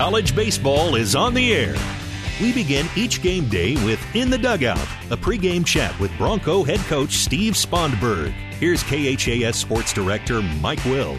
College baseball is on the air. We begin each game day with In the Dugout, a pregame chat with Bronco head coach Steve Sponberg. Here's KHAS Sports Director Mike Will.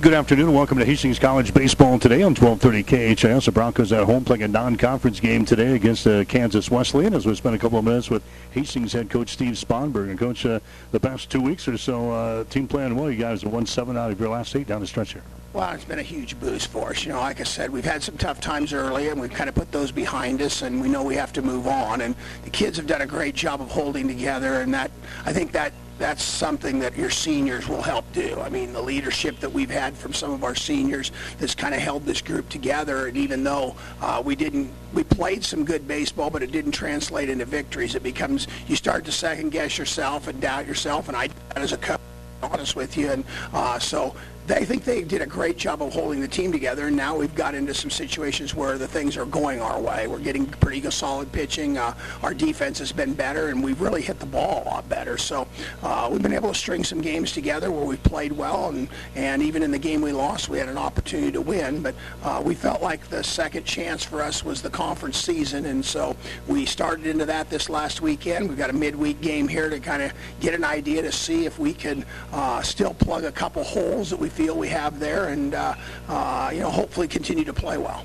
Good afternoon and welcome to Hastings College Baseball today on 1230 KHAS. The Broncos at home playing a non-conference game today against uh, Kansas Wesleyan as we spend a couple of minutes with Hastings head coach Steve Sponberg. And coach, uh, the past two weeks or so, uh, team playing well. You guys won seven out of your last eight down the stretch here. Well, it's been a huge boost for us. You know, like I said, we've had some tough times early, and we've kind of put those behind us, and we know we have to move on. And the kids have done a great job of holding together, and that I think that that's something that your seniors will help do. I mean, the leadership that we've had from some of our seniors that's kind of held this group together. And even though uh, we didn't, we played some good baseball, but it didn't translate into victories. It becomes you start to second guess yourself and doubt yourself. And I, as a coach, honest with you, and uh, so I think they did a great job of holding the team together. And now we've got into some situations where the things are going our way. We're getting pretty good, solid pitching. Uh, our defense has been better, and we've really hit the ball a lot better. So uh, we've been able to string some games together where we've played well, and and even in the game we lost, we had an opportunity to win. But uh, we felt like the second chance for us was the conference season, and so we started into that this last weekend. We've got a midweek game here to kind of get an idea to see if we can uh, still plug a couple holes that we feel we have there, and uh, uh, you know, hopefully continue to play well.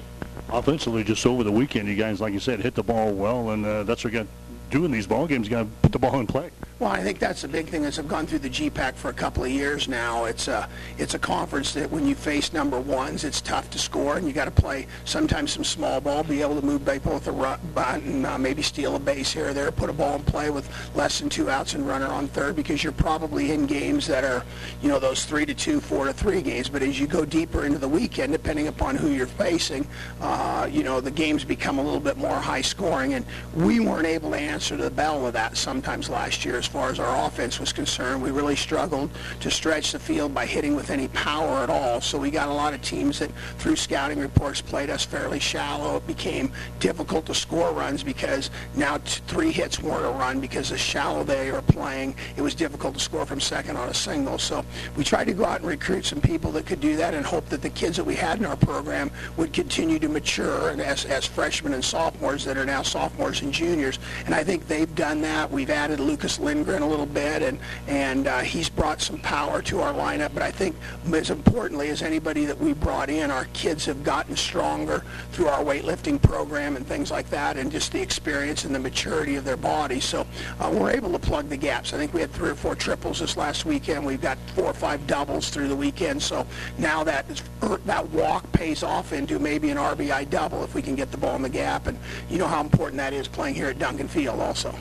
Offensively, just over the weekend, you guys, like you said, hit the ball well, and uh, that's what you got doing these ball games. You got to put the ball in play. Well, I think that's the big thing. As I've gone through the GPAC for a couple of years now, it's a it's a conference that when you face number ones, it's tough to score, and you got to play sometimes some small ball, be able to move people with a bunt, and uh, maybe steal a base here or there, put a ball in play with less than two outs and runner on third, because you're probably in games that are, you know, those three to two, four to three games. But as you go deeper into the weekend, depending upon who you're facing, uh, you know, the games become a little bit more high scoring, and we weren't able to answer the bell of that sometimes last year far as our offense was concerned. We really struggled to stretch the field by hitting with any power at all. So we got a lot of teams that, through scouting reports, played us fairly shallow. It became difficult to score runs because now three hits weren't a run because the shallow they were playing, it was difficult to score from second on a single. So we tried to go out and recruit some people that could do that and hope that the kids that we had in our program would continue to mature and as, as freshmen and sophomores that are now sophomores and juniors. And I think they've done that. We've added Lucas Lind Lindgren a little bit, and and uh, he's brought some power to our lineup. But I think as importantly as anybody that we brought in, our kids have gotten stronger through our weightlifting program and things like that, and just the experience and the maturity of their bodies. So uh, we're able to plug the gaps. I think we had three or four triples this last weekend. We've got four or five doubles through the weekend. So now that is, that walk pays off into maybe an RBI double if we can get the ball in the gap. And you know how important that is playing here at Duncan Field also.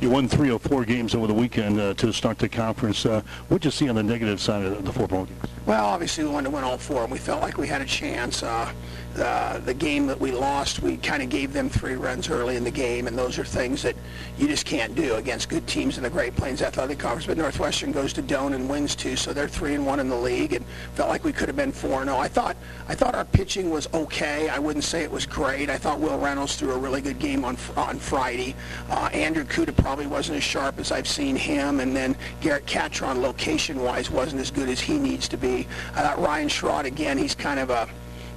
You won three or four games over the weekend uh, to start the conference. Uh, what did you see on the negative side of the four ball games? Well, obviously we wanted to win all four, and we felt like we had a chance. Uh, uh, the game that we lost, we kind of gave them three runs early in the game, and those are things that you just can't do against good teams in the Great Plains Athletic Conference. But Northwestern goes to Doane and wins two, so they're three and one in the league, and felt like we could have been four and zero. I thought I thought our pitching was okay. I wouldn't say it was great. I thought Will Reynolds threw a really good game on on Friday. Uh, Andrew Kuda probably wasn't as sharp as I've seen him, and then Garrett Catron location-wise wasn't as good as he needs to be. I thought Ryan Schrott again. He's kind of a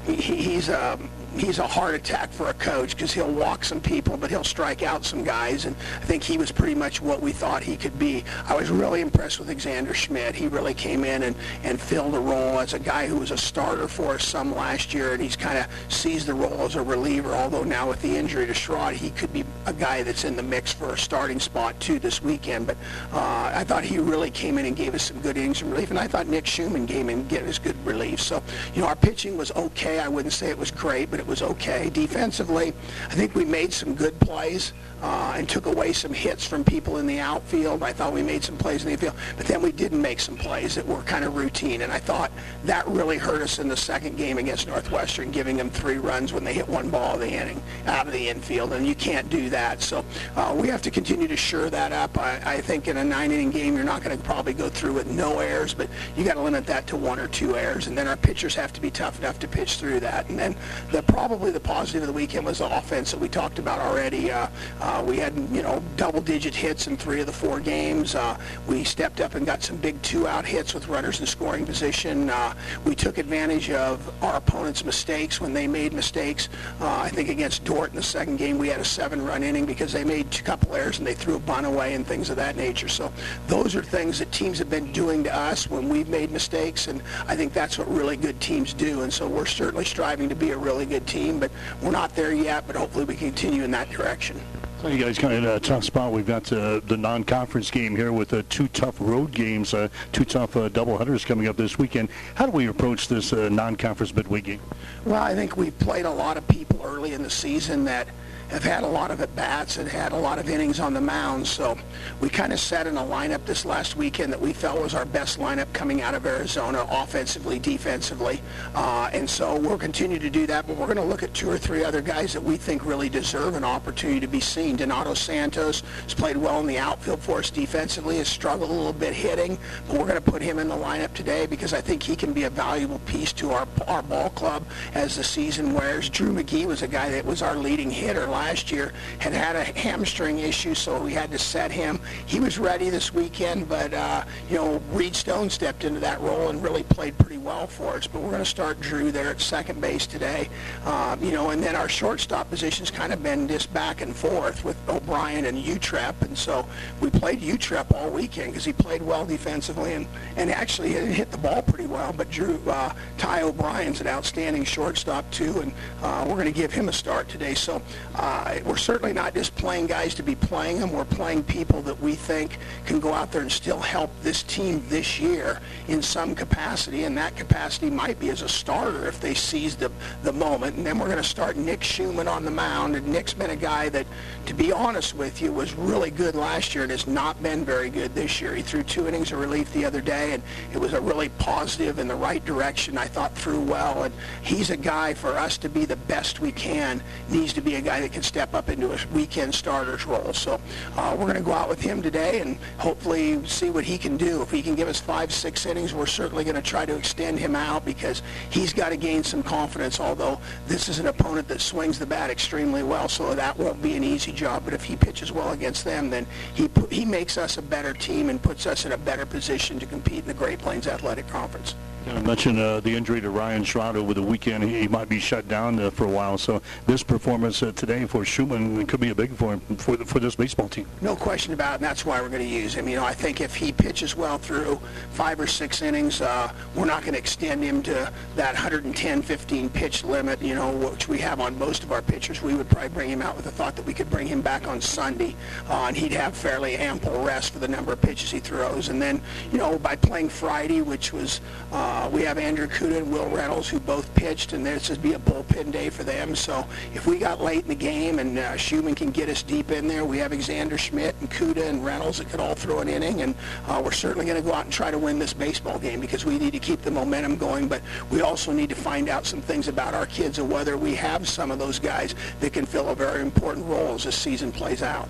he, he's a he's a heart attack for a coach because he'll walk some people, but he'll strike out some guys. And I think he was pretty much what we thought he could be. I was really impressed with Alexander Schmidt. He really came in and, and filled a role as a guy who was a starter for us some last year, and he's kind of seized the role as a reliever. Although now with the injury to Schrod, he could be a guy that's in the mix for a starting spot too this weekend. But uh, I thought he really came in and gave us some good innings and relief, and I thought Nick Schumann came in and gave us good relief. So you know our pitching was okay. I wouldn't say it was great, but it was okay. Defensively, I think we made some good plays uh, and took away some hits from people in the outfield. I thought we made some plays in the field, but then we didn't make some plays that were kind of routine, and I thought that really hurt us in the second game against Northwestern, giving them three runs when they hit one ball of the inning out of the infield, and you can't do that. So uh, we have to continue to shore that up. I, I think in a nine-inning game, you're not going to probably go through with no errors, but you got to limit that to one or two errors, and then our pitchers have to be tough enough to pitch through that. And then the probably the positive of the weekend was the offense that we talked about already. Uh, uh, Uh, we had, you know, double-digit hits in three of the four games. Uh, we stepped up and got some big two-out hits with runners in scoring position. Uh, we took advantage of our opponent's mistakes when they made mistakes. Uh, I think against Dordt in the second game, we had a seven-run inning because they made a couple errors and they threw a bunt away and things of that nature. So those are things that teams have been doing to us when we've made mistakes, and I think that's what really good teams do. And so we're certainly striving to be a really good team, but we're not there yet, but hopefully we continue in that direction. You guys kind of in a tough spot. We've got uh, the non-conference game here with uh, two tough road games, uh, two tough uh, doubleheaders coming up this weekend. How do we approach this uh, non-conference midweek game? Well, I think we've played a lot of people early in the season that – have had a lot of at-bats and had a lot of innings on the mound. So we kind of set in a lineup this last weekend that we felt was our best lineup coming out of Arizona, offensively, defensively. Uh, and so we'll continue to do that, but we're going to look at two or three other guys that we think really deserve an opportunity to be seen. Donato Santos has played well in the outfield for us defensively, has struggled a little bit hitting, but we're going to put him in the lineup today because I think he can be a valuable piece to our, our ball club as the season wears. Drew McGee was a guy that was our leading hitter last year, had had a hamstring issue, so we had to set him. He was ready this weekend, but, uh, you know, Reed Stone stepped into that role and really played pretty well for us. But we're going to start Drew there at second base today. Uh, you know, and then our shortstop position's kind of been just back and forth with O'Brien and Utrep, and so we played Utrep all weekend because he played well defensively and, and actually hit the ball pretty well. But Drew, uh, Ty O'Brien's an outstanding shortstop, too, and uh, we're going to give him a start today. So uh, uh, we're certainly not just playing guys to be playing them. We're playing people that we think can go out there and still help this team this year in some capacity, and that capacity might be as a starter if they seize the, the moment. And then we're going to start Nick Schumann on the mound, and Nick's been a guy that, to be honest with you, was really good last year and has not been very good this year. He threw two innings of relief the other day, and it was a really positive in the right direction. I thought threw well, and he's a guy for us to be the best we can needs to be a guy that can can step up into a weekend starter's role. So uh, we're going to go out with him today and hopefully see what he can do. If he can give us five, six innings, we're certainly going to try to extend him out because he's got to gain some confidence, although this is an opponent that swings the bat extremely well, so that won't be an easy job. But if he pitches well against them, then he, he makes us a better team and puts us in a better position to compete in the Great Plains Athletic Conference. I mentioned uh, the injury to Ryan Stroud over the weekend. He, might be shut down uh, for a while. So this performance uh, today for Schumann could be a big for him for, for this baseball team. No question about it, and that's why we're going to use him. You know, I think if he pitches well through five or six innings, uh, we're not going to extend him to that 110, 15 pitch limit, you know, which we have on most of our pitchers. We would probably bring him out with the thought that we could bring him back on Sunday, uh, and he'd have fairly ample rest for the number of pitches he throws. And then, you know, by playing Friday, which was uh, uh, we have Andrew Kuda and Will Reynolds who both pitched, and this would be a bullpen day for them. So if we got late in the game and uh, Schumann can get us deep in there, we have Alexander Schmidt and Kuda and Reynolds that could all throw an inning, and uh, we're certainly going to go out and try to win this baseball game because we need to keep the momentum going, but we also need to find out some things about our kids and whether we have some of those guys that can fill a very important role as this season plays out.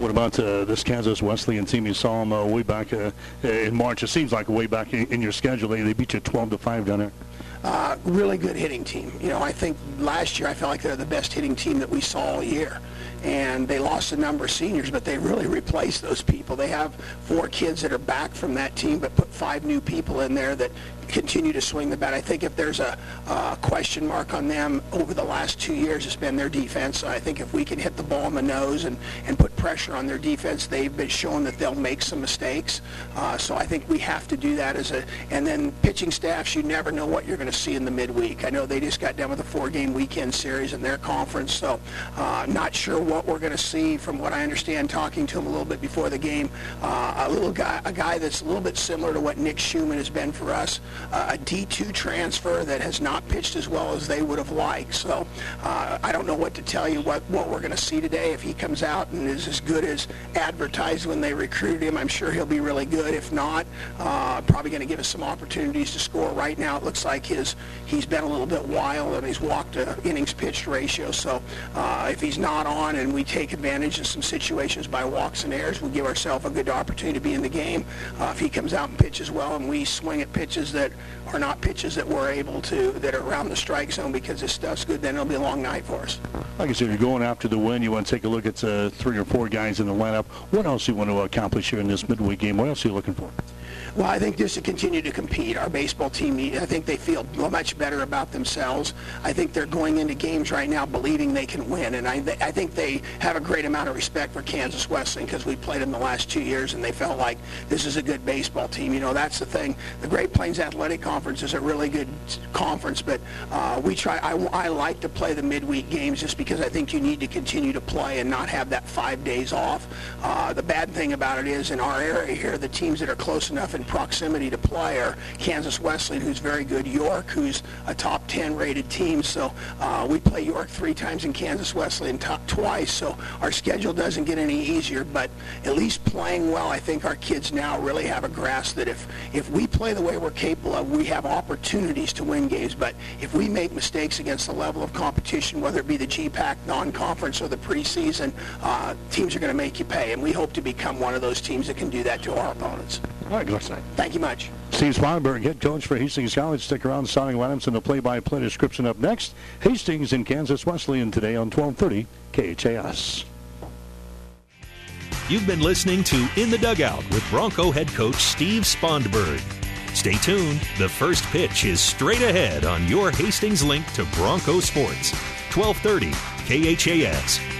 What about uh, this Kansas Wesleyan team? You saw them uh, way back uh, in March. It seems like way back in, in your schedule. They, they beat you 12 to 5 down there. Uh, really good hitting team. You know, I think last year I felt like they're the best hitting team that we saw all year. And they lost a number of seniors, but they really replaced those people. They have four kids that are back from that team, but put five new people in there that continue to swing the bat. I think if there's a, question mark on them over the last two years, it's been their defense. I think if we can hit the ball in the nose and, and put pressure on their defense, they've been shown that they'll make some mistakes. Uh, so I think we have to do that as a, and then pitching staffs, you never know what you're going to see in the midweek. I know they just got done with a four-game weekend series in their conference, so uh, not sure what we're going to see from what I understand talking to him a little bit before the game. Uh, a little guy, a guy that's a little bit similar to what Nick Schumann has been for us a D2 transfer that has not pitched as well as they would have liked. So uh, I don't know what to tell you what, what we're going to see today. If he comes out and is as good as advertised when they recruited him, I'm sure he'll be really good. If not, uh, probably going to give us some opportunities to score. Right now, it looks like his he's been a little bit wild and he's walked a innings pitched ratio. So uh, if he's not on and we take advantage of some situations by walks and errors, we give ourselves a good opportunity to be in the game. Uh, if he comes out and pitches well and we swing at pitches that are not pitches that we're able to, that are around the strike zone because this stuff's good, then it'll be a long night for us. Like I said, if you're going after the win. You want to take a look at uh, three or four guys in the lineup. What else do you want to accomplish here in this midweek game? What else are you looking for? Well, I think just to continue to compete. Our baseball team, I think they feel much better about themselves. I think they're going into games right now believing they can win, and I, I think they have a great amount of respect for Kansas Wesleyan because we played them the last two years, and they felt like this is a good baseball team. You know, that's the thing. The Great Plains Athletic Conference is a really good conference, but uh, we try. I, I like to play the midweek games just because I think you need to continue to play and not have that five days off. Uh, the bad thing about it is in our area here, the teams that are close enough in proximity to play are Kansas Wesleyan, who's very good, York, who's a top 10 rated team. So uh, we play York three times in Kansas Wesleyan top twice. So our schedule doesn't get any easier, but at least playing well, I think our kids now really have a grasp that if, if we play the way we're capable of, we have opportunities to win games. But if we make mistakes against the level of competition, whether it be the GPAC non-conference or the preseason, uh, teams are going to make you pay. And we hope to become one of those teams that can do that to our opponents. All right, tonight. Thank you much. Steve Sponberg, head coach for Hastings College. Stick around. Starting lineups and the play-by-play description up next. Hastings and Kansas Wesleyan today on 1230 KHAS. You've been listening to In the Dugout with Bronco head coach Steve Sponberg. Stay tuned. The first pitch is straight ahead on your Hastings link to Bronco Sports. 1230 KHAS.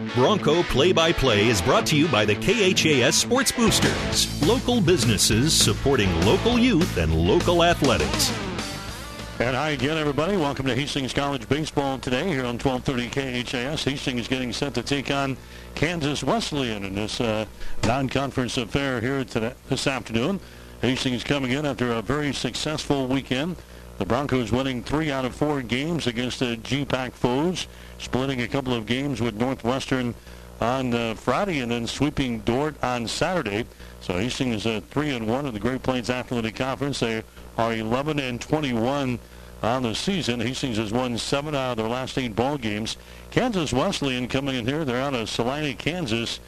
Bronco Play by Play is brought to you by the KHAS Sports Boosters, local businesses supporting local youth and local athletics. And hi again, everybody. Welcome to Hastings College Baseball today here on 1230 KHAS. Hastings getting set to take on Kansas Wesleyan in this uh, non-conference affair here today, this afternoon. Hastings coming in after a very successful weekend. The Broncos winning three out of four games against the GPAC foes splitting a couple of games with Northwestern on uh, Friday and then sweeping Dordt on Saturday. So Hastings is a 3 and 1 in the Great Plains Athletic Conference. They are 11 and 21 on the season. Hastings has won seven out of their last eight ball games. Kansas Wesleyan coming in here. They're out of Salina, Kansas.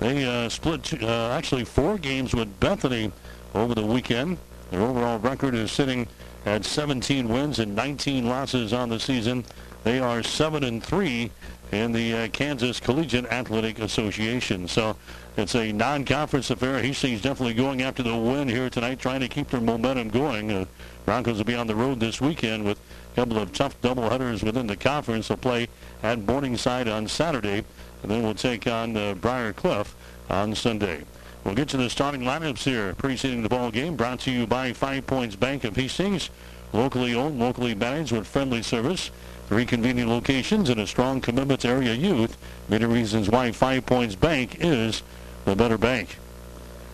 They uh, split uh, actually four games with Bethany over the weekend. Their overall record is sitting at 17 wins and 19 losses on the season. They are seven and three in the uh, Kansas Collegiate Athletic Association. So it's a non-conference affair. Hastings definitely going after the win here tonight, trying to keep their momentum going. Uh, Broncos will be on the road this weekend with a couple of tough doubleheaders within the conference. They'll play at Morningside on Saturday, and then we'll take on uh, Briar Cliff on Sunday. We'll get to the starting lineups here, preceding the ball game. Brought to you by Five Points Bank of Hastings, locally owned, locally managed with friendly service. Three convenient locations and a strong commitment to area youth. Many reasons why Five Points Bank is the better bank.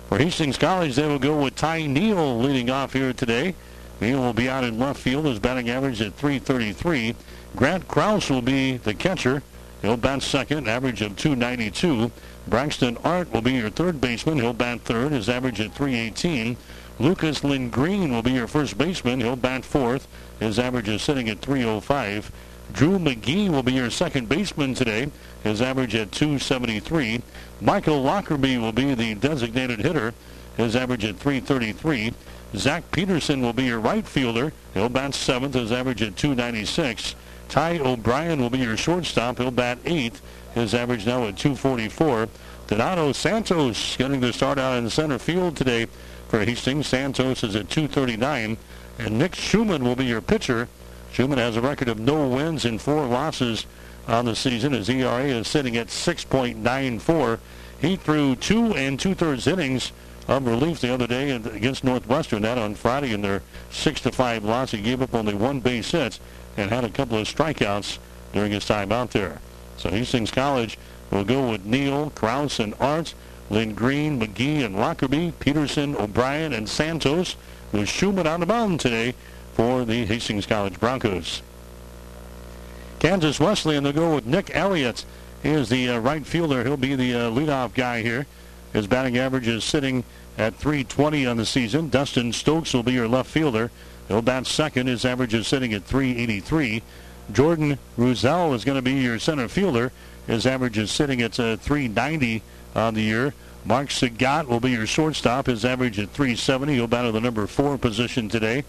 For Hastings College, they will go with Ty Neal leading off here today. Neal will be out in left field. His batting average at 333. Grant Kraus will be the catcher. He'll bat second, average of 292. Braxton Art will be your third baseman. He'll bat third, his average at 318. Lucas Lindgren will be your first baseman. He'll bat fourth. His average is sitting at 305. Drew McGee will be your second baseman today. His average at 273. Michael Lockerbie will be the designated hitter. His average at 333. Zach Peterson will be your right fielder. He'll bat seventh. His average at 296. Ty O'Brien will be your shortstop. He'll bat eighth. His average now at 244. Donato Santos getting the start out in center field today for Hastings. Santos is at 239. And Nick Schumann will be your pitcher. Schumann has a record of no wins and four losses on the season. His ERA is sitting at 6.94. He threw two and two-thirds innings of relief the other day against Northwestern. That on Friday in their six to five loss, he gave up only one base hit and had a couple of strikeouts during his time out there. So Hastings College will go with Neal, Kraus, and Art, Lindgren, McGee, and Lockerbie, Peterson, O'Brien, and Santos, with Schumann on the mound today for the Hastings College Broncos. Kansas Wesleyan, they'll go with Nick Elliott. He is the uh, right fielder. He'll be the uh, leadoff guy here. His batting average is sitting at 320 on the season. Dustin Stokes will be your left fielder. He'll bat second. His average is sitting at 383. Jordan Ruzel is going to be your center fielder. His average is sitting at uh, 390 on the year. Mark Sagat will be your shortstop. His average at 370. He'll bat at the number four position today.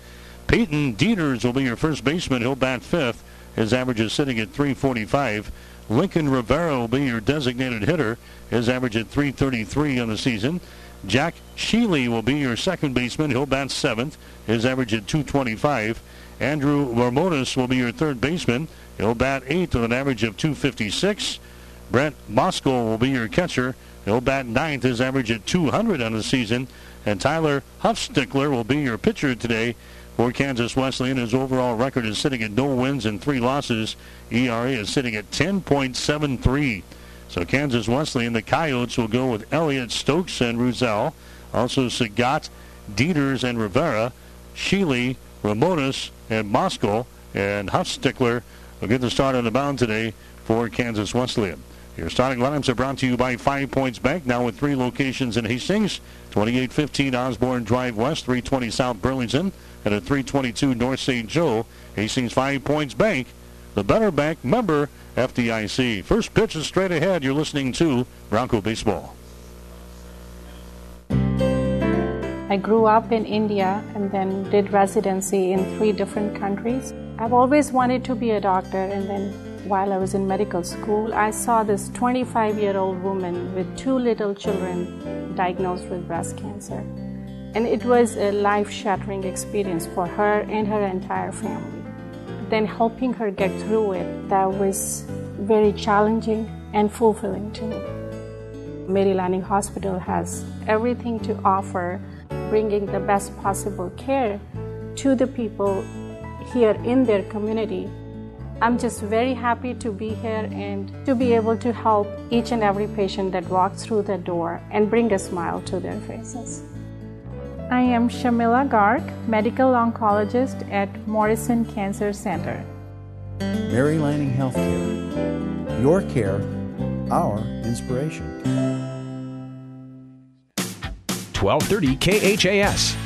Peyton Dieters will be your first baseman. He'll bat fifth. His average is sitting at 345. Lincoln Rivera will be your designated hitter. His average at 333 on the season. Jack Sheely will be your second baseman. He'll bat seventh. His average at 225. Andrew Ramones will be your third baseman. He'll bat eighth with an average of 256. Brent Moskal will be your catcher. He'll bat ninth. His average at 200 on the season. And Tyler Huffstickler will be your pitcher today for Kansas Wesleyan. His overall record is sitting at no wins and three losses. ERA is sitting at 10.73. So Kansas Wesleyan, the Coyotes will go with Elliott, Stokes, and Ruzel. Also Sagat, Dieters, and Rivera. Sheely, Ramones, and Moskal. And Huffstickler will get the start on the mound today for Kansas Wesleyan. Your starting lineups are brought to you by Five Points Bank, now with three locations in Hastings, 2815 Osborne Drive West, 320 South Burlington, and at 322 North St. Joe. Hastings Five Points Bank, the better bank member FDIC. First pitch is straight ahead. You're listening to Bronco Baseball. I grew up in India and then did residency in three different countries. I've always wanted to be a doctor and then while I was in medical school, I saw this 25 year old woman with two little children diagnosed with breast cancer. And it was a life shattering experience for her and her entire family. Then helping her get through it, that was very challenging and fulfilling to me. Mary Lanning Hospital has everything to offer, bringing the best possible care to the people here in their community I'm just very happy to be here and to be able to help each and every patient that walks through the door and bring a smile to their faces. I am Shamila Garg, medical oncologist at Morrison Cancer Center. Mary Lanning Healthcare. Your care, our inspiration. 1230 KHAS.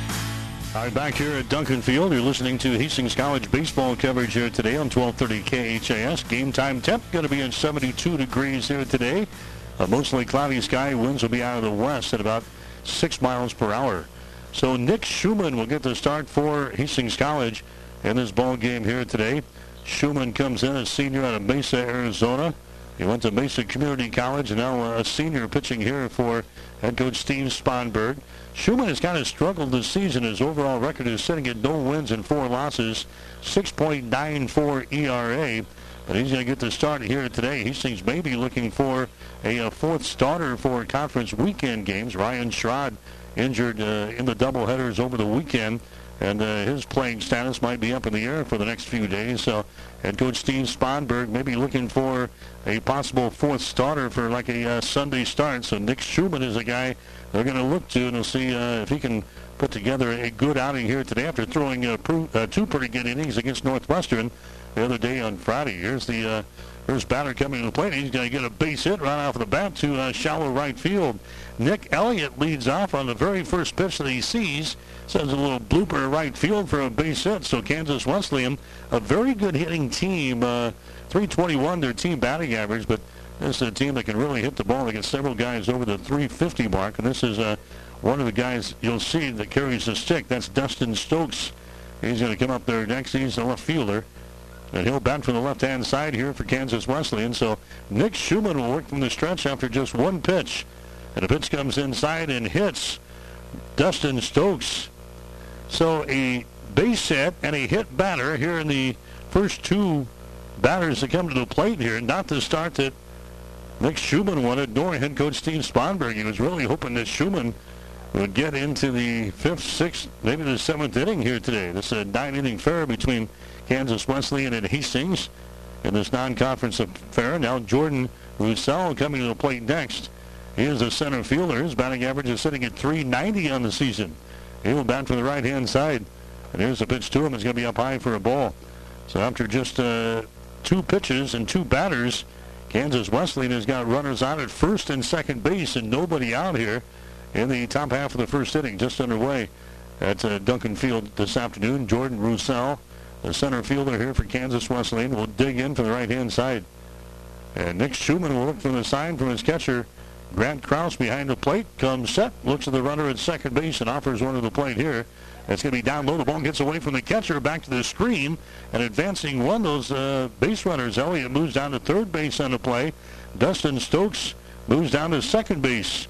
All right, back here at Duncan Field, you're listening to Hastings College baseball coverage here today on 1230 KHAS. Game time temp going to be at 72 degrees here today. A mostly cloudy sky. Winds will be out of the west at about 6 miles per hour. So Nick Schumann will get the start for Hastings College in this ball game here today. Schumann comes in as senior out of Mesa, Arizona. He went to Mesa Community College and now a senior pitching here for head coach Steve Sponberg. Schumann has kind of struggled this season. His overall record is sitting at no wins and four losses, 6.94 ERA. But he's going to get the start here today. Hastings maybe looking for a, a fourth starter for conference weekend games. Ryan Schrod injured uh, in the doubleheaders over the weekend and uh, his playing status might be up in the air for the next few days. So, head coach Steve Sponberg maybe looking for a possible fourth starter for like a uh, Sunday start. So, Nick Schumann is a guy they're going to look to, and see uh, if he can put together a good outing here today after throwing uh, uh, two pretty good innings against Northwestern the other day on Friday. Here's the uh, first batter coming to the plate. He's going to get a base hit right off the bat to uh, shallow right field. Nick Elliott leads off on the very first pitch that he sees. Sends a little blooper right field for a base hit. So Kansas Wesleyan, a very good hitting team. Uh, 321 their team batting average, but this is a team that can really hit the ball. They get several guys over the 350 mark, and this is uh, one of the guys you'll see that carries the stick. That's Dustin Stokes. He's going to come up there next. He's the left fielder. And he'll bat from the left-hand side here for Kansas Wesleyan. So Nick Schumann will work from the stretch after just one pitch. And the pitch comes inside and hits Dustin Stokes. So a base hit and a hit batter here in the first two batters that come to the plate here. Not the start that Nick Schumann wanted, nor head coach Steve Sponberg. He was really hoping that Schumann We'll get into the fifth, sixth, maybe the seventh inning here today. This is a nine-inning fair between Kansas Wesleyan and Hastings in this non-conference affair. Now Jordan Roussel coming to the plate next. He is the center fielder. His batting average is sitting at 390 on the season. He will bat from the right-hand side. And here's the pitch to him. It's going to be up high for a ball. So after just uh, two pitches and two batters, Kansas Wesleyan has got runners on at first and second base and nobody out here in the top half of the first inning, just underway at uh, Duncan Field this afternoon. Jordan Roussel, the center fielder here for Kansas Wesleyan, will dig in from the right-hand side. And Nick Schumann will look for the sign from his catcher. Grant Kraus behind the plate comes set, looks at the runner at second base and offers one to the plate here. It's going to be down low. The ball gets away from the catcher, back to the screen, and advancing one. Of those uh, base runners, Elliott moves down to third base on the play. Dustin Stokes moves down to second base.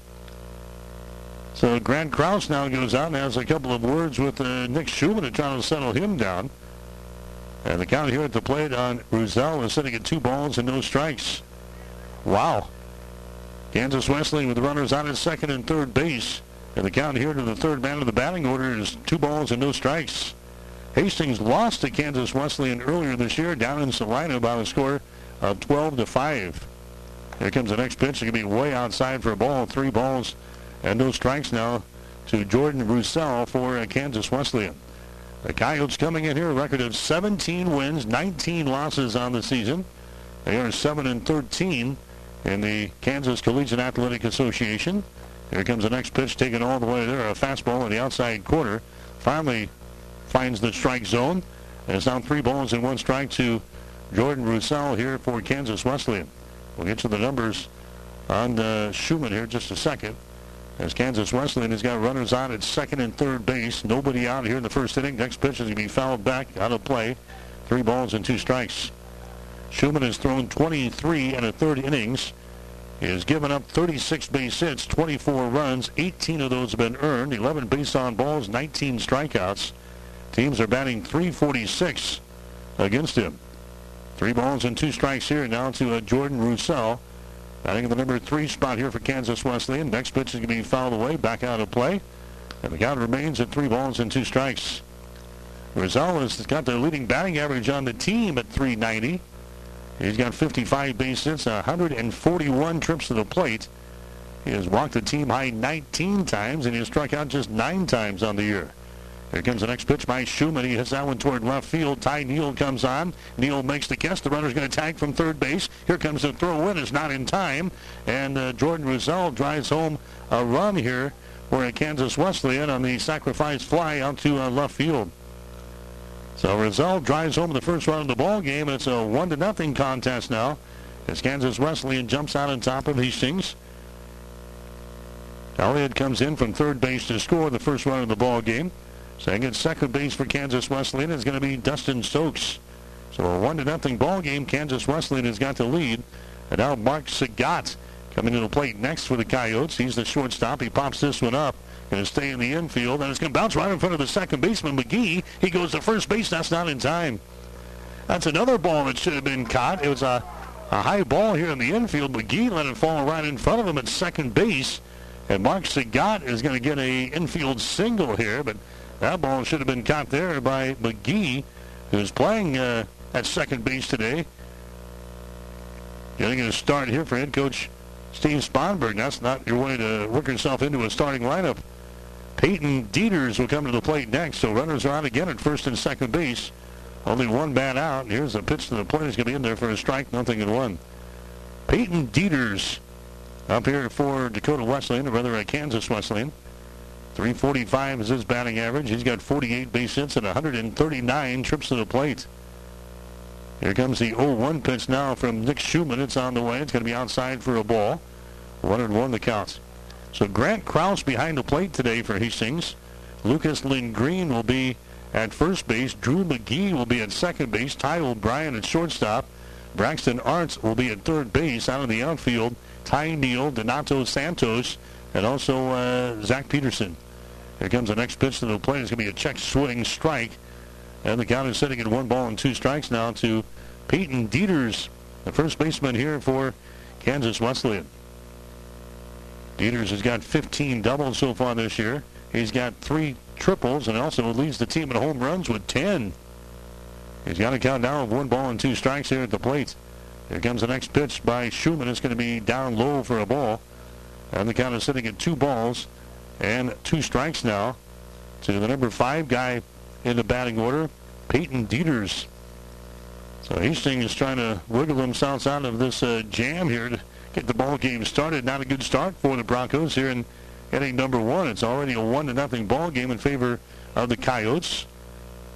So Grant Kraus now goes out and has a couple of words with uh, Nick Schumann to try to settle him down. And the count here at the plate on Roussel is sitting at two balls and no strikes. Wow. Kansas Wesleyan with runners on at second and third base. And the count here to the third man of the batting order is two balls and no strikes. Hastings lost to Kansas Wesleyan earlier this year down in Salina by a score of 12 to 5. Here comes the next pitch. It can be way outside for a ball. Three balls and no strikes now to Jordan Roussel for Kansas Wesleyan. The Coyotes coming in here, a record of 17 wins, 19 losses on the season. They are 7 and 13 in the Kansas Collegiate Athletic Association. Here comes the next pitch, taken all the way there. A fastball in the outside corner. Finally finds the strike zone. And it's now three balls and one strike to Jordan Roussel here for Kansas Wesleyan. We'll get to the numbers on uh, Schumann here just a second. As Kansas Wesleyan has got runners on at second and third base. Nobody out here in the first inning. Next pitch is going to be fouled back out of play. Three balls and two strikes. Schumann has thrown 23 and a third innings. Has given up 36 base hits, 24 runs. 18 of those have been earned. 11 base on balls, 19 strikeouts. Teams are batting 346 against him. Three balls and two strikes here now to uh, Jordan Roussel. Batting in the number three spot here for Kansas Wesleyan. Next pitch is going to be fouled away, back out of play. And the count remains at three balls and two strikes. Roussel has got the leading batting average on the team at 390. He's got 55 base hits, 141 trips to the plate. He has walked the team high 19 times, and he has struck out just nine times on the year. Here comes the next pitch by Schumann. He hits that one toward left field. Ty Neal comes on. Neal makes the catch. The runner's going to tag from third base. Here comes the throw in. It's not in time. And uh, Jordan Roussel drives home a run here for a Kansas Wesleyan on the sacrifice fly out to uh, left field. So Roussel drives home the first run of the ball game. It's a one to nothing contest now as Kansas Wesleyan jumps out on top of Hastings. Elliott comes in from third base to score the first run of the ball game. Saying at second base for Kansas Wesleyan is going to be Dustin Stokes. So a one to nothing ball game. Kansas Wesleyan has got the lead. And now Mark Sagat coming to the plate next for the Coyotes. He's the shortstop. He pops this one up. Going to stay in the infield. And it's going to bounce right in front of the second baseman, McGee. He goes to first base. That's not in time. That's another ball that should have been caught. It was a, a high ball here in the infield. McGee let it fall right in front of him at second base. And Mark Sagat is going to get a infield single here. But that ball should have been caught there by McGee, who's playing uh, at second base today. Getting a start here for head coach Steve Sponberg. That's not your way to work yourself into a starting lineup. Peyton Dieters will come to the plate next. So runners are on again at first and second base. Only one bat out. Here's the pitch to the plate. He's going to be in there for a strike. Nothing in one. Peyton Dieters up here for Dakota Wesleyan, or rather a Kansas Wesleyan. 345 is his batting average. He's got 48 base hits and 139 trips to the plate. Here comes the 0-1 pitch now from Nick Schumann. It's on the way. It's going to be outside for a ball. One and one the count. So Grant Kraus behind the plate today for Hastings. Lucas Lindgren will be at first base. Drew McGee will be at second base. Ty O'Brien at shortstop. Braxton Arts will be at third base. Out in the outfield, Ty Neal, Donato Santos, and also uh, Zach Peterson. Here comes the next pitch to the plate. It's going to be a check swing strike. And the count is sitting at one ball and two strikes now to Peyton Dieters, the first baseman here for Kansas Wesleyan. Dieters has got 15 doubles so far this year. He's got three triples and also leads the team in home runs with 10. He's got a count down of one ball and two strikes here at the plate. Here comes the next pitch by Schumann. It's going to be down low for a ball. And the count is sitting at two balls and two strikes now to the number five guy in the batting order, Peyton Dieters. So Hastings is trying to wiggle themselves out of this uh, jam here get the ball game started. Not a good start for the Broncos here in inning number one. It's already a one to nothing ball game in favor of the Coyotes.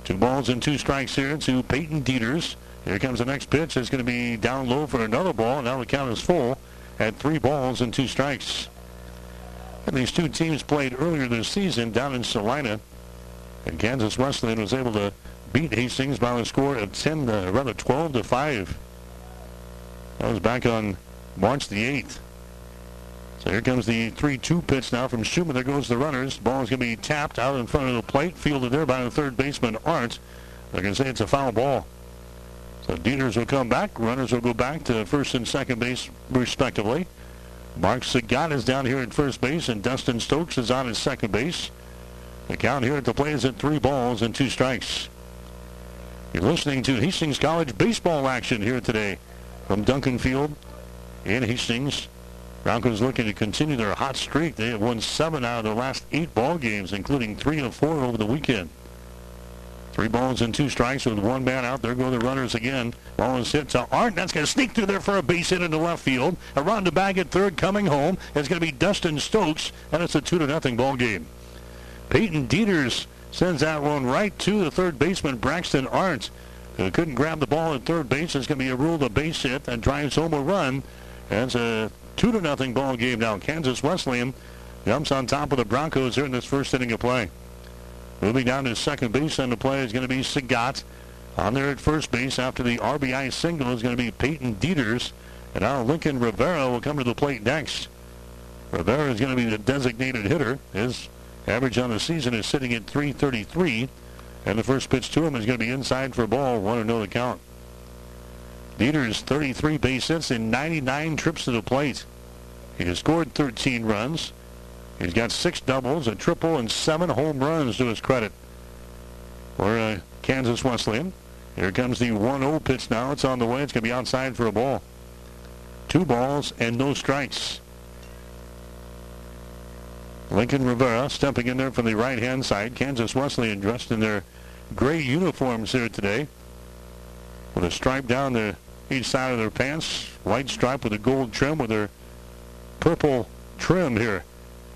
Two balls and two strikes here to Peyton Dieters. Here comes the next pitch. It's going to be down low for another ball. Now the count is full at three balls and two strikes. And these two teams played earlier this season down in Salina. And Kansas Wesleyan was able to beat Hastings by a score of 10 to, rather 12 to 5. That was back on March the 8th. So here comes the 3-2 pitch now from Schumann. There goes the runners. Ball is going to be tapped out in front of the plate. Fielded there by the third baseman, Arndt. They're going to say it's a foul ball. So Dieters will come back. Runners will go back to first and second base, respectively. Mark Sagat is down here at first base, and Dustin Stokes is on at second base. The count here at the plate is at three balls and two strikes. You're listening to Hastings College baseball action here today from Duncan Field in Hastings. Broncos looking to continue their hot streak. They have won seven out of their last eight ball games, including three of four over the weekend. Three balls and two strikes with one man out. There go the runners again. Ball is hit to Art. That's going to sneak through there for a base hit into left field. Around the bag at third coming home. It's going to be Dustin Stokes, and it's a 2 to nothing ball game. Peyton Dieters sends that one right to the third baseman, Braxton Arndt, who couldn't grab the ball at third base. It's going to be a rule of base hit that drives home a run. It's a 2 to nothing ball game now. Kansas Wesleyan jumps on top of the Broncos here in this first inning of play. Moving down to second base on the play is going to be Sagat. On there at first base after the RBI single is going to be Peyton Dieters. And now Lincoln Rivera will come to the plate next. Rivera is going to be the designated hitter. His average on the season is sitting at 333. And the first pitch to him is going to be inside for a ball. One to know the count. Dieters 33 base hits in 99 trips to the plate. He has scored 13 runs. He's got six doubles, a triple, and seven home runs to his credit. For uh, Kansas Wesleyan. Here comes the 1-0 pitch now. It's on the way. It's going to be outside for a ball. Two balls and no strikes. Lincoln Rivera stepping in there from the right-hand side. Kansas Wesleyan dressed in their gray uniforms here today. With a stripe down the each side of their pants. White stripe with a gold trim with their purple trim here.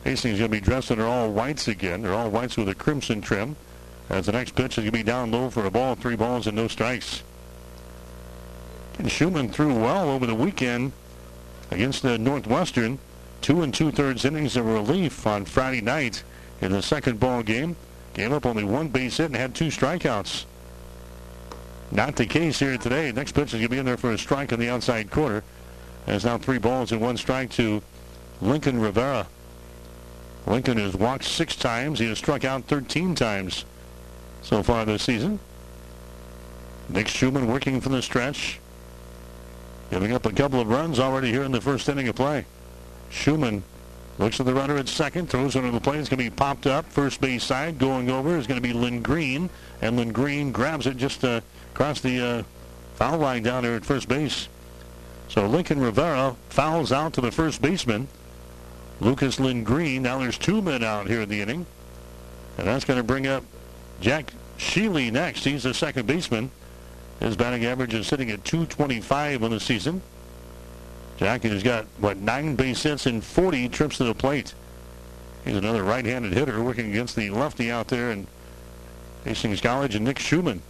Hastings going to be dressed in their all whites again. They're all whites with a crimson trim. As the next pitch is going to be down low for a ball, three balls and no strikes. And Schumann threw well over the weekend against the Northwestern. Two and two-thirds innings of relief on Friday night in the second ball game. Gave up only one base hit and had two strikeouts. Not the case here today. Next pitch is going to be in there for a strike on the outside corner. There's now three balls and one strike to Lincoln Rivera. Lincoln has walked six times. He has struck out 13 times so far this season. Nick Schumann working from the stretch. Giving up a couple of runs already here in the first inning of play. Schumann looks at the runner at second, throws under the plate. It's going to be popped up. First base side going over is going to be Lindgren. And Lindgren grabs it just uh, across the uh, foul line down there at first base. So Lincoln Rivera fouls out to the first baseman. Lucas Lindgren. Now there's two men out here in the inning. And that's going to bring up Jack Sheely next. He's the second baseman. His batting average is sitting at 225 on the season. Jack has got, what, nine base hits and 40 trips to the plate. He's another right-handed hitter working against the lefty out there in Hastings College and Nick Schumann.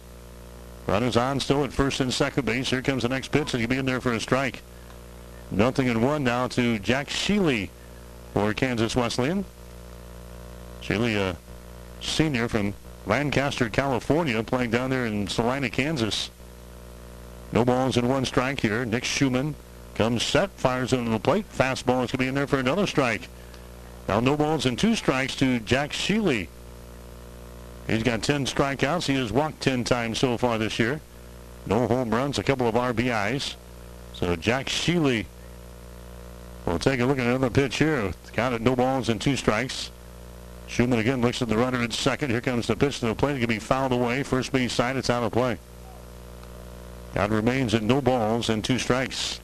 Runners on still at first and second base. Here comes the next pitch, and he'll be in there for a strike. Nothing in one now to Jack Sheely for Kansas Wesleyan. Sheely, a senior from Lancaster, California, playing down there in Salina, Kansas. No balls in one strike here. Nick Schumann comes set, fires into the plate. Fastball is going to be in there for another strike. Now no balls and two strikes to Jack Sheely. He's got 10 strikeouts. He has walked 10 times so far this year. No home runs, a couple of RBIs. So Jack Sheely We'll take a look at another pitch here. Count it no balls and two strikes. Schumann again looks at the runner at second. Here comes the pitch to the plate. It can be fouled away. First base side, it's out of play. Count remains at no balls and two strikes.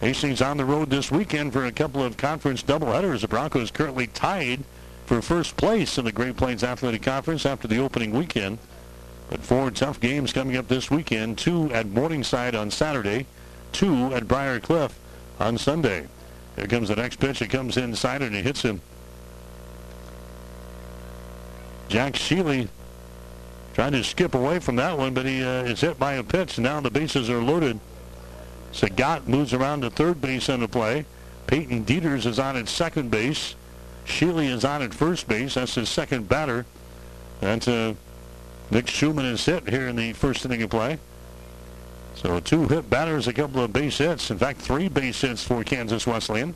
Hastings on the road this weekend for a couple of conference doubleheaders. The Broncos currently tied for first place in the Great Plains Athletic Conference after the opening weekend. But four tough games coming up this weekend. Two at Morningside on Saturday, two at Briar Cliff on Sunday. Here comes the next pitch. It comes inside and it hits him. Jack Sheely trying to skip away from that one, but he uh, is hit by a pitch. Now the bases are loaded. Sagat moves around to third base on the play. Peyton Dieters is on at second base. Sheely is on at first base. That's his second batter. And uh, Nick Schumann is hit here in the first inning of play. So two hit batters, a couple of base hits. In fact, three base hits for Kansas Wesleyan.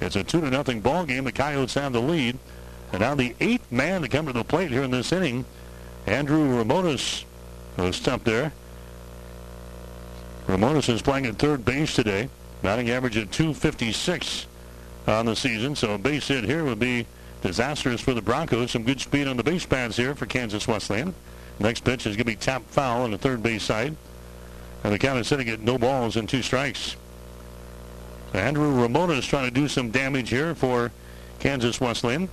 It's a two to nothing ball game. The Coyotes have the lead. And now the eighth man to come to the plate here in this inning, Andrew Ramones was stumped there. Ramones is playing at third base today. Batting average at 256 on the season. So a base hit here would be disastrous for the Broncos. Some good speed on the base pads here for Kansas Wesleyan. Next pitch is going to be tapped foul on the third base side. And the count is sitting at no balls and two strikes. Andrew Ramones is trying to do some damage here for Kansas Wesleyan.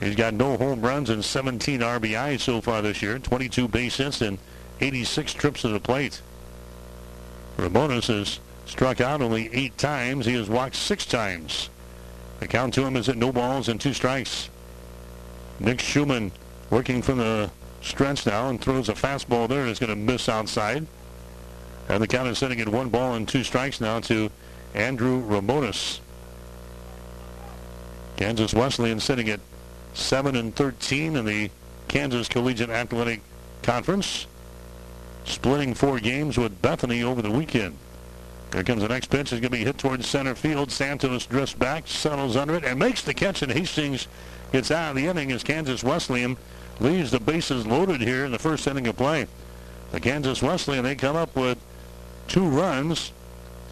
He's got no home runs and 17 RBI so far this year, 22 base hits and 86 trips to the plate. Ramones has struck out only eight times. He has walked six times. The count to him is at no balls and two strikes. Nick Schumann working from the stretch now and throws a fastball there. It's going to miss outside. And the count is sitting at one ball and two strikes now to Andrew Ramones. Kansas Wesleyan sitting at 7 and 13 in the Kansas Collegiate Athletic Conference. Splitting four games with Bethany over the weekend. Here comes the next pitch. It's going to be hit towards center field. Santos drifts back, settles under it, and makes the catch. And Hastings gets out of the inning as Kansas Wesleyan leaves the bases loaded here in the first inning of play. The Kansas Wesleyan, they come up with two runs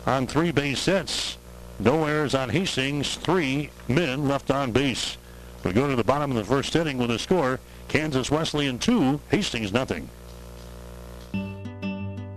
on three base hits. No errors on Hastings. Three men left on base. We go to the bottom of the first inning with a score. Kansas Wesleyan 2, Hastings nothing.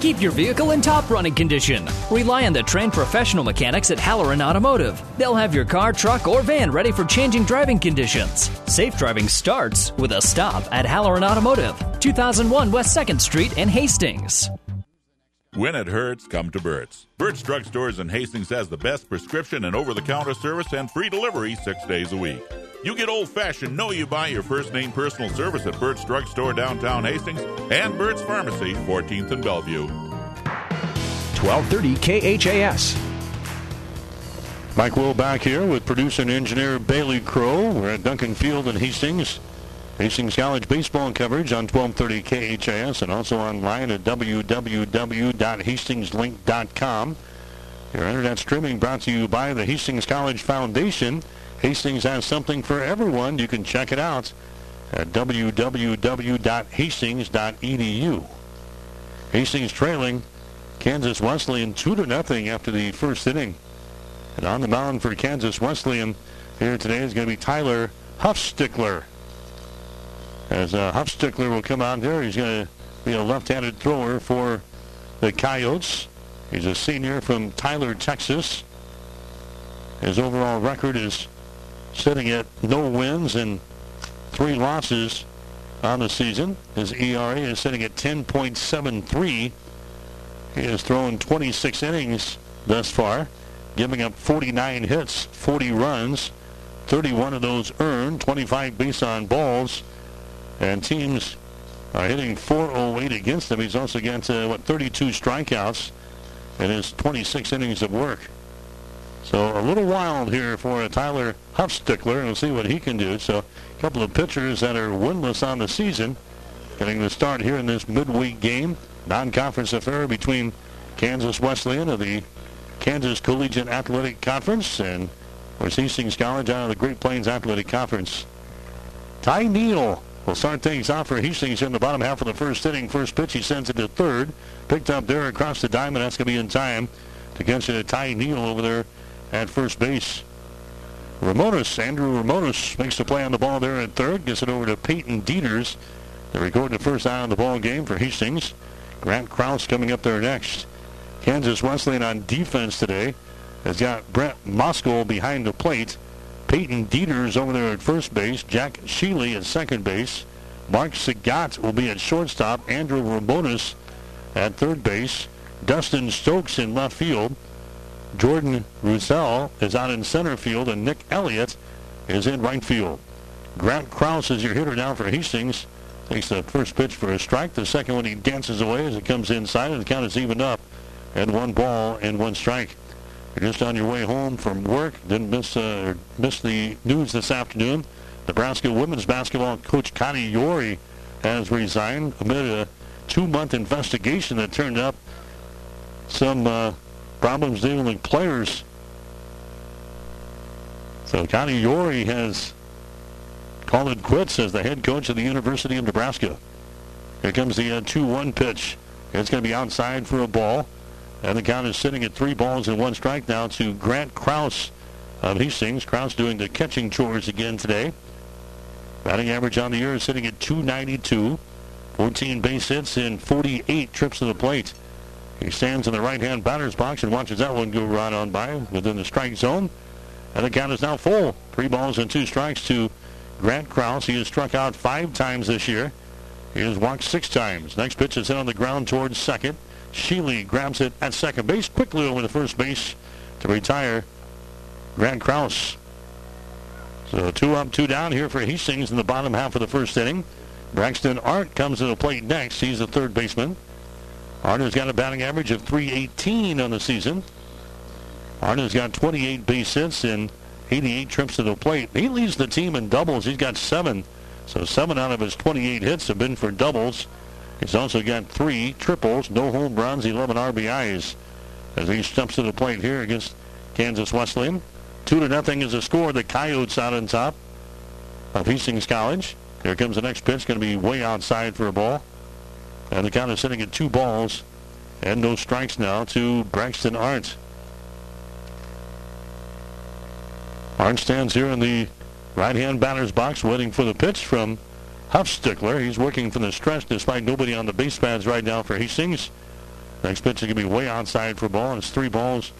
Keep your vehicle in top running condition. Rely on the trained professional mechanics at Halloran Automotive. They'll have your car, truck, or van ready for changing driving conditions. Safe driving starts with a stop at Halloran Automotive, 2001 West 2nd Street in Hastings. When it hurts, come to Burt's. Burt's Drugstores in Hastings has the best prescription and over the counter service and free delivery six days a week. You get old fashioned, know you buy your first name personal service at Burt's Drugstore downtown Hastings and Burt's Pharmacy, 14th and Bellevue. 1230 KHAS. Mike Will back here with producer and engineer Bailey Crow. We're at Duncan Field in Hastings. Hastings College baseball coverage on 1230 KHAS and also online at www.hastingslink.com. Your internet streaming brought to you by the Hastings College Foundation. Hastings has something for everyone. You can check it out at www.hastings.edu. Hastings trailing Kansas Wesleyan 2 to nothing after the first inning. And on the mound for Kansas Wesleyan here today is going to be Tyler Huffstickler. As uh, Huffstickler will come out here, he's going to be a left-handed thrower for the Coyotes. He's a senior from Tyler, Texas. His overall record is sitting at no wins and three losses on the season. His ERA is sitting at 10.73. He has thrown 26 innings thus far, giving up 49 hits, 40 runs, 31 of those earned, 25 base on balls, and teams are hitting 408 against him. He's also got, uh, what, 32 strikeouts in his 26 innings of work. So a little wild here for Tyler Huffstickler, and we'll see what he can do. So a couple of pitchers that are winless on the season getting the start here in this midweek game. Non-conference affair between Kansas Wesleyan of the Kansas Collegiate Athletic Conference and or Hastings College out of the Great Plains Athletic Conference. Ty Neal will start things off for Hastings in the bottom half of the first inning. First pitch, he sends it to third. Picked up there across the diamond. That's going to be in time to get to Ty Neal over there at first base. Ramones, Andrew Ramones makes the play on the ball there at third. Gets it over to Peyton Dieters. They record the first out of the ball game for Hastings. Grant Kraus coming up there next. Kansas Wesleyan on defense today has got Brett Moskowitz behind the plate. Peyton Dieters over there at first base. Jack Sheely at second base. Mark Sagat will be at shortstop. Andrew Ramones at third base. Dustin Stokes in left field. Jordan Roussel is out in center field, and Nick Elliott is in right field. Grant Kraus is your hitter now for Hastings. Takes the first pitch for a strike. The second one he dances away as it comes inside, and the count is evened up. And one ball and one strike. You're just on your way home from work. Didn't miss uh, miss the news this afternoon. Nebraska women's basketball coach Connie Yori has resigned amid a two-month investigation that turned up some uh, problems dealing with players. So Connie Yori has called it quits as the head coach of the University of Nebraska. Here comes the 2-1 uh, pitch. It's going to be outside for a ball. And the count is sitting at three balls and one strike now to Grant Kraus of Hastings. Kraus doing the catching chores again today. Batting average on the year is sitting at 292. 14 base hits and 48 trips to the plate. He stands in the right-hand batter's box and watches that one go right on by within the strike zone. And the count is now full. Three balls and two strikes to Grant Kraus. He has struck out five times this year. He has walked six times. Next pitch is hit on the ground towards second. Sheely grabs it at second base, quickly over to first base to retire Grant Kraus. So two up, two down here for Hastings in the bottom half of the first inning. Braxton Arndt comes to the plate next. He's the third baseman. Arnold's got a batting average of 318 on the season. Arnold's got 28 base hits and 88 trips to the plate. He leads the team in doubles. He's got seven. So seven out of his 28 hits have been for doubles. He's also got three triples, no home runs, 11 RBIs as he steps to the plate here against Kansas Wesleyan. Two to nothing is the score. The Coyotes out on top of Hastings College. Here comes the next pitch. Going to be way outside for a ball. And the count is sitting at two balls and no strikes now to Braxton Arndt. Arndt stands here in the right-hand batter's box waiting for the pitch from Huffstickler. He's working from the stretch despite nobody on the base pads right now for Hastings. Next pitch is going to be way outside for a ball. And it's three balls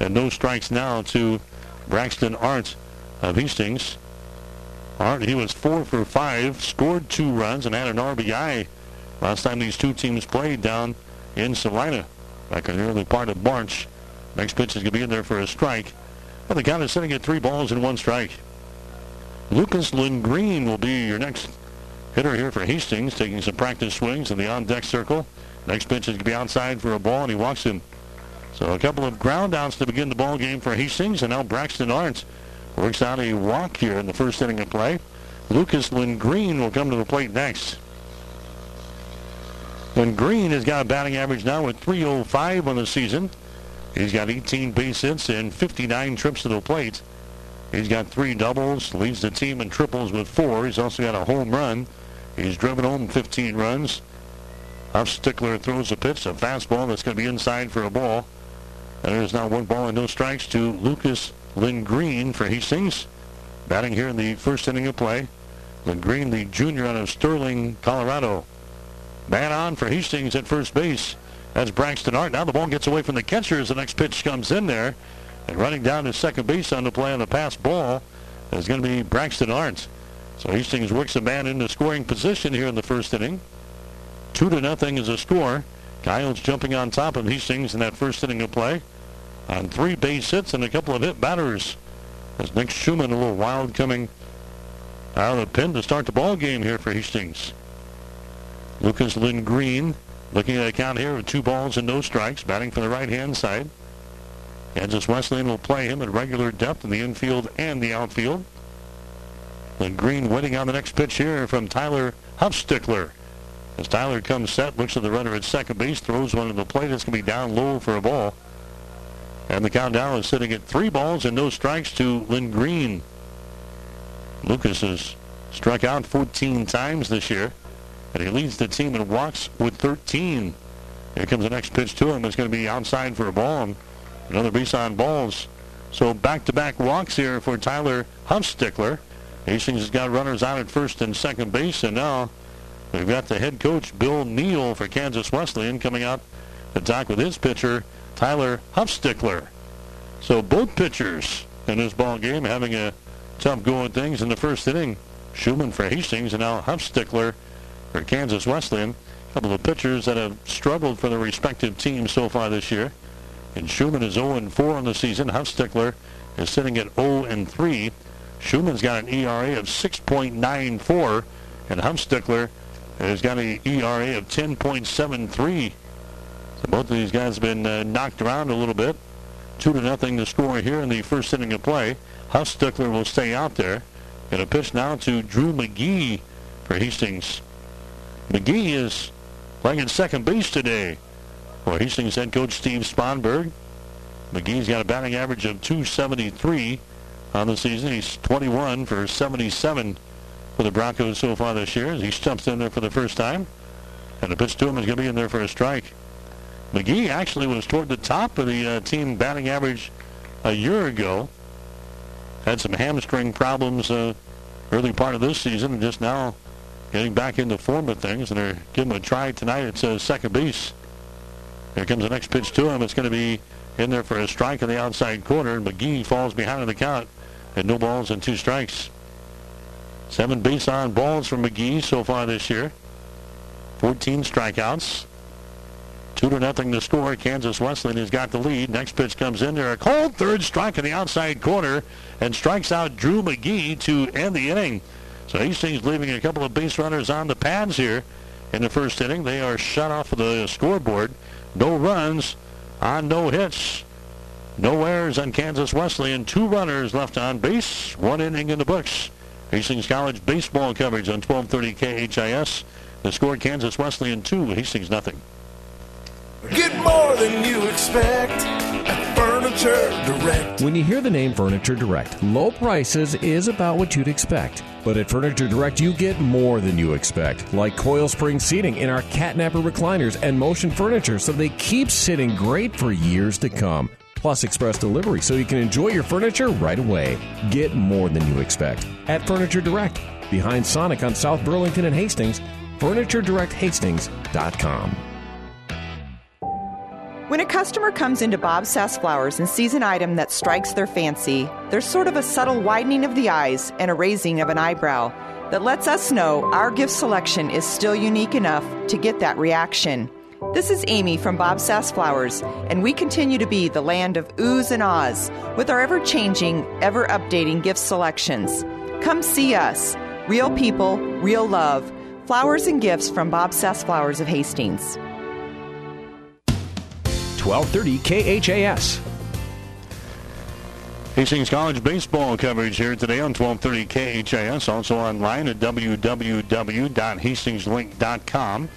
and no strikes now to Braxton Arndt of Hastings. Arndt, he was four for five, scored two runs, and had an RBI Last time these two teams played down in Salina back in the early part of March. Next pitch is going to be in there for a strike. The count is sitting at three balls and one strike. Lucas Lindgren will be your next hitter here for Hastings, taking some practice swings in the on-deck circle. Next pitch is to be outside for a ball, and he walks him. So a couple of ground outs to begin the ball game for Hastings, and now Braxton Arndt works out a walk here in the first inning of play. Lucas Lindgren will come to the plate next. And Green has got a batting average now with 305 on the season. He's got 18 base hits and 59 trips to the plate. He's got three doubles, leads the team in triples with four. He's also got a home run. He's driven home 15 runs. Huffstickler throws a pitch, a fastball that's going to be inside for a ball. And there's now one ball and no strikes to Lucas Lindgren for Hastings. Batting here in the first inning of play. Lindgren, the junior out of Sterling, Colorado. Man on for Hastings at first base. That's Braxton Arndt. Now the ball gets away from the catcher as the next pitch comes in there. And running down to second base on the play on the passed ball is going to be Braxton Arndt. So Hastings works a man into scoring position here in the first inning. Two to nothing is a score. Coyotes jumping on top of Hastings in that first inning of play on three base hits and a couple of hit batters. As Nick Schumann a little wild coming out of the pin to start the ball game here for Hastings. Lucas Lindgren looking at a count here of two balls and no strikes, batting from the right-hand side. Kansas Wesleyan will play him at regular depth in the infield and the outfield. Lindgren waiting on the next pitch here from Tyler Huffstickler. As Tyler comes set, looks at the runner at second base, throws one to the plate. It's going to be down low for a ball. And the count countdown is sitting at three balls and no strikes to Lindgren. Lucas has struck out 14 times this year, and he leads the team in walks with 13. Here comes the next pitch to him. It's going to be outside for a ball. And another base on balls. So back-to-back walks here for Tyler Huffstickler. Hastings has got runners out at first and second base, and now we've got the head coach, Bill Neal, for Kansas Wesleyan, coming out to talk with his pitcher, Tyler Huffstickler. So both pitchers in this ball game having a tough go at things in the first inning. Schumann for Hastings and now Huffstickler for Kansas Wesleyan. A couple of pitchers that have struggled for their respective teams so far this year. And Schumann is 0-4 on the season. Huffstickler is sitting at 0-3. Schumann's got an ERA of 6.94, and Huffstickler has got an ERA of 10.73. So both of these guys have been uh, knocked around a little bit. Two to nothing the score here in the first inning of play. Huffstickler will stay out there. And a pitch now to Drew McGee for Hastings. McGee is playing at second base today for Hastings head coach Steve Sponberg. McGee's got a batting average of 273 on the season. He's 21 for 77 for the Broncos so far this year he stumps in there for the first time. And the pitch to him is going to be in there for a strike. McGee actually was toward the top of the uh, team batting average a year ago. Had some hamstring problems uh, early part of this season and just now getting back into form of things. And they're giving him a try tonight at uh, second base. Here comes the next pitch to him. It's going to be in there for a strike in the outside corner. And McGee falls behind in the count. And no balls and two strikes. Seven base on balls for McGee so far this year. 14 strikeouts. Two to nothing to score. Kansas Wesleyan has got the lead. Next pitch comes in there. A cold third strike in the outside corner and strikes out Drew McGee to end the inning. So Hastings leaving a couple of base runners on the pads here in the first inning. They are shut off of the scoreboard. No runs on no hits. No errors on Kansas Wesleyan. Two runners left on base. One inning in the books. Hastings College baseball coverage on 1230 KHAS. The score Kansas Wesleyan 2, Hastings nothing. Get more than you expect at Furniture Direct. When you hear the name Furniture Direct, low prices is about what you'd expect. But at Furniture Direct, you get more than you expect, like coil spring seating in our catnapper recliners and motion furniture so they keep sitting great for years to come. Plus express delivery so you can enjoy your furniture right away. Get more than you expect at Furniture Direct, behind Sonic on South Burlington and Hastings, FurnitureDirectHastings.com. When a customer comes into Bob Sass Flowers and sees an item that strikes their fancy, there's sort of a subtle widening of the eyes and a raising of an eyebrow that lets us know our gift selection is still unique enough to get that reaction. This is Amy from Bob Sass Flowers, and we continue to be the land of oohs and ahs with our ever changing, ever updating gift selections. Come see us. Real people, real love. Flowers and gifts from Bob Sass Flowers of Hastings. 1230 KHAS. Hastings College baseball coverage here today on 1230 KHAS. Also online at www.hastingslink.com.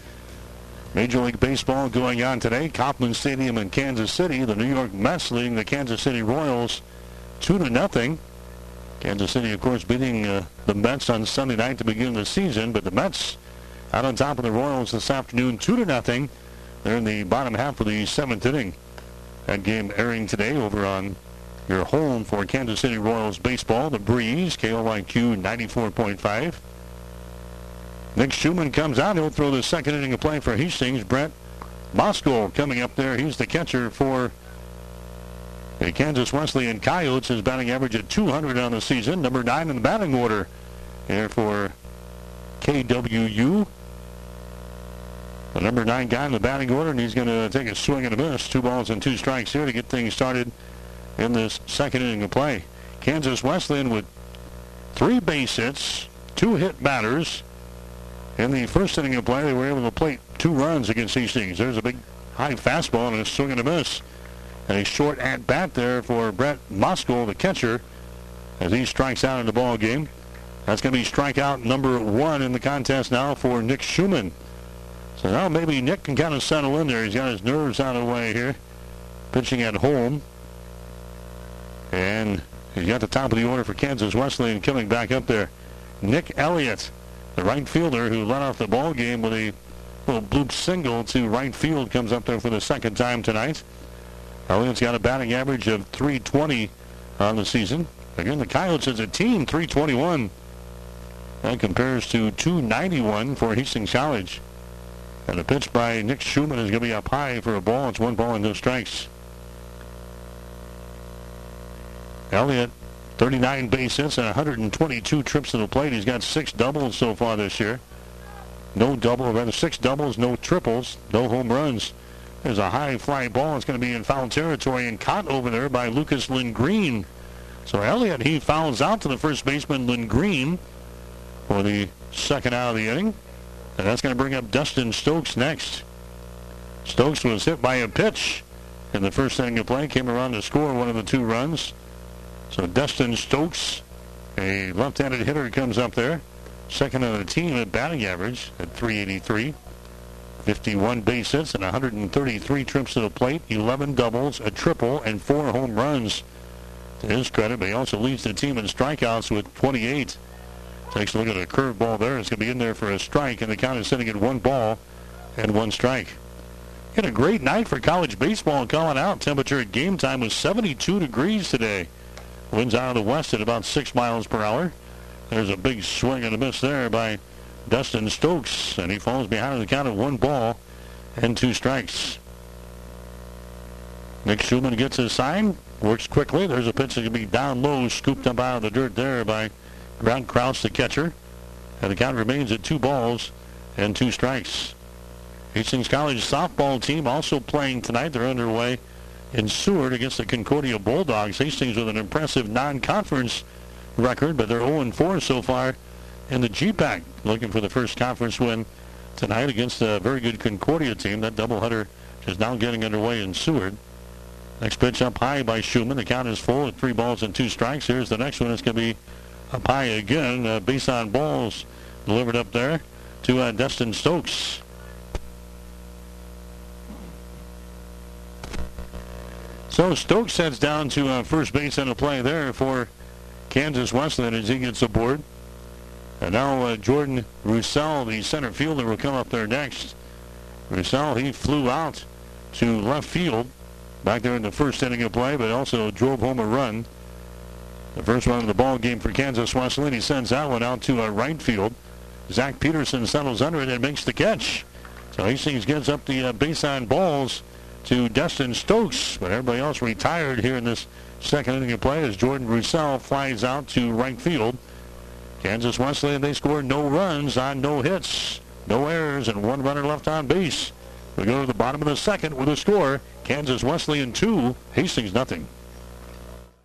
Major League Baseball going on today. Kauffman Stadium in Kansas City. The New York Mets leading the Kansas City Royals 2 to nothing. Kansas City, of course, beating uh, the Mets on Sunday night to begin the season, but the Mets out on top of the Royals this afternoon 2 to nothing. They're in the bottom half of the seventh inning. That game airing today over on your home for Kansas City Royals baseball, the Breeze, KOIQ 94.5. Nick Schumann comes out. He'll throw the second inning of play for Hastings. Brent Moskowitz coming up there. He's the catcher for the Kansas Wesleyan Coyotes. His batting average at 200 on the season. Number nine in the batting order here for KWU the number nine guy in the batting order, and he's going to take a swing and a miss. Two balls and two strikes here to get things started in this second inning of play. Kansas Wesleyan with three base hits, two hit batters. In the first inning of play, they were able to plate two runs against Hastings. There's a big high fastball and a swing and a miss. And a short at bat there for Brett Moskal, the catcher, as he strikes out in the ball game. That's going to be strikeout number one in the contest now for Nick Schumann. So now maybe Nick can kind of settle in there. He's got his nerves out of the way here. Pitching at home. And he's got the top of the order for Kansas Wesleyan coming back up there. Nick Elliott, the right fielder who led off the ball game with a little bloop single to right field, comes up there for the second time tonight. Elliott's got a batting average of 320 on the season. Again, the Coyotes as a team, 321. That compares to 291 for Hastings College. And the pitch by Nick Schumann is going to be up high for a ball. It's one ball and no strikes. Elliott, 39 base hits and 122 trips to the plate. He's got six doubles so far this year. No double, rather six doubles, no triples, no home runs. There's a high fly ball. It's going to be in foul territory and caught over there by Lucas Lindgren. So Elliott, he fouls out to the first baseman, Lindgren, for the second out of the inning. And that's going to bring up Dustin Stokes next. Stokes was hit by a pitch in the first inning of play, came around to score one of the two runs. So Dustin Stokes, a left-handed hitter, comes up there. Second on the team at batting average at 383. 51 base hits and 133 trips to the plate, 11 doubles, a triple, and four home runs. To his credit, but he also leads the team in strikeouts with 28. Takes a look at a curveball there. It's going to be in there for a strike, and the count is sitting at one ball and one strike. Had a great night for college baseball calling out. Temperature at game time was 72 degrees today. Winds out of the west at about 6 miles per hour. There's a big swing and a miss there by Dustin Stokes, and he falls behind on the count of one ball and two strikes. Nick Schumann gets his sign, works quickly. There's a pitch that can be down low, scooped up out of the dirt there by Grant Kraus, the catcher. And the count remains at two balls and two strikes. Hastings College softball team also playing tonight. They're underway in Seward against the Concordia Bulldogs. Hastings with an impressive non-conference record, but they're 0-4 so far in the GPAC. Looking for the first conference win tonight against a very good Concordia team. That doubleheader is now getting underway in Seward. Next pitch up high by Schumann. The count is full three balls and two strikes. Here's the next one. It's going to be up high again. Uh, base on balls delivered up there to uh, Dustin Stokes. So Stokes heads down to uh, first base on a play there for Kansas Wesleyan as he gets aboard. And now uh, Jordan Roussel, the center fielder, will come up there next. Roussel, he flew out to left field back there in the first inning of play, but also drove home a run. The first run of the ball game for Kansas Wesleyan. He sends that one out to uh, right field. Zach Peterson settles under it and makes the catch. So Hastings gets up the uh, base on balls to Dustin Stokes, but everybody else retired here in this second inning of play as Jordan Roussel flies out to right field. Kansas Wesleyan, they scored no runs on no hits, no errors, and one runner left on base. We go to the bottom of the second with a score. Kansas Wesleyan 2, Hastings nothing.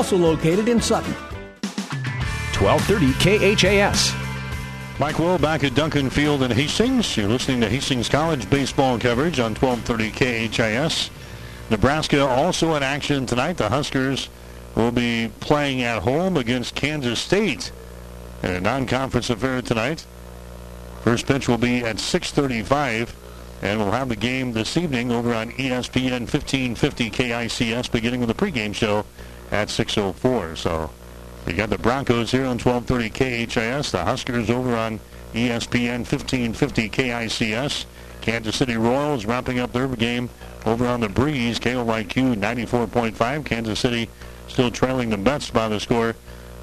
also located in Sutton. 1230 KHAS. Mike Will back at Duncan Field in Hastings. You're listening to Hastings College baseball coverage on 1230 KHAS. Nebraska also in action tonight. The Huskers will be playing at home against Kansas State in a non-conference affair tonight. First pitch will be at 6:35 And we'll have the game this evening over on ESPN 1550 KICS beginning with the pregame show at 6.04. So you got the Broncos here on 1230 KHAS, the Huskers over on ESPN 1550 KICS. Kansas City Royals wrapping up their game over on the breeze. KOIQ 94.5. Kansas City still trailing the Mets by the score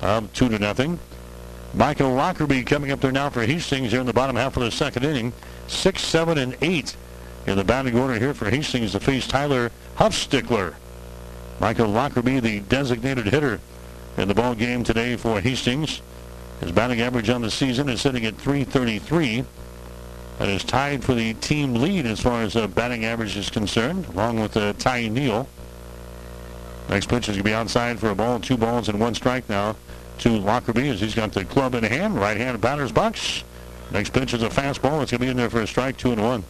of 2 to nothing. Michael Lockerbie coming up there now for Hastings here in the bottom half of the second inning. Six, seven, and eight in the batting order here for Hastings to face Tyler Huffstickler. Michael Lockerbie, the designated hitter in the ball game today for Hastings. His batting average on the season is sitting at 333. That is tied for the team lead as far as uh, batting average is concerned, along with uh, Ty Neal. Next pitch is going to be outside for a ball, two balls and one strike now to Lockerbie as he's got the club in hand, right-handed batter's box. Next pitch is a fastball. It's going to be in there for a strike, two and one.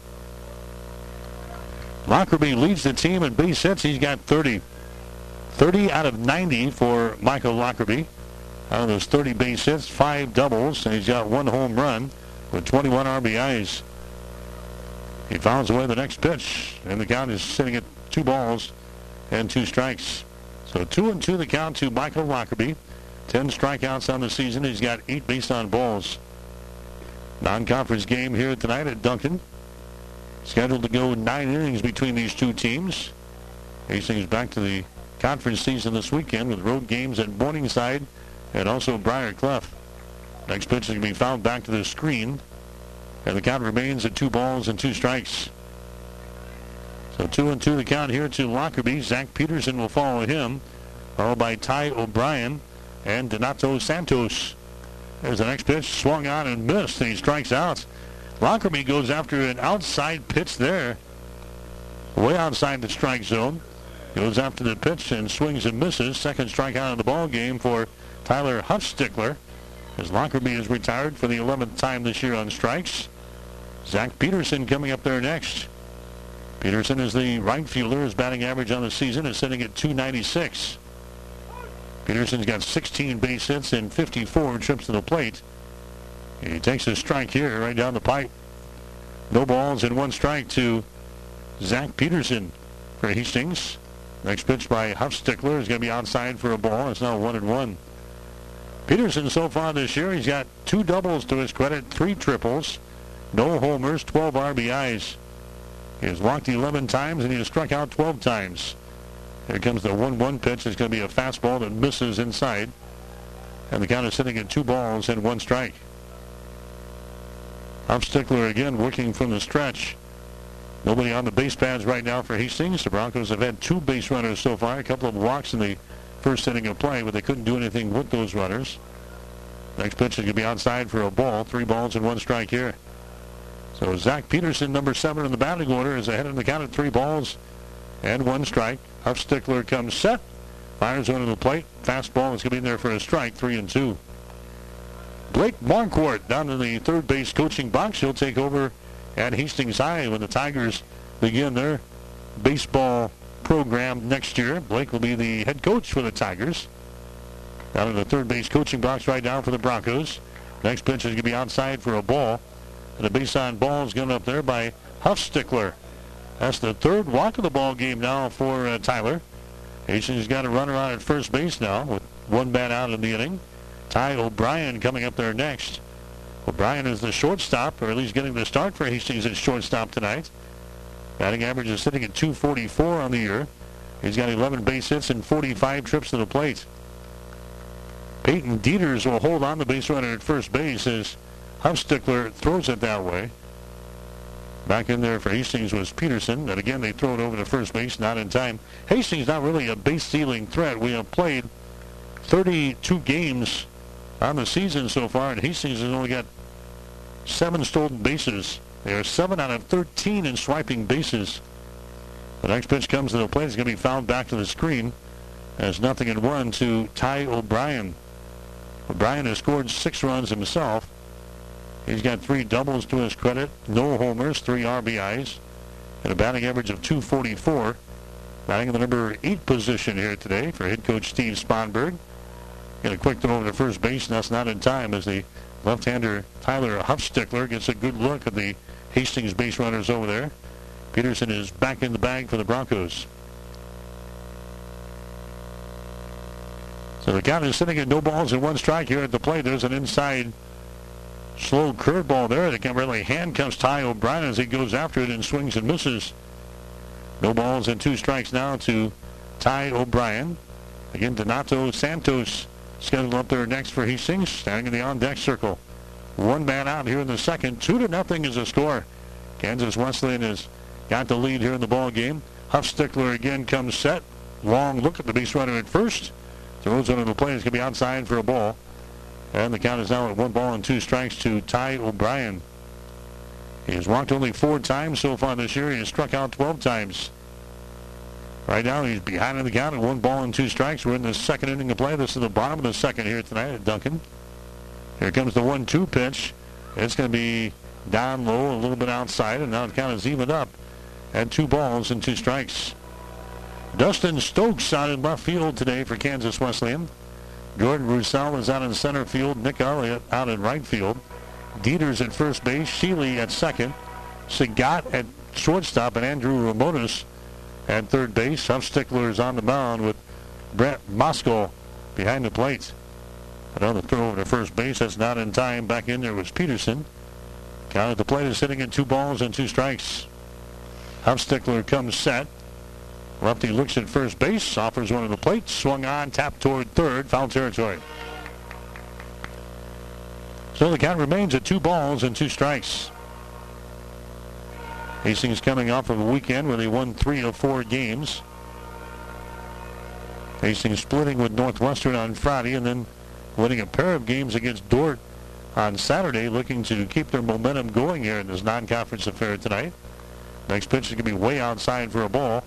Lockerbie leads the team in base hits. He's got 30. 30 out of 90 for Michael Lockerbie. Out of those 30 base hits, five doubles, and he's got one home run with 21 RBIs. He fouls away the next pitch, and the count is sitting at two balls and two strikes. So two and two the count to Michael Lockerbie. 10 strikeouts on the season. He's got eight base on balls. Non-conference game here tonight at Duncan. Scheduled to go nine innings between these two teams. Hastings back to the conference season this weekend with road games at Morningside and also Briar Cliff. Next pitch is going to be fouled back to the screen. And the count remains at two balls and two strikes. So two and two the count here to Lockerbie. Zach Peterson will follow him, followed by Ty O'Brien and Donato Santos. There's the next pitch, swung on and missed, and he strikes out. Lockerbie goes after an outside pitch there, way outside the strike zone. Goes after the pitch and swings and misses. Second strikeout of the ball game for Tyler Huffstickler. As Lockerbie is retired for the 11th time this year on strikes. Zach Peterson coming up there next. Peterson is the right fielder. His batting average on the season is sitting at 296. Peterson's got 16 base hits and 54 trips to the plate. He takes a strike here right down the pipe. No balls and one strike to Zach Peterson for Hastings. Next pitch by Huffstickler is going to be outside for a ball. It's now one and one. Peterson so far this year, he's got two doubles to his credit, three triples, no homers, 12 RBIs. He has walked 11 times and he has struck out 12 times. Here comes the 1-1 pitch. It's going to be a fastball that misses inside. And the count is sitting at two balls and one strike. Huffstickler again working from the stretch. Nobody on the base pads right now for Hastings. The Broncos have had two base runners so far. A couple of walks in the first inning of play, but they couldn't do anything with those runners. Next pitch is going to be outside for a ball. Three balls and one strike here. So Zach Peterson, number seven in the batting order, is ahead in the count at three balls and one strike. Huffstickler comes set. Fires onto the plate. Fastball is going to be in there for a strike, three and two. Blake Marquardt down in the third base coaching box. He'll take over at Hastings High when the Tigers begin their baseball program next year. Blake will be the head coach for the Tigers. Down in the third base coaching box right now for the Broncos. Next pitch is going to be outside for a ball. And the base on ball is going up there by Huffstickler. That's the third walk of the ball game now for uh, Tyler. Hastings got a runner on at first base now with one bat out in the inning. Ty O'Brien coming up there next. O'Brien is the shortstop, or at least getting the start for Hastings at shortstop tonight. Batting average is sitting at 244 on the year. He's got 11 base hits and 45 trips to the plate. Peyton Dieters will hold on the base runner at first base as Huffstickler throws it that way. Back in there for Hastings was Peterson. And again, they throw it over to first base, not in time. Hastings not really a base stealing threat. We have played 32 games on the season so far, and Hastings has only got seven stolen bases. They are 7 out of 13 in swiping bases. The next pitch comes to the plate. It's going to be fouled back to the screen as nothing in one to Ty O'Brien. O'Brien has scored six runs himself. He's got three doubles to his credit, no homers, three RBIs, and a batting average of 244. Batting in the number eight position here today for head coach Steve Sponberg. Get a quick throw over to first base, and that's not in time as the left-hander Tyler Huffstickler gets a good look at the Hastings base runners over there. Peterson is back in the bag for the Broncos. So the count is sitting at no balls and one strike here at the plate. There's an inside slow curveball there that really handcuffs Ty O'Brien as he goes after it and swings and misses. No balls and two strikes now to Ty O'Brien. Again, Donato Santos scheduled up there next for Hastings, standing in the on-deck circle. One man out here in the second. Two to nothing is the score. Kansas Wesleyan has got the lead here in the ball game. Huffstickler again comes set. Long look at the base runner at first. Throws under the plate. It's going to be outside for a ball. And the count is now at one ball and two strikes to Ty O'Brien. He has walked only four times so far this year. He has struck out 12 times. Right now he's behind in the count at one ball and two strikes. We're in the second inning of play. This is the bottom of the second here tonight at Duncan. Here comes the 1-2 pitch. It's going to be down low, a little bit outside, and now the count is evened up at two balls and two strikes. Dustin Stokes out in left field today for Kansas Wesleyan. Jordan Roussel is out in center field. Nick Elliott out in right field. Dieters at first base. Sheely at second. Sagat at shortstop and Andrew Ramones at third base. Huffstickler is on the mound with Brett Moskal behind the plate. Another throw over to first base. That's not in time. Back in there was Peterson. Count at the plate is sitting at two balls and two strikes. Huffstickler comes set. Lefty looks at first base, offers one of the plates, swung on, tapped toward third, foul territory. So the count remains at two balls and two strikes. Hastings coming off of a weekend where they won three of four games. Hastings splitting with Northwestern on Friday and then winning a pair of games against Dordt on Saturday, looking to keep their momentum going here in this non-conference affair tonight. Next pitch is going to be way outside for a ball.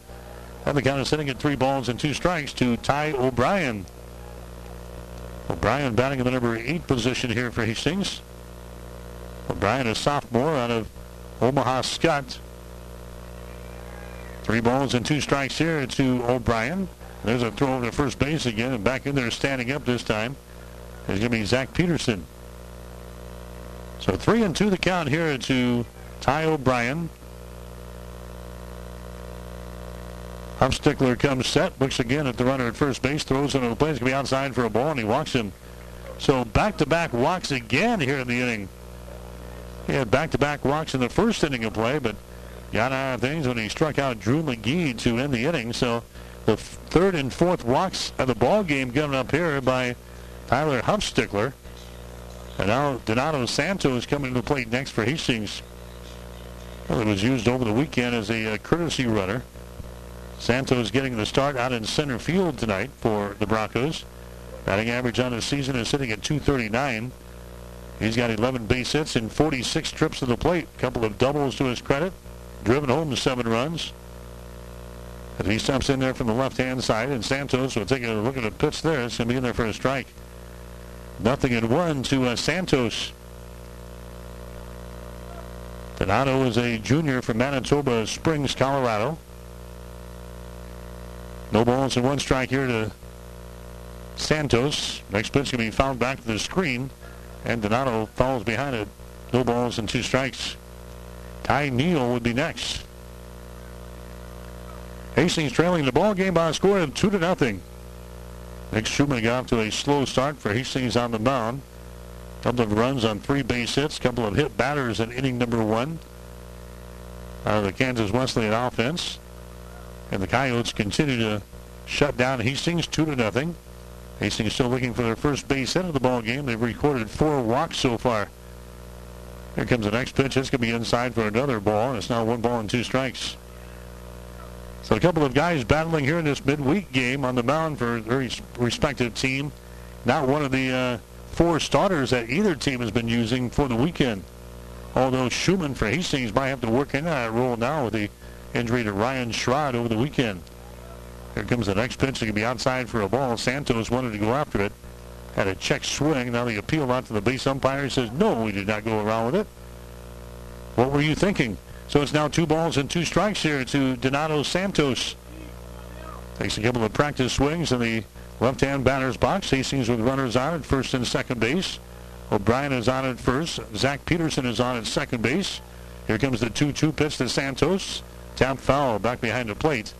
And the count is sitting at three balls and two strikes to Ty O'Brien. O'Brien batting in the number eight position here for Hastings. O'Brien, a sophomore out of Omaha Skutt. Three balls and two strikes here to O'Brien. There's a throw over to first base again, and back in there standing up this time is going to be Zach Peterson. So three and two the count here to Ty O'Brien. Huffstickler comes set, looks again at the runner at first base, throws into the plate. It's going to be outside for a ball, and he walks him. So back-to-back walks again here in the inning. He had back-to-back walks in the first inning of play, but got out of things when he struck out Drew McGee to end the inning. So the third and fourth walks of the ball game given up here by Tyler Huffstickler. And now Donato Santos coming to the plate next for Hastings. Well, it was used over the weekend as a, a courtesy runner. Santos getting the start out in center field tonight for the Broncos. Batting average on the season is sitting at 239. He's got 11 base hits and 46 trips to the plate. A couple of doubles to his credit. Driven home seven runs. As he steps in there from the left-hand side, and Santos will take a look at the pitch there. It's going to be in there for a strike. Nothing in one to uh, Santos. Donato is a junior from Manitou Springs, Colorado. No balls and one strike here to Santos. Next pitch going to be fouled back to the screen. And Donato falls behind it. No balls and two strikes. Ty Neal would be next. Hastings trailing the ball game by a score of two to nothing. Nick Schumann got off to a slow start for Hastings on the mound. Couple of runs on three base hits. Couple of hit batters in inning number one. Out of the Kansas Wesleyan offense. And the Coyotes continue to shut down Hastings 2 to nothing. Hastings still looking for their first base hit of the ball game. They've recorded four walks so far. Here comes the next pitch. Going to be inside for another ball, it's now one ball and two strikes. So a couple of guys battling here in this midweek game on the mound for their respective team. Not one of the uh, four starters that either team has been using for the weekend. Although Schumann for Hastings might have to work in that role now with the injury to Ryan Schrod over the weekend. Here comes the next pitch. It can be outside for a ball. Santos wanted to go after it. Had a check swing. Now the appeal out to the base umpire. Says, no, we did not go around with it. What were you thinking? So it's now two balls and two strikes here to Donato Santos. Takes a couple of practice swings in the left-hand batter's box. Hastings with runners on at first and second base. O'Brien is on at first. Zach Peterson is on at second base. Here comes the 2-2 pitch to Santos. Tap foul back behind the plate.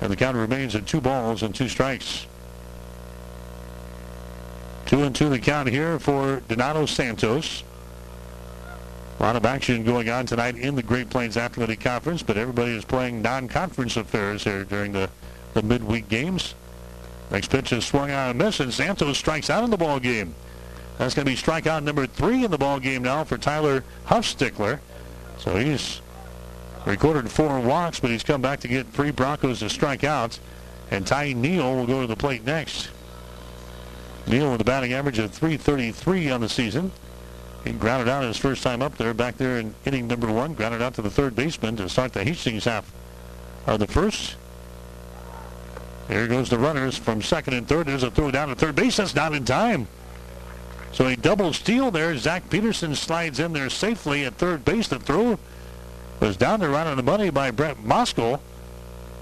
And the count remains at two balls and two strikes. Two and two the count here for Donato Santos. A lot of action going on tonight in the Great Plains Athletic Conference, but everybody is playing non-conference affairs here during the, the midweek games. Next pitch is swung on a miss, and Santos strikes out in the ball game. That's going to be strikeout number three in the ball game now for Tyler Huffstickler. So he's recorded four walks, but he's come back to get three Broncos to strike out. And Ty Neal will go to the plate next. Neal with a batting average of 333 on the season. He grounded out his first time up there, back there in inning number one, grounded out to the third baseman to start the Hastings half of the first. Here goes the runners from second and third. There's a throw down to third base. That's not in time. So a double steal there. Zach Peterson slides in there safely at third base. The throw was down there running the money by Brett Moskal.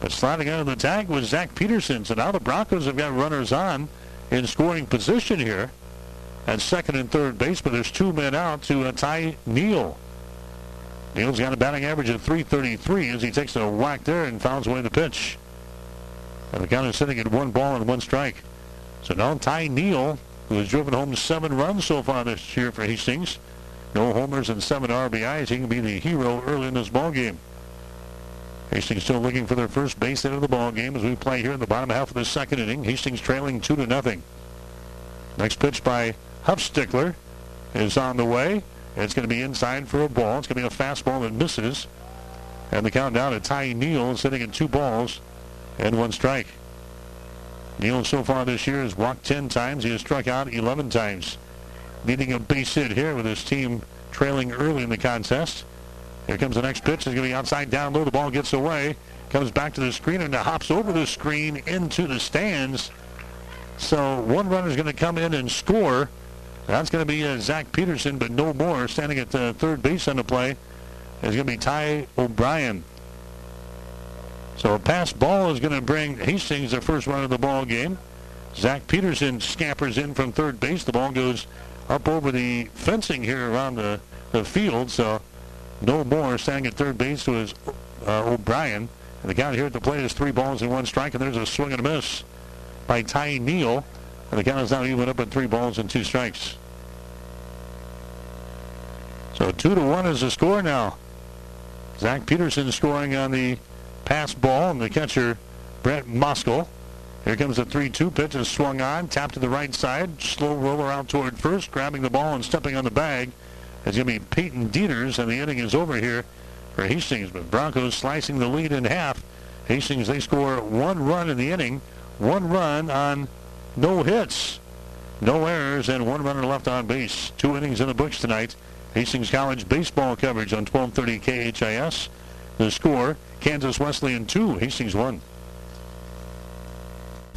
But sliding out of the tag was Zach Peterson. So now the Broncos have got runners on in scoring position here at second and third base, but there's two men out to uh, Ty Neal. Neal's got a batting average of 333 as he takes a whack there and fouls away the pitch. And the count is sitting at one ball and one strike. So now Ty Neal, who has driven home seven runs so far this year for Hastings, no homers and seven RBIs. He can be the hero early in this ball game. Hastings still looking for their first base hit of the ball game as we play here in the bottom half of the second inning. Hastings trailing two to nothing. Next pitch by Huffstickler is on the way. It's going to be inside for a ball. It's going to be a fastball that misses. And the countdown to Ty Neal sitting in two balls and one strike. Neal so far this year has walked 10 times. He has struck out 11 times. Needing a base hit here with his team trailing early in the contest. Here comes the next pitch. It's going to be outside down low. The ball gets away. Comes back to the screen and hops over the screen into the stands. So one runner is going to come in and score. That's going to be uh, Zach Peterson, but no more. Standing at the third base on the play is going to be Ty O'Brien. So a passed ball is going to bring Hastings the first run of the ball game. Zach Peterson scampers in from third base. The ball goes up over the fencing here around the, the field. So no more. Standing at third base was uh, O'Brien. And the count here at the plate is three balls and one strike. And there's a swing and a miss by Ty Neal. And the count is now even up at three balls and two strikes. So two to one is the score now. Zach Peterson scoring on the passed ball, and the catcher, Brett Moskal. Here comes the 3-2 pitch is swung on, tapped to the right side, slow roller out toward first, grabbing the ball and stepping on the bag. It's going to be Peyton Dieters, and the inning is over here for Hastings. But Broncos slicing the lead in half. Hastings, they score one run in the inning, one run on no hits, no errors, and one runner left on base. Two innings in the books tonight. Hastings College baseball coverage on 1230 KHAS. The score, Kansas Wesleyan 2, Hastings 1.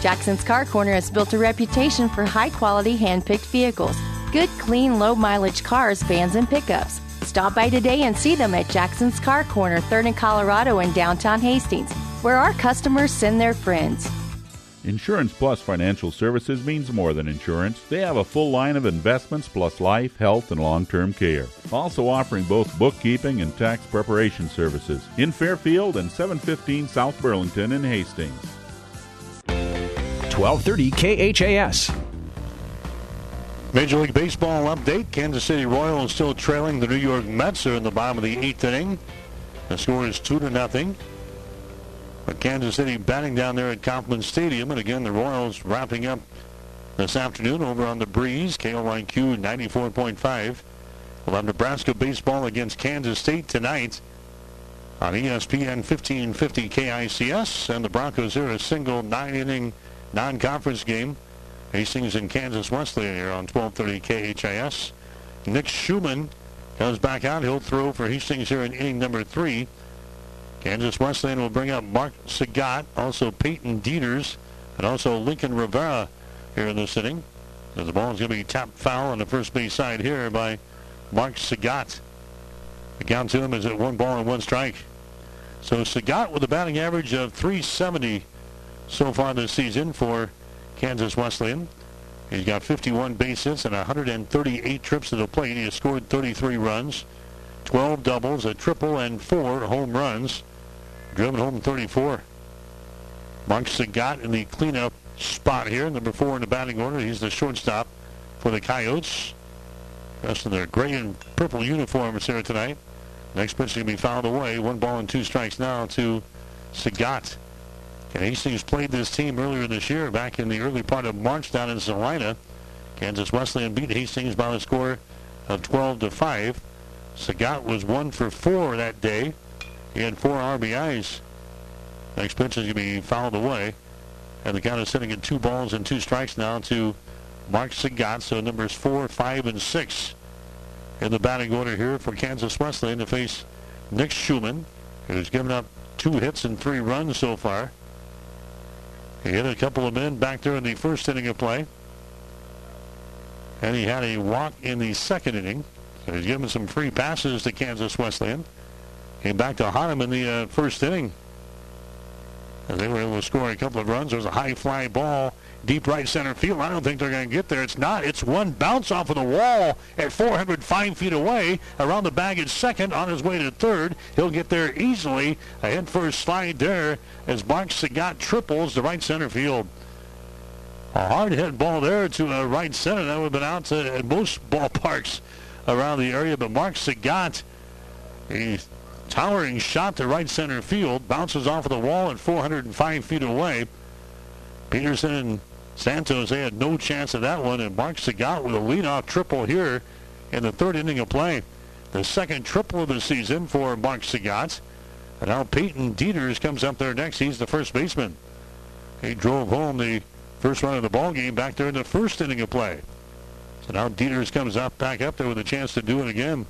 Jackson's Car Corner has built a reputation for high quality hand picked vehicles. Good, clean, low mileage cars, vans, and pickups. Stop by today and see them at Jackson's Car Corner, 3rd and Colorado in downtown Hastings, where our customers send their friends. Insurance Plus Financial Services means more than insurance. They have a full line of investments plus life, health, and long term care. Also offering both bookkeeping and tax preparation services in Fairfield and 715 South Burlington in Hastings. 1230 KHAS. Major League Baseball update. Kansas City Royals still trailing the New York Mets are in the bottom of the eighth inning. The score is two to nothing. But Kansas City batting down there at Kauffman Stadium. And again, the Royals wrapping up this afternoon over on the breeze. KOIQ 94.5. We'll have Nebraska baseball against Kansas State tonight on ESPN 1550 KICS. And the Broncos here a single nine-inning non-conference game. Hastings and Kansas Wesleyan here on 1230 KHAS. Nick Schumann Comes back out. He'll throw for Hastings here in inning number three. Kansas Wesleyan will bring up Mark Sagat, also Peyton Dieters, and also Lincoln Rivera here in this inning. The ball is going to be tapped foul on the first base side here by Mark Sagat. The count to him is at one ball and one strike. So Sagat with a batting average of 370 so far this season for Kansas Wesleyan. He's got 51 base hits and 138 trips to the plate. He has scored 33 runs, 12 doubles, a triple, and four home runs. Driven home 34. Mark Sagat in the cleanup spot here, number four in the batting order. He's the shortstop for the Coyotes. Dressed in their gray and purple uniforms here tonight. Next pitch is going to be fouled away. One ball and two strikes now to Sagat. And Hastings played this team earlier this year, back in the early part of March down in Salina. Kansas Wesleyan beat Hastings by a score of 12 to 5. Sagat was one for four that day. He had four RBIs. Next is going to be fouled away. And the count is sitting at two balls and two strikes now to Mark Sagat. So numbers four, five, and six in the batting order here for Kansas Wesleyan to face Nick Schumann, who's given up two hits and three runs so far. He hit a couple of men back there in the first inning of play. And he had a walk in the second inning. So he's given some free passes to Kansas Wesleyan. Came back to haunt in the uh, first inning. And they were able to score a couple of runs. There was a high fly ball deep right center field. I don't think they're going to get there. It's not. It's one bounce off of the wall at 405 feet away. Around the bag at second, on his way to third. He'll get there easily. A head first slide there as Mark Sagat triples the right center field. A hard hit ball there to a right center. That would have been out to, at most ballparks around the area. But Mark Sagat, a towering shot to right center field, bounces off of the wall at 405 feet away. Peterson and Santos, they had no chance of that one, and Mark Sagat with a leadoff triple here in the third inning of play. The second triple of the season for Mark Sagat. And now Peyton Dieters comes up there next. He's the first baseman. He drove home the first run of the ball game back there in the first inning of play. So now Dieters comes up back up there with a chance to do it again.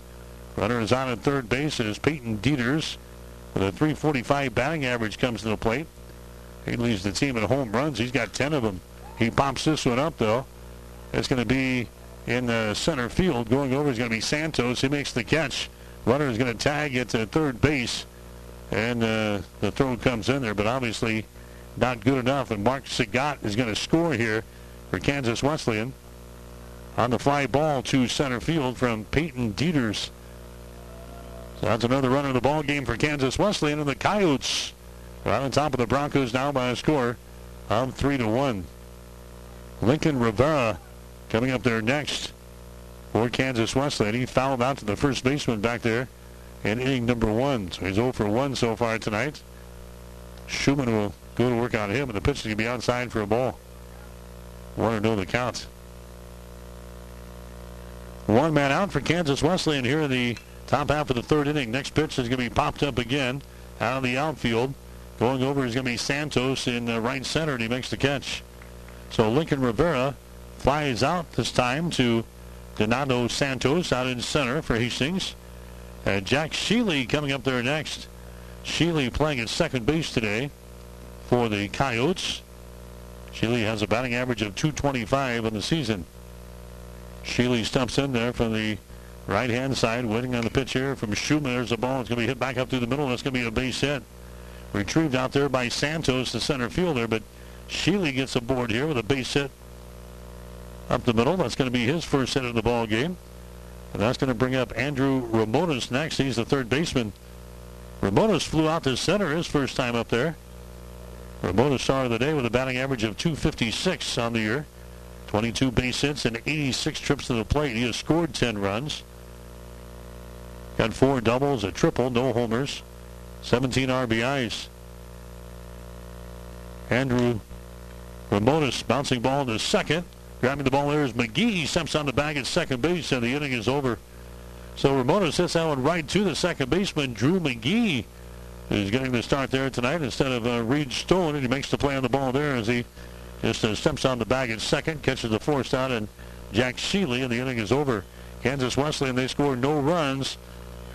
Runner is on at third base as Peyton Dieters with a 345 batting average comes to the plate. He leads the team in home runs. He's got 10 of them. He pops this one up, though. It's going to be in the center field. Going over is going to be Santos. He makes the catch. Runner is going to tag it to third base. And uh, the throw comes in there, but obviously not good enough. And Mark Sagat is going to score here for Kansas Wesleyan. On the fly ball to center field from Peyton Dieters. So that's another run in the ball game for Kansas Wesleyan. And the Coyotes Right on top of the Broncos now by a score of 3 to 1. Lincoln Rivera coming up there next for Kansas Wesleyan. He fouled out to the first baseman back there in inning number one. So he's 0 for 1 so far tonight. Schumann will go to work on him, and the pitch is going to be outside for a ball. One or no the count. One man out for Kansas Wesleyan here in the top half of the third inning. Next pitch is going to be popped up again out of the outfield. Going over is going to be Santos in the right center, and he makes the catch. So Lincoln Rivera flies out this time to Donato Santos out in center for Hastings. And Jack Sheely coming up there next. Sheely playing at second base today for the Coyotes. Sheely has a batting average of 225 in the season. Sheely steps in there from the right-hand side, waiting on the pitch here from Schumann. There's a ball. It's going to be hit back up through the middle. That's going to be a base hit. Retrieved out there by Santos, the center fielder, but Sheely gets aboard here with a base hit up the middle. That's going to be his first hit of the ball game. And that's going to bring up Andrew Ramones next. He's the third baseman. Ramones flew out to center his first time up there. Ramones star of the day with a batting average of 256 on the year. 22 base hits and 86 trips to the plate. He has scored 10 runs. Got four doubles, a triple, no homers, 17 RBIs. Andrew Ramones bouncing ball to second. Grabbing the ball there is McGee. Steps on the bag at second base, and the inning is over. So Ramones hits that one right to the second baseman, Drew McGee, who's getting the start there tonight instead of uh, Reed Stone, and he makes the play on the ball there as he just uh, steps on the bag at second, catches the force out, and Jack Sheely, and the inning is over. Kansas Wesleyan, they score no runs.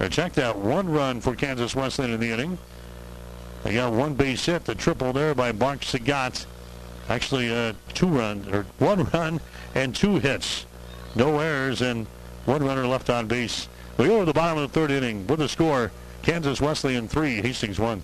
Check that, one run for Kansas Wesleyan in the inning. They got one base hit, the triple there by Mark Sagat. Actually, uh, two runs, or one run and two hits. No errors and one runner left on base. We go to the bottom of the third inning with the score. Kansas Wesleyan 3, Hastings 1.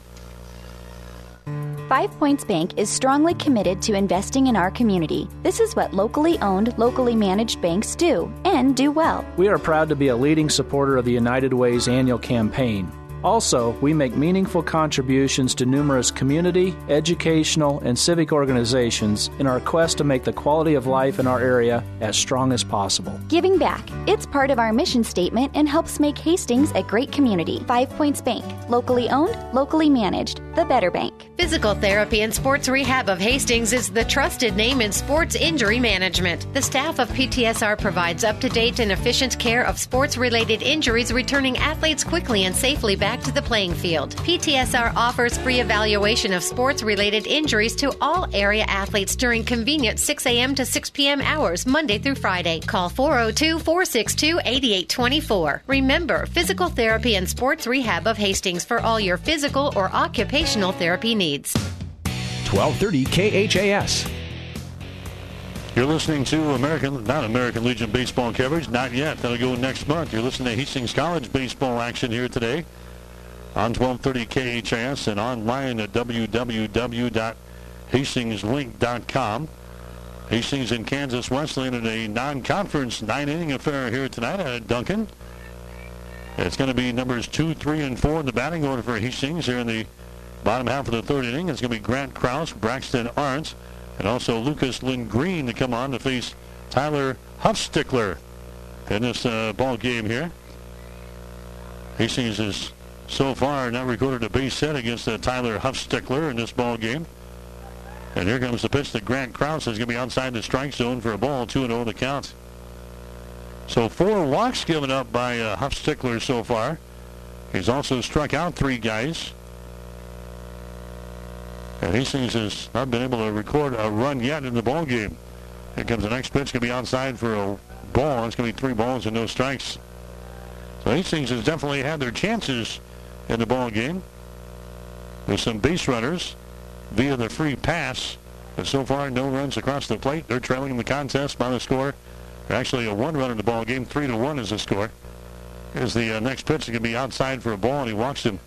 Five Points Bank is strongly committed to investing in our community. This is what locally owned, locally managed banks do, and do well. We are proud to be a leading supporter of the United Way's annual campaign. Also, we make meaningful contributions to numerous community, educational, and civic organizations in our quest to make the quality of life in our area as strong as possible. Giving back. It's part of our mission statement and helps make Hastings a great community. Five Points Bank. Locally owned, locally managed. The Better Bank. Physical Therapy and Sports Rehab of Hastings is the trusted name in sports injury management. The staff of PTSR provides up to date and efficient care of sports related injuries, returning athletes quickly and safely back to the playing field. PTSR offers free evaluation of sports related injuries to all area athletes during convenient 6 a.m. to 6 p.m. hours, Monday through Friday. Call 402 462 8824. Remember, Physical Therapy and Sports Rehab of Hastings for all your physical or occupational therapy needs. 1230 KHAS. You're listening to American, not American Legion baseball coverage, not yet. That'll go next month. You're listening to Hastings College baseball action here today on 1230 KHAS and online at www.hastingslink.com. Hastings and Kansas Wesleyan in a non-conference nine-inning affair here tonight at Duncan. It's going to be numbers two, three, and four in the batting order for Hastings here in the bottom half of the third inning. It's going to be Grant Kraus, Braxton Arndt, and also Lucas Lindgren to come on to face Tyler Huffstickler in this uh, ball game here. Hastings has so far not recorded a base hit against uh, Tyler Huffstickler in this ball game. And here comes the pitch that Grant Kraus is going to be outside the strike zone for a ball, 2-0 the count. So four walks given up by uh, Huffstickler so far. He's also struck out three guys. And Hastings has not been able to record a run yet in the ball game. Here comes the next pitch. Going to be outside for a ball. It's going to be three balls and no strikes. So Hastings has definitely had their chances in the ball game. There's some base runners via the free pass. But so far, no runs across the plate. They're trailing in the contest by the score. Actually, a one run in the ball game. Three to one is the score. Here's the uh, next pitch. Going to be outside for a ball, and he walks him.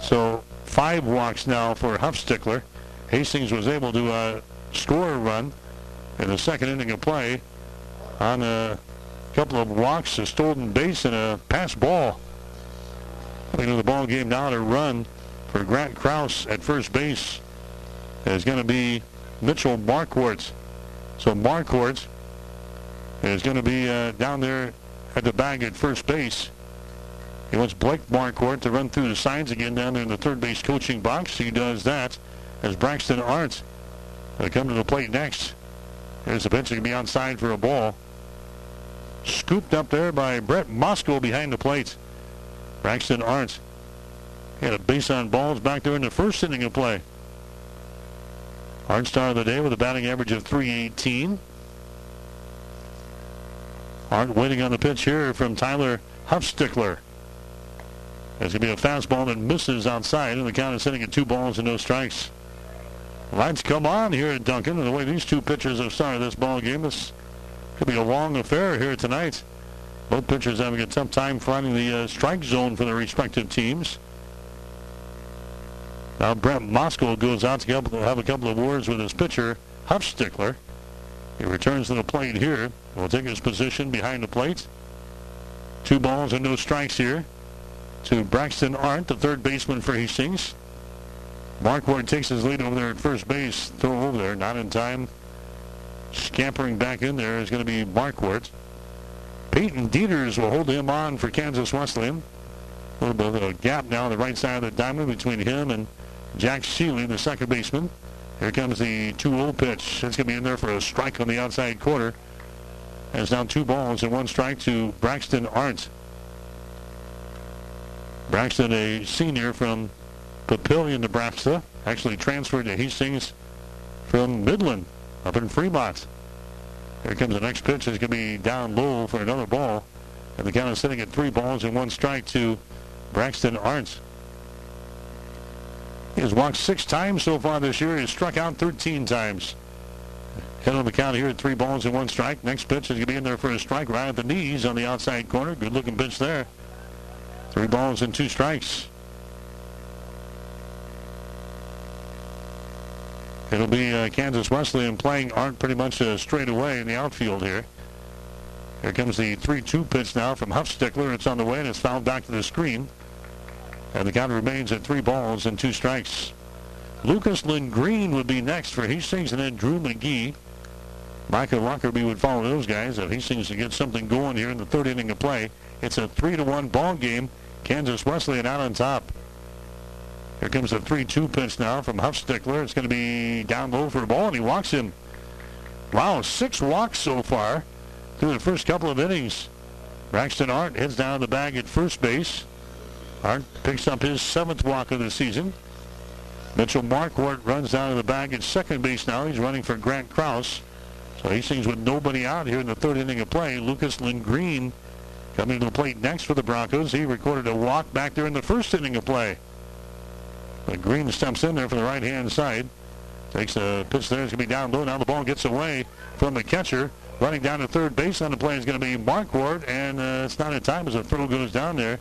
So five walks now for Huffstickler. Hastings was able to uh, score a run in the second inning of play on a couple of walks, a stolen base, and a passed ball. Into the ball game now to run for Grant Kraus at first base is going to be Mitchell Marquardt. So Marquardt is going to be uh, down there at the bag at first base. He wants Blake Marquardt to run through the signs again down there in the third base coaching box. He does that as Braxton Arndt will come to the plate next. There's a pitch that can be onside for a ball. Scooped up there by Brett Moskal behind the plate. Braxton Arndt had a base on balls back there in the first inning of play. Star of the day with a batting average of 318. Arndt waiting on the pitch here from Tyler Huffstickler. There's going to be a fastball that misses outside, and the count is sitting at two balls and no strikes. Lights come on here at Duncan, and the way these two pitchers have started this ball game, this could be a long affair here tonight. Both pitchers having a tough time finding the uh, strike zone for their respective teams. Now Brent Moskal goes out to have a couple of words with his pitcher, Huffstickler. He returns to the plate here. Will take his position behind the plate. Two balls and no strikes here to Braxton Arndt, the third baseman for Hastings. Marquardt takes his lead over there at first base. Throw over there, not in time. Scampering back in there is going to be Mark Marquardt. Peyton Dieters will hold him on for Kansas Wesleyan. A little bit of a gap now on the right side of the diamond between him and Jack Sheely, the second baseman. Here comes the 2-0 pitch. It's going to be in there for a strike on the outside corner. It's now two balls and one strike to Braxton Arndt. Braxton, a senior from Papillion, Nebraska, actually transferred to Hastings from Midland up in Fremont. Here comes the next pitch. It's going to be down low for another ball. And the count is sitting at three balls and one strike to Braxton Arndt. He has walked six times so far this year. He's struck out 13 times. Head on the count here at three balls and one strike. Next pitch is going to be in there for a strike right at the knees on the outside corner. Good looking pitch there. Three balls and two strikes. It'll be uh, Kansas Wesleyan playing Arndt pretty much uh, straight away in the outfield here. Here comes the 3-2 pitch now from Huffstickler. It's on the way and it's fouled back to the screen. And the count remains at three balls and two strikes. Lucas Lindgren would be next for Hastings and then Drew McGee. Micah Lockerbie would follow those guys if Hastings to get something going here in the third inning of play. It's a 3 to one ball game. Kansas Wesleyan out on top. Here comes a 3-2 pitch now from Huffstickler. It's going to be down low for a ball, and he walks him. Wow, six walks so far through the first couple of innings. Braxton Arndt heads down the bag at first base. Arndt picks up his seventh walk of the season. Mitchell Markwart runs down to the bag at second base now. He's running for Grant Kraus. So Hastings with nobody out here in the third inning of play. Lucas Green coming to the plate next for the Broncos. He recorded a walk back there in the first inning of play. But Green steps in there for the right-hand side. Takes a pitch there. It's going to be down low. Now the ball gets away from the catcher. Running down to third base on the play is going to be Markwart, and uh, it's not in time as the throw goes down there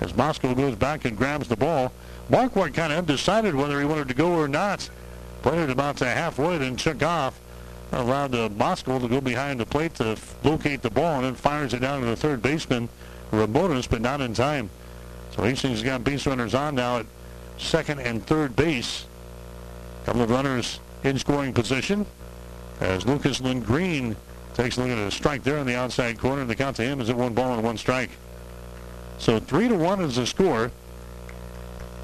as Moskal goes back and grabs the ball. Markwart kind of undecided whether he wanted to go or not. Played it about to halfway, then took off. Allowed uh, Moskal to go behind the plate to locate the ball, and then fires it down to the third baseman, Ramones, but not in time. So Hastings has got base runners on now at second and third base. Couple of runners in scoring position as Lucas Green takes a look at a strike there on the outside corner. The count to him is at one ball and one strike. So three to one is the score.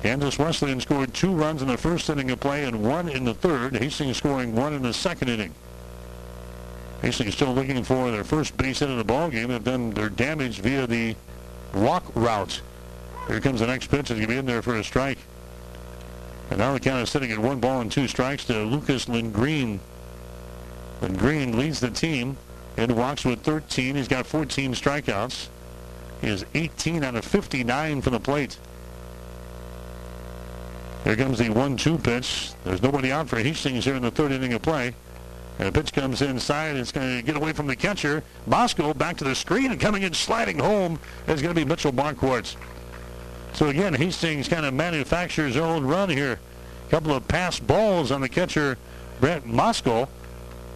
Kansas Wesleyan scored two runs in the first inning of play and one in the third. Hastings scoring one in the second inning. Hastings still looking for their first base hit of the ball game. They've done their damage via the walk route. Here comes the next pitch. It's going to be in there for a strike. And now the count is sitting at one ball and two strikes to Lucas Green. Green leads the team and walks with 13. He's got 14 strikeouts He is 18 out of 59 from the plate. Here comes the 1-2 pitch. There's nobody out for Hastings here in the third inning of play. And the pitch comes inside. It's going to get away from the catcher. Bosco back to the screen and coming in sliding home is going to be Mitchell Markwart. So again, Hastings kind of manufactures their own run here. A couple of passed balls on the catcher, Brent Moskal.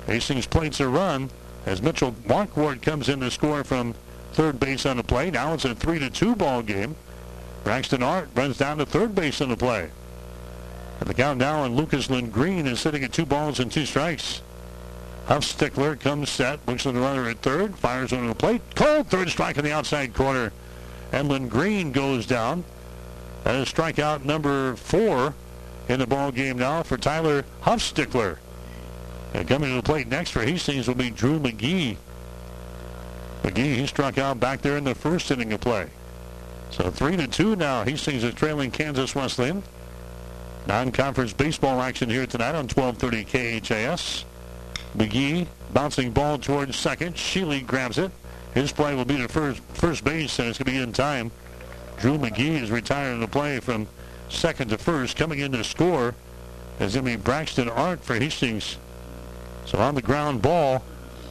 Hastings plates a run as Mitchell Markwart comes in to score from third base on the play. Now it's a 3 to 2 ball game. Braxton Arndt runs down to third base on the play. And the count now on Lucas Lindgren is sitting at two balls and two strikes. Huffstickler comes set, looks at the runner at third, fires on the plate. Cold third strike in the outside corner. And Green goes down. That is strikeout number four in the ball game now for Tyler Huffstickler. And coming to the plate next for Hastings will be Drew McGee. McGee, he struck out back there in the first inning of play. So 3 to 2 now. Hastings is trailing Kansas Wesleyan. Non-conference baseball action here tonight on 1230 KHAS. McGee bouncing ball towards second. Sheely grabs it. His play will be to first, first base, and it's going to be in time. Drew McGee is retiring the play from second to first. Coming in to score is going to be Braxton Arndt for Hastings. So on the ground ball,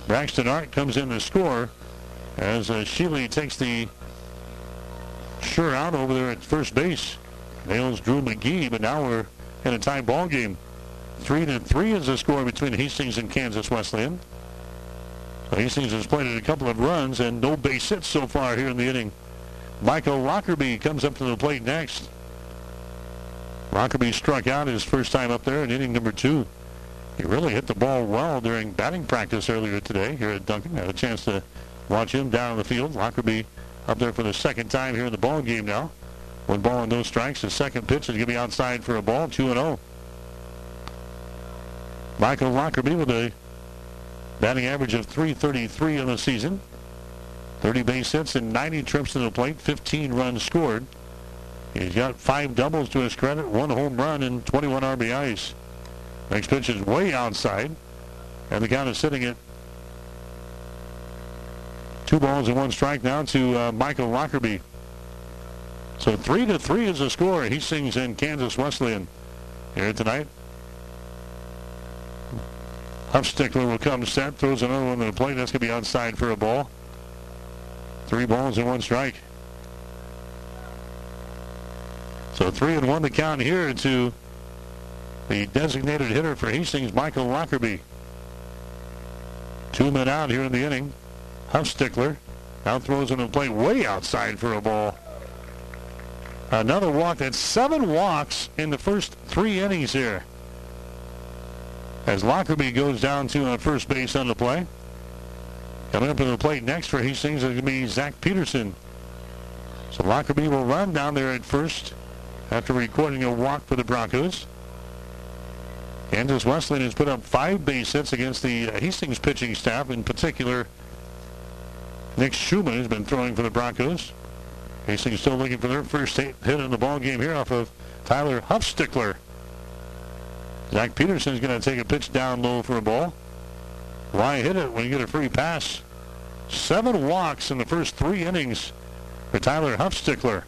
Braxton Arndt comes in to score as uh, Sheely takes the sure out over there at first base. Nails Drew McGee, but now we're in a tie ball game. Three to three is the score between Hastings and Kansas Wesleyan. Hastings has played a couple of runs and no base hits so far here in the inning. Michael Lockerbie comes up to the plate next. Lockerbie struck out his first time up there in inning number two. He really hit the ball well during batting practice earlier today here at Duncan. Had a chance to Watch him down the field. Lockerbie up there for the second time here in the ball game now. One ball and no strikes. The second pitch is going to be outside for a ball, 2-0. Michael Lockerbie with a batting average of 333 in the season. 30 base hits and 90 trips to the plate, 15 runs scored. He's got five doubles to his credit, one home run, and 21 RBIs. Next pitch is way outside, and the count is sitting at Two balls and one strike now to uh, Michael Lockerbie. So three to three is the score. Hastings in Kansas Wesleyan here tonight. Huffstickler will come set, throws another one to the plate. That's going to be outside for a ball. Three balls and one strike. So three and one to count here to the designated hitter for Hastings, Michael Lockerbie. Two men out here in the inning. Huffstickler now throws in the plate way outside for a ball. Another walk. That's seven walks in the first three innings here. As Lockerbie goes down to uh, first base on the play. Coming up to the plate next for Hastings is going to be Zach Peterson. So Lockerbie will run down there at first after recording a walk for the Broncos. Kansas Wesleyan has put up five base hits against the uh, Hastings pitching staff, in particular Nick Schumann has been throwing for the Broncos. Hastings still looking for their first hit in the ball game here off of Tyler Huffstickler. Zach Peterson's going to take a pitch down low for a ball. Why hit it when you get a free pass? Seven walks in the first three innings for Tyler Huffstickler.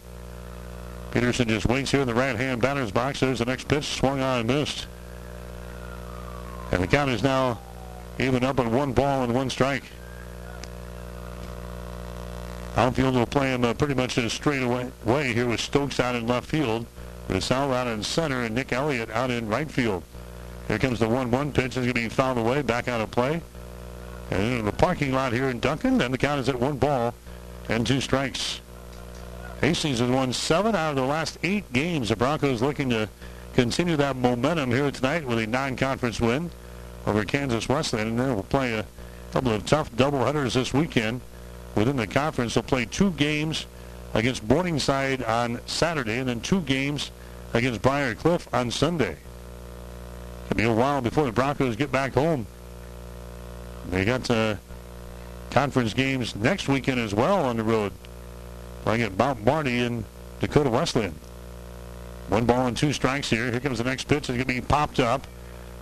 Peterson just waits here in the right-hand batter's box. There's the next pitch, swung on and missed. And the count is now even up on one ball and one strike. Outfield will play him uh, pretty much in a straight away way here with Stokes out in left field. Sal out in center and Nick Elliott out in right field. Here comes the 1-1 pitch. It's going to be fouled away, back out of play. And in the parking lot here in Duncan, and the count is at one ball and two strikes. Hastings has won seven out of the last eight games. The Broncos looking to continue that momentum here tonight with a non-conference win over Kansas Wesleyan. And they will play a couple of tough doubleheaders this weekend within the conference. They'll play two games against Morningside on Saturday and then two games against Briar Cliff on Sunday. It'll be a while before the Broncos get back home. They got uh, conference games next weekend as well on the road. Playing at Mount Marty in Dakota Wesleyan. One ball and two strikes here. Here comes the next pitch. It's going to be popped up.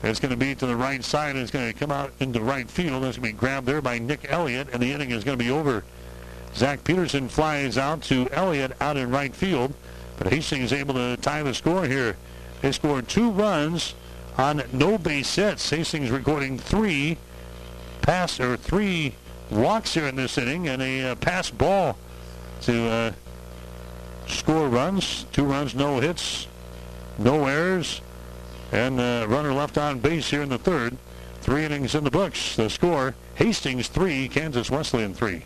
It's going to be to the right side. And it's going to come out into right field. It's going to be grabbed there by Nick Elliott, and the inning is going to be over. Zach Peterson flies out to Elliott out in right field, but Hastings is able to tie the score here. They scored two runs on no base hits. Hastings recording three pass or three walks here in this inning and a uh, passed ball to uh, score runs. Two runs, no hits, no errors, and uh, runner left on base here in the third. Three innings in the books. The score: Hastings three, Kansas Wesleyan three.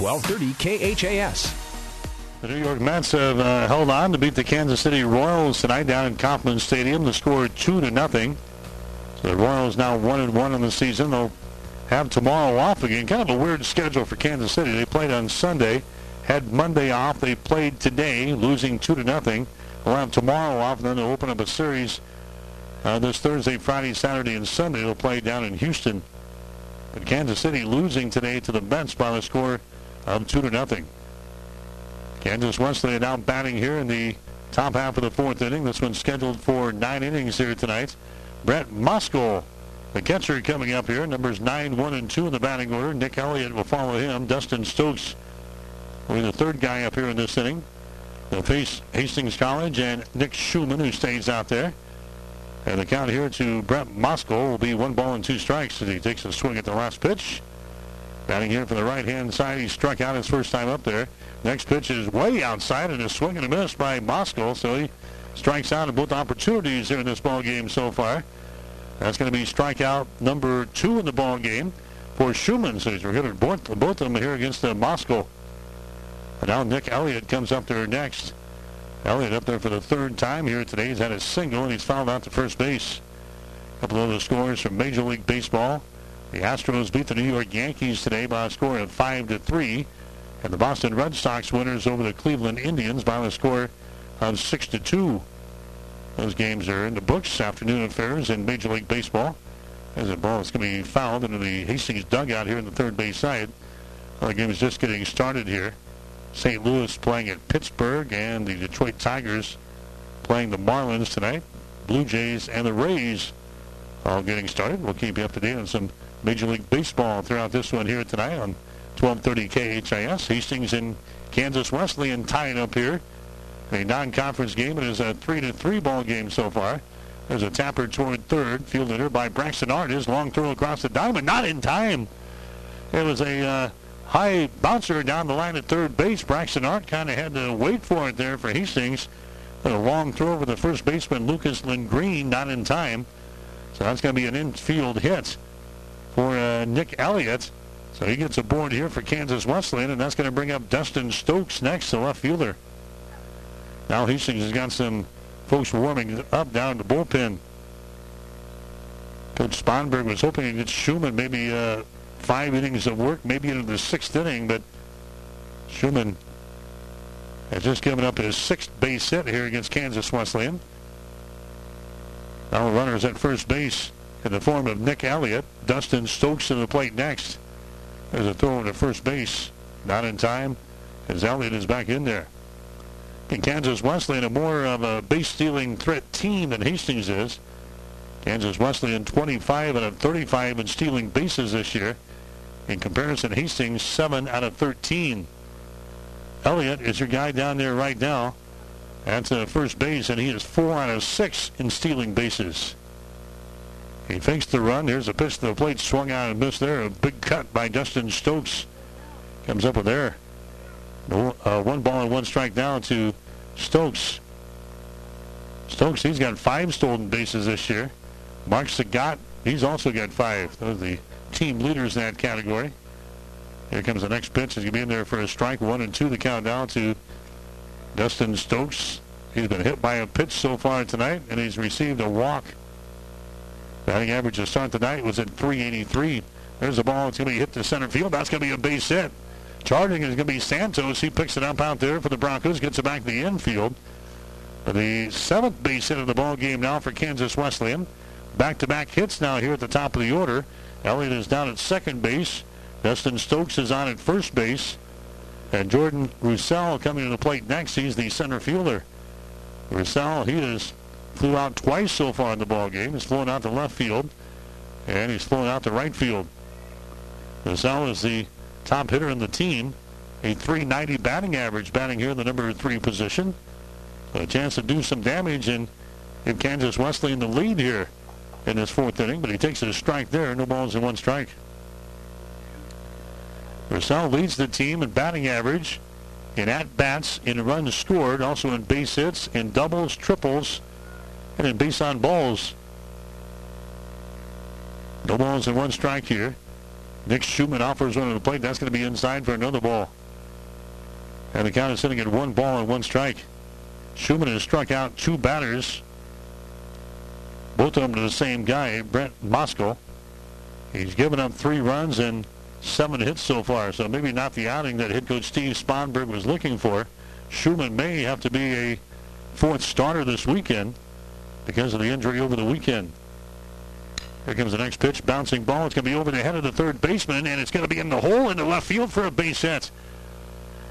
1230 KHAS. The New York Mets have uh, held on to beat the Kansas City Royals tonight down in Kauffman Stadium. The score two to nothing. So the Royals now one and one in the season. They'll have tomorrow off again. Kind of a weird schedule for Kansas City. They played on Sunday, had Monday off. They played today, losing two to nothing. They'll have tomorrow off, and then they'll open up a series uh, this Thursday, Friday, Saturday, and Sunday. They'll play down in Houston. But Kansas City losing today to the Mets by the score of two to nothing. Kansas Wesleyan now batting here in the top half of the fourth inning. This one's scheduled for nine innings here tonight. Brett Moskal, the catcher, coming up here. Numbers 9, 1, and 2 in the batting order. Nick Elliott will follow him. Dustin Stokes will be the third guy up here in this inning. They'll face Hastings College and Nick Schumann, who stays out there. And the count here to Brett Moskal will be one ball and two strikes as he takes a swing at the last pitch. Batting here from the right-hand side, he struck out his first time up there. Next pitch is way outside and a swing and a miss by Moskal, so he strikes out in both opportunities here in this ball game so far. That's going to be strikeout number two in the ball game for Schumann. So he's hit both, both of them here against the. And now Nick Elliott comes up there next. Elliott up there for the third time here today. He's had a single and he's fouled out to first base. A couple of the scores from Major League Baseball. The Astros beat the New York Yankees today by a score of 5 to 3. And the Boston Red Sox winners over the Cleveland Indians by a score of 6 to 2. Those games are in the books. Afternoon affairs in Major League Baseball. As a ball is going to be fouled into the Hastings dugout here in the third base side. The game is just getting started here. St. Louis playing at Pittsburgh and the Detroit Tigers playing the Marlins tonight. Blue Jays and the Rays all getting started. We'll keep you up to date on some Major League Baseball throughout this one here tonight on 1230 KHAS. Hastings and Kansas Wesleyan tying up here. A non-conference game. It is a three-to-three ball game so far. There's a tapper toward third, fielded here by Braxton Artis. Long throw across the diamond, not in time. It was a uh, high bouncer down the line at third base. Braxton Arndt kind of had to wait for it there for Hastings. a long throw over the first baseman, Lucas Lindgren, not in time. So that's going to be an infield hit for uh, Nick Elliott. So he gets aboard here for Kansas Wesleyan, and that's going to bring up Dustin Stokes next, the left fielder. Now Hastings has got some folks warming up down the bullpen. Coach Sponberg was hoping get Schumann maybe uh, five innings of work, maybe into the sixth inning, but Schumann has just given up his sixth base hit here against Kansas Wesleyan. Now runners at first base in the form of Nick Elliott. Dustin Stokes to the plate next. There's a throw to first base. Not in time as Elliott is back in there. In Kansas Wesleyan, a more of a base-stealing threat team than Hastings is. Kansas Wesleyan 25 out of 35 in stealing bases this year. In comparison, Hastings 7 out of 13. Elliott is your guy down there right now at the first base, and he is 4 out of 6 in stealing bases. He fakes the run. Here's a pitch to the plate, swung out and missed there. A big cut by Dustin Stokes. Comes up with there. Uh, one ball and one strike down to Stokes. Stokes, he's got five stolen bases this year. Mark Sagat, he's also got five. Those are the team leaders in that category. Here comes the next pitch. He's going to be in there for a strike. One and two the count down to Dustin Stokes. He's been hit by a pitch so far tonight, and he's received a walk. Batting average to start tonight was at 383. There's a ball. It's going to be hit to center field. That's going to be a base hit. Charging is going to be Santos. He picks it up out there for the Broncos, gets it back to the infield. The seventh base hit of the ball game now for Kansas Wesleyan. Back-to-back hits now here at the top of the order. Elliott is down at second base. Dustin Stokes is on at first base. And Jordan Roussel coming to the plate next. He's the center fielder. Roussel, he has flew out twice so far in the ball game. He's flown out to left field, and he's flown out to right field. Roussel is the top hitter in the team. A 390 batting average, batting here in the number three position. A chance to do some damage and give Kansas Wesleyan the lead here in this fourth inning, but he takes a strike there. No balls in one strike. Roussel leads the team in batting average, in at-bats, in runs scored, also in base hits, in doubles, triples, and in base on balls. No balls in one strike here. Nick Schumann offers one to the plate. That's going to be inside for another ball. And the count is sitting at one ball and one strike. Schumann has struck out two batters both of them to the same guy, Brent Moskal. He's given up three runs and seven hits so far, so maybe not the outing that head coach Steve Sponberg was looking for. Schumann may have to be a fourth starter this weekend because of the injury over the weekend. Here comes the next pitch, bouncing ball. It's going to be over the head of the third baseman, and it's going to be in the hole in the left field for a base hit.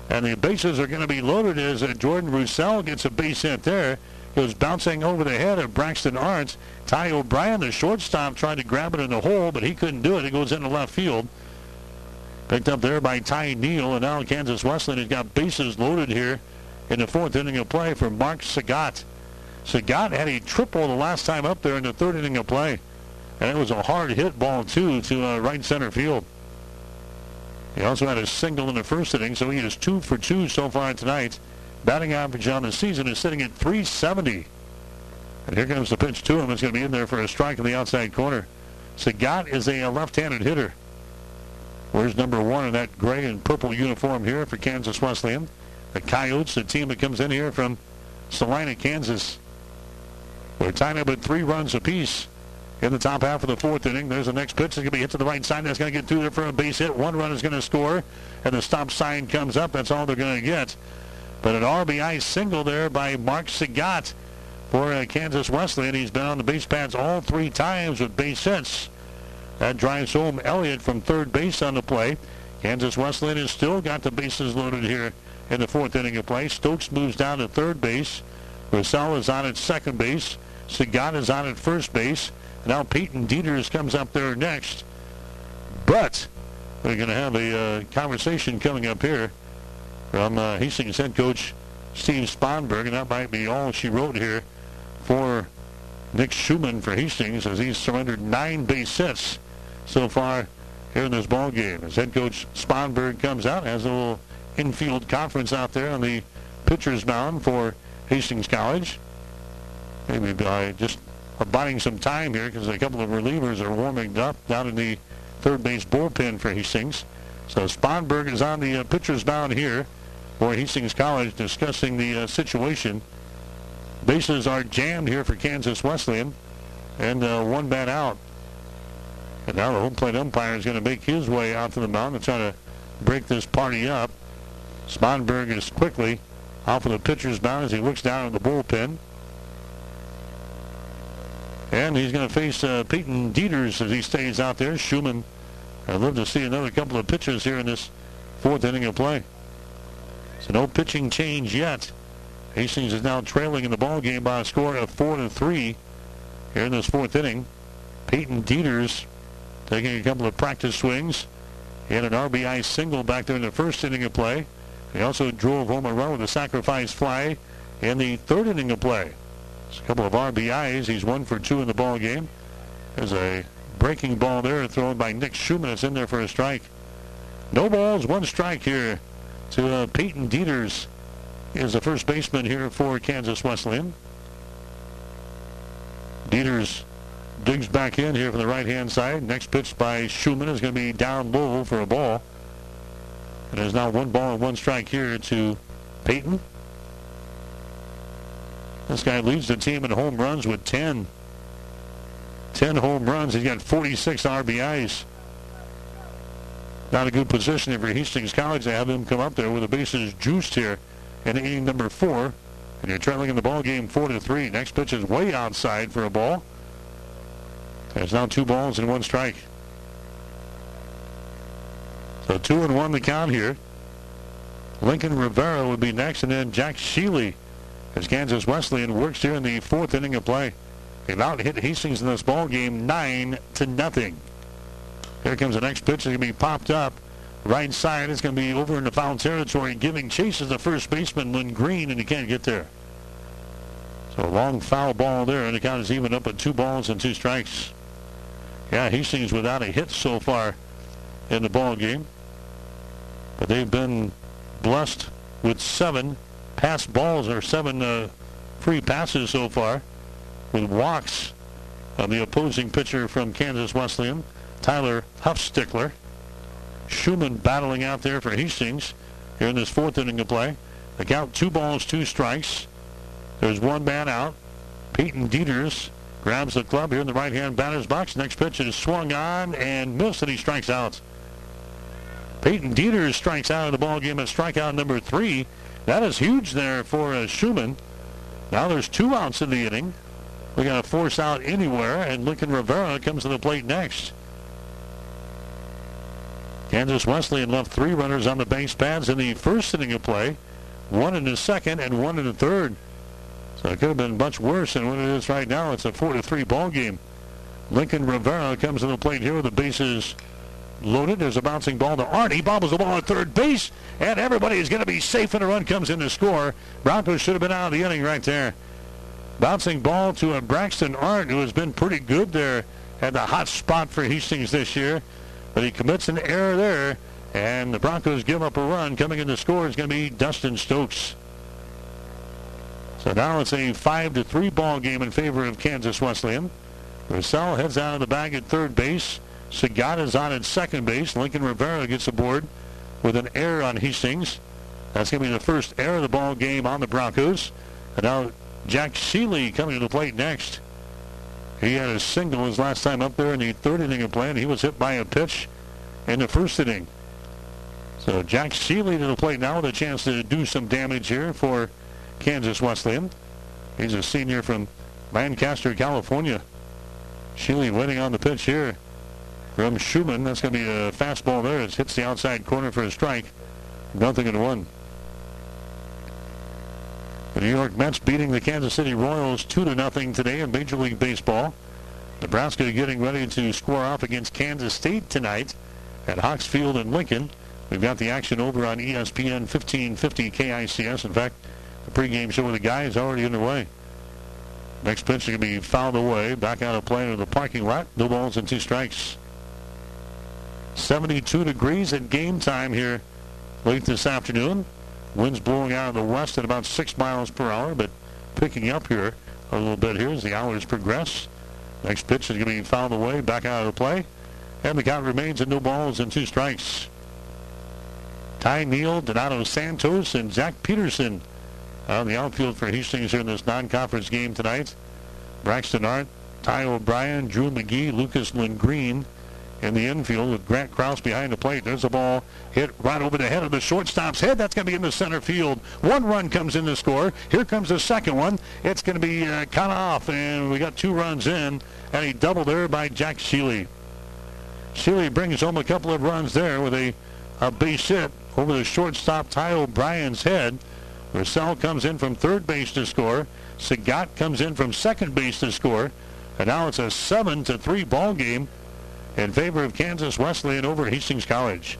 And the bases are going to be loaded as uh, Jordan Roussel gets a base hit there. Was bouncing over the head of Braxton Arndt. Ty O'Brien, the shortstop, tried to grab it in the hole, but he couldn't do it. It goes into left field. Picked up there by Ty Neal, and now Kansas Wesleyan has got bases loaded here in the fourth inning of play for Mark Sagat. Sagat had a triple the last time up there in the third inning of play. And it was a hard hit ball, too, to uh, right center field. He also had a single in the first inning, so he is two for two so far tonight. Batting average on the season is sitting at 370. And here comes the pitch to him. It's going to be in there for a strike in the outside corner. Sagat is a left-handed hitter. Where's number one in that gray and purple uniform here for Kansas Wesleyan? The Coyotes, the team that comes in here from Salina, Kansas. We're tied up at three runs apiece in the top half of the fourth inning. There's the next pitch. It's going to be hit to the right side. That's going to get through there for a base hit. One run is going to score, and the stop sign comes up. That's all they're going to get. But an RBI single there by Mark Sagat for uh, Kansas Wesleyan. He's been on the base pads all three times with base hits. That drives home Elliott from third base on the play. Kansas Wesleyan has still got the bases loaded here in the fourth inning of play. Stokes moves down to third base. Russell is on at second base. Sagat is on at first base. Now Peyton Dieters comes up there next. But we're going to have a uh, conversation coming up here from uh, Hastings head coach Steve Sponberg, and that might be all she wrote here for Nick Schumann for Hastings as he's surrendered nine base hits so far here in this ball game. As head coach Sponberg comes out, has a little infield conference out there on the pitcher's mound for Hastings College. Maybe by just buying some time here because a couple of relievers are warming up down in the third base bullpen for Hastings. So Sponberg is on the uh, pitcher's mound here for Hastings College discussing the uh, situation. Bases are jammed here for Kansas Wesleyan and uh, one bat out. And now the home plate umpire is going to make his way out to the mound and try to break this party up. Sponberg is quickly off of the pitcher's mound as he looks down at the bullpen. And he's going to face uh, Peyton Dieters as he stays out there. Schumann, I'd love to see another couple of pitches here in this fourth inning of play. So no pitching change yet. Hastings is now trailing in the ball game by a score of four to three here in this fourth inning. Peyton Dieters taking a couple of practice swings. He had an RBI single back there in the first inning of play. He also drove home a run with a sacrifice fly in the third inning of play. It's a couple of RBIs. He's one for two in the ball game. There's a breaking ball there thrown by Nick Schumann. It's in there for a strike. No balls, one strike here to uh, Peyton Dieters is the first baseman here for Kansas Wesleyan. Dieters digs back in here from the right-hand side. Next pitch by Schumann is going to be down low for a ball. And there's now one ball and one strike here to Peyton. This guy leads the team in home runs with 10. 10 home runs. He's got 46 RBIs. Not a good position for Hastings College. to have him come up there with the bases juiced here in inning number four. And you're trailing in the ball game four to three. Next pitch is way outside for a ball. There's now two balls and one strike. So two and one the count here. Lincoln Rivera would be next, and then Jack Sheely as Kansas Wesleyan works here in the fourth inning of play. They've out hit Hastings in this ball game nine to nothing. Here comes the next pitch. It's going to be popped up. Right side. It's going to be over in the foul territory. Giving chase is the first baseman, Lindgren, and he can't get there. So a long foul ball there, and the count is even up at two balls and two strikes. Yeah, Hastings without a hit so far in the ball game. But they've been blessed with seven passed balls or seven uh, free passes so far with walks of the opposing pitcher from Kansas Wesleyan, Tyler Huffstickler. Schumann battling out there for Hastings here in this fourth inning of play. The count two balls, two strikes. There's one man out. Peyton Dieters grabs the club here in the right-hand batter's box. Next pitch is swung on and missed, and he strikes out. Peyton Dieters strikes out of the ball game at strikeout number three. That is huge there for uh, Schumann. Now there's two outs in the inning. We got to force out anywhere, and Lincoln Rivera comes to the plate next. Kansas Wesleyan left three runners on the base pads in the first inning of play, one in the second and one in the third. So it could have been much worse than what it is right now. It's a four to three ball game. Lincoln Rivera comes to the plate here with the bases loaded. There's a bouncing ball to Arndt. He bobbles the ball at third base, and everybody is going to be safe, and a run comes in to score. Broncos should have been out of the inning right there. Bouncing ball to a Braxton Arndt, who has been pretty good there at the hot spot for Hastings this year. But he commits an error there And the Broncos give up a run. Coming in to score is going to be Dustin Stokes. So now it's a 5 to 3 ball game in favor of Kansas Wesleyan. Russell heads out of the bag at third base. Sagata's on at second base. Lincoln Rivera gets aboard with an error on Hastings. That's going to be the first error of the ball game on the Broncos. And now Jack Sheely coming to the plate next. He had a single his last time up there in the third inning of play, and he was hit by a pitch in the first inning. So Jack Sheely to the plate now with a chance to do some damage here for Kansas Wesleyan. He's a senior from Lancaster, California. Sheely waiting on the pitch here from Schumann. That's going to be a fastball there. It hits the outside corner for a strike. Nothing in one. The New York Mets beating the Kansas City Royals 2 to nothing today in Major League Baseball. Nebraska getting ready to score off against Kansas State tonight at Hawks Field in Lincoln. We've got the action over on ESPN 1550 KICS. In fact, the pregame show with the guys already underway. Next pitch is going to be fouled away. Back out of play into the parking lot. No balls and two strikes. 72 degrees at game time here late this afternoon. Winds blowing out of the west at about 6 miles per hour, but picking up here a little bit here as the hours progress. Next pitch is going to be fouled away, back out of the play. And the count remains at no balls and two strikes. Ty Neal, Donato Santos, and Zach Peterson on the outfield for Hastings here in this non-conference game tonight. Braxton Arndt, Ty O'Brien, Drew McGee, Lucas Lindgren in the infield with Grant Kraus behind the plate. There's a ball hit right over the head of the shortstop's head. That's going to be in the center field. One run comes in to score. Here comes the second one. It's going to be uh, cut off, and we got two runs in, and a double there by Jack Sheely. Sheely brings home a couple of runs there with a, a base hit over the shortstop Ty O'Brien's head. Russell comes in from third base to score. Sagat comes in from second base to score. And now it's a 7 to 3 ball game in favor of Kansas Wesleyan over Hastings College.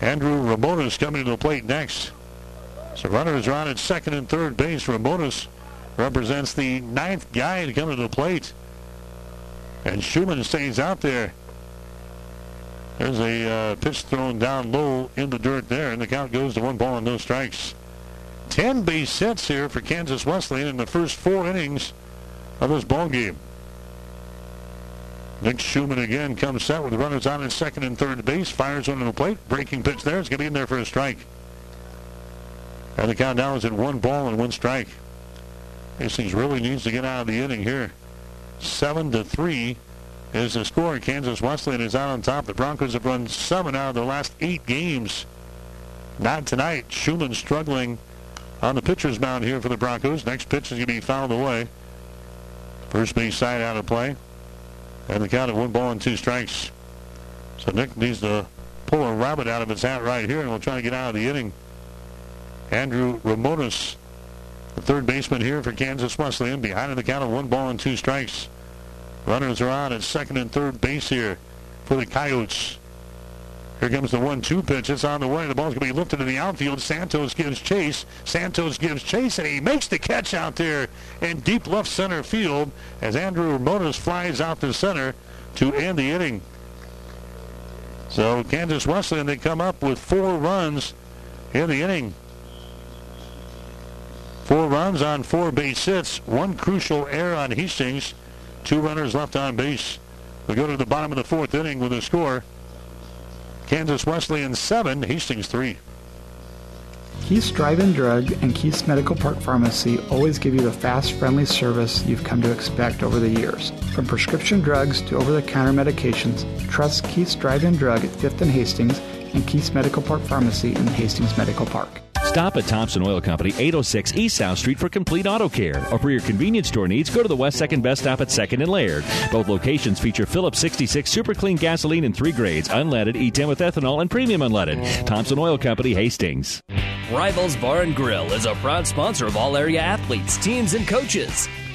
Andrew Ramones coming to the plate next. So runners are on at second and third base. Ramones represents the ninth guy to come to the plate. And Schumann stays out there. There's a uh, pitch thrown down low in the dirt there, and the count goes to one ball and no strikes. Ten base hits here for Kansas Wesleyan in the first four innings of this ball game. Nick Schumann again comes set with runners on at second and third base. Fires one on the plate. Breaking pitch there. It's going to be in there for a strike. And the count now is at one ball and one strike. Hastings really needs to get out of the inning here. Seven to three is the score. Kansas Wesleyan is out on top. The Broncos have run seven out of their last eight games. Not tonight. Schumann struggling on the pitcher's mound here for the Broncos. Next pitch is going to be fouled away. First base side out of play. And the count of one ball and two strikes. So Nick needs to pull a rabbit out of his hat right here, and we'll try to get out of the inning. Andrew Ramones, the third baseman here for Kansas Wesleyan, behind in the count of one ball and two strikes. Runners are on at second and third base here for the Coyotes. Here comes the one-two pitch. It's on the way. The ball's going to be lifted in the outfield. Santos gives chase. Santos gives chase, and he makes the catch out there in deep left center field as Andrew Ramones flies out to center to end the inning. So Kansas Wesleyan, they come up with four runs in the inning. Four runs on four base hits. One crucial error on Hastings. Two runners left on base. We go to the bottom of the fourth inning with a score. Kansas Wesleyan 7, Hastings 3. Keith's Drive-In Drug and Keith's Medical Park Pharmacy always give you the fast, friendly service you've come to expect over the years. From prescription drugs to over-the-counter medications, trust Keith's Drive-In Drug at 5th and Hastings and Keith's Medical Park Pharmacy in Hastings Medical Park. Stop at Thompson Oil Company, 806 East South Street for complete auto care. Or for your convenience store needs, go to the West 2nd Best Stop at 2nd and Laird. Both locations feature Phillips 66 Super Clean gasoline in three grades unleaded, E10 with ethanol, and premium unleaded. Thompson Oil Company, Hastings. Rivals Bar and Grill is a proud sponsor of all area athletes, teams, and coaches.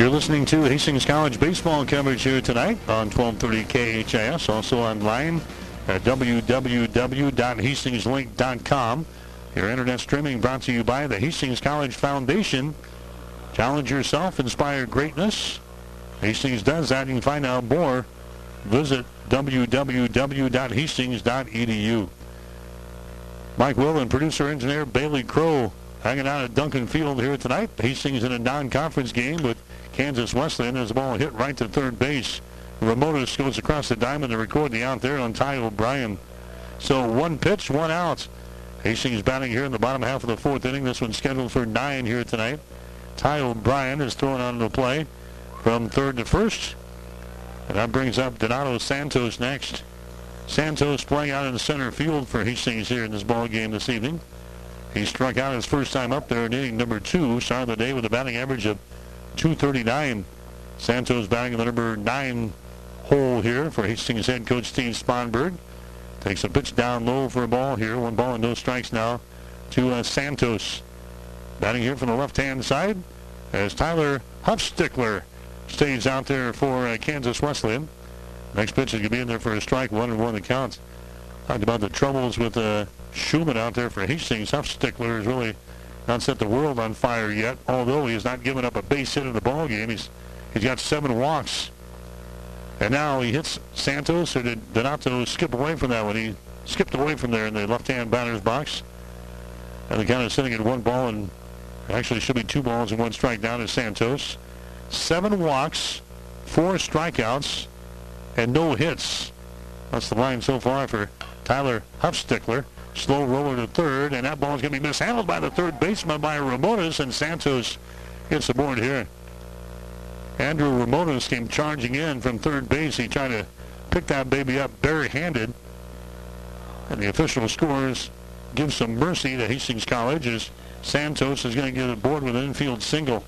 You're listening to Hastings College baseball coverage here tonight on 1230 KHAS, Also online at www.hastingslink.com. Your internet streaming brought to you by the Hastings College Foundation. Challenge yourself, inspire greatness. Hastings does that. You can find out more. Visit www.hastings.edu. Mike Will and producer engineer Bailey Crow hanging out at Duncan Field here tonight. Hastings in a non-conference game with Kansas Wesleyan as the ball hit right to third base. Ramones goes across the diamond to record the out there on Ty O'Brien. So one pitch, one out. Hastings batting here in the bottom half of the fourth inning. This one's scheduled for nine here tonight. Ty O'Brien is throwing on the play from third to first. And that brings up Donato Santos next. Santos playing out in center field for Hastings here in this ball game this evening. He struck out his first time up there in inning number two. Started the day with a batting average of 239. Santos batting in the number nine hole here for Hastings head coach Steve Sponberg. Takes a pitch down low for a ball here. One ball and no strikes now to uh, Santos. Batting here from the left-hand side as Tyler Huffstickler stays out there for uh, Kansas Wesleyan. Next pitch is going to be in there for a strike, one and one the count. Talked about the troubles with uh, Schumann out there for Hastings. Huffstickler is really not set the world on fire yet, although he has not given up a base hit in the ball game. He's he's got seven walks. And now he hits Santos, or did Donato skip away from that one? He skipped away from there in the left-hand batter's box. And the count is sitting at one ball, and actually should be two balls and one strike down to Santos. Seven walks, four strikeouts, and no hits. That's the line so far for Tyler Huffstickler. Slow roller to third, and that ball is going to be mishandled by the third baseman by Ramones, and Santos gets the board here. Andrew Ramones came charging in from third base. He tried to pick that baby up barehanded. And the official scores give some mercy to Hastings College as Santos is going to get aboard with an infield single.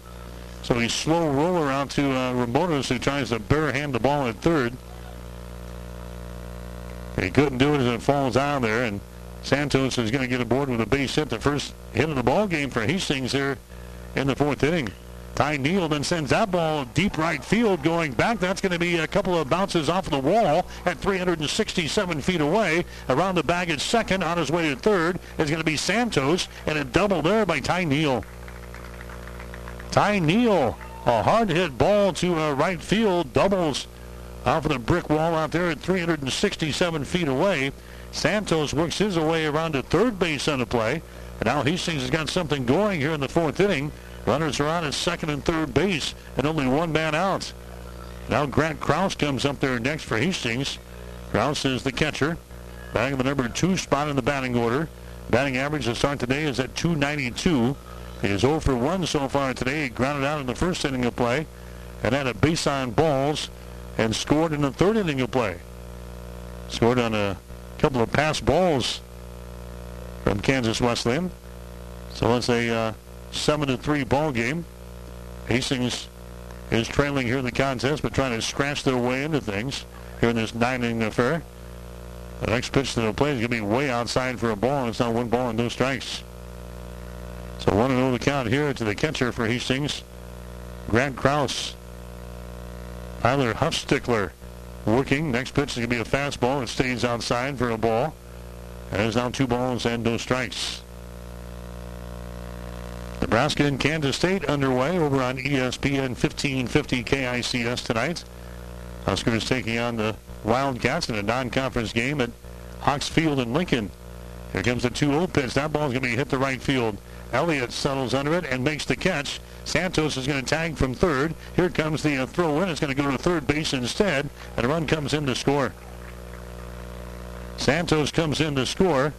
So he slow roller out to uh, Ramones who tries to barehand the ball at third. He couldn't do it as it falls out there, and Santos is going to get aboard with a base hit, the first hit of the ball game for Hastings here in the fourth inning. Ty Neal then sends that ball deep right field going back. That's going to be a couple of bounces off the wall at 367 feet away. Around the bag at second, on his way to third, is going to be Santos, and a double there by Ty Neal. Ty Neal, a hard hit ball to uh, right field, doubles off of the brick wall out there at 367 feet away. Santos works his way around to third base on the play. And now Hastings has got something going here in the fourth inning. Runners are on at second and third base and only one man out. Now Grant Kraus comes up there next for Hastings. Kraus is the catcher. Batting the number two spot in the batting order. Batting average to start today is at 292. He is 0 for 1 so far today. He grounded out in the first inning of play and had a base on balls and scored in the third inning of play. Scored on a couple of passed balls from Kansas Wesleyan. So it's a uh, 7 to 3 ball game. Hastings is trailing here in the contest, but trying to scratch their way into things here in this nine inning affair. The next pitch to the plate is going to be way outside for a ball, and it's not one ball and no strikes. So 1 0 the count here to the catcher for Hastings, Grant Kraus. Tyler Huffstickler working. Next pitch is going to be a fastball. It stays outside for a ball. And there's now two balls and no strikes. Nebraska and Kansas State underway over on ESPN 1550 KICS tonight. Huskers taking on the Wildcats in a non-conference game at Hawks Field in Lincoln. Here comes the 2-0 pitch. That ball is going to be hit to right field. Elliott settles under it and makes the catch. Santos is going to tag from third. Here comes the uh, throw in. It's going to go to third base instead, and a run comes in to score. Santos comes in to score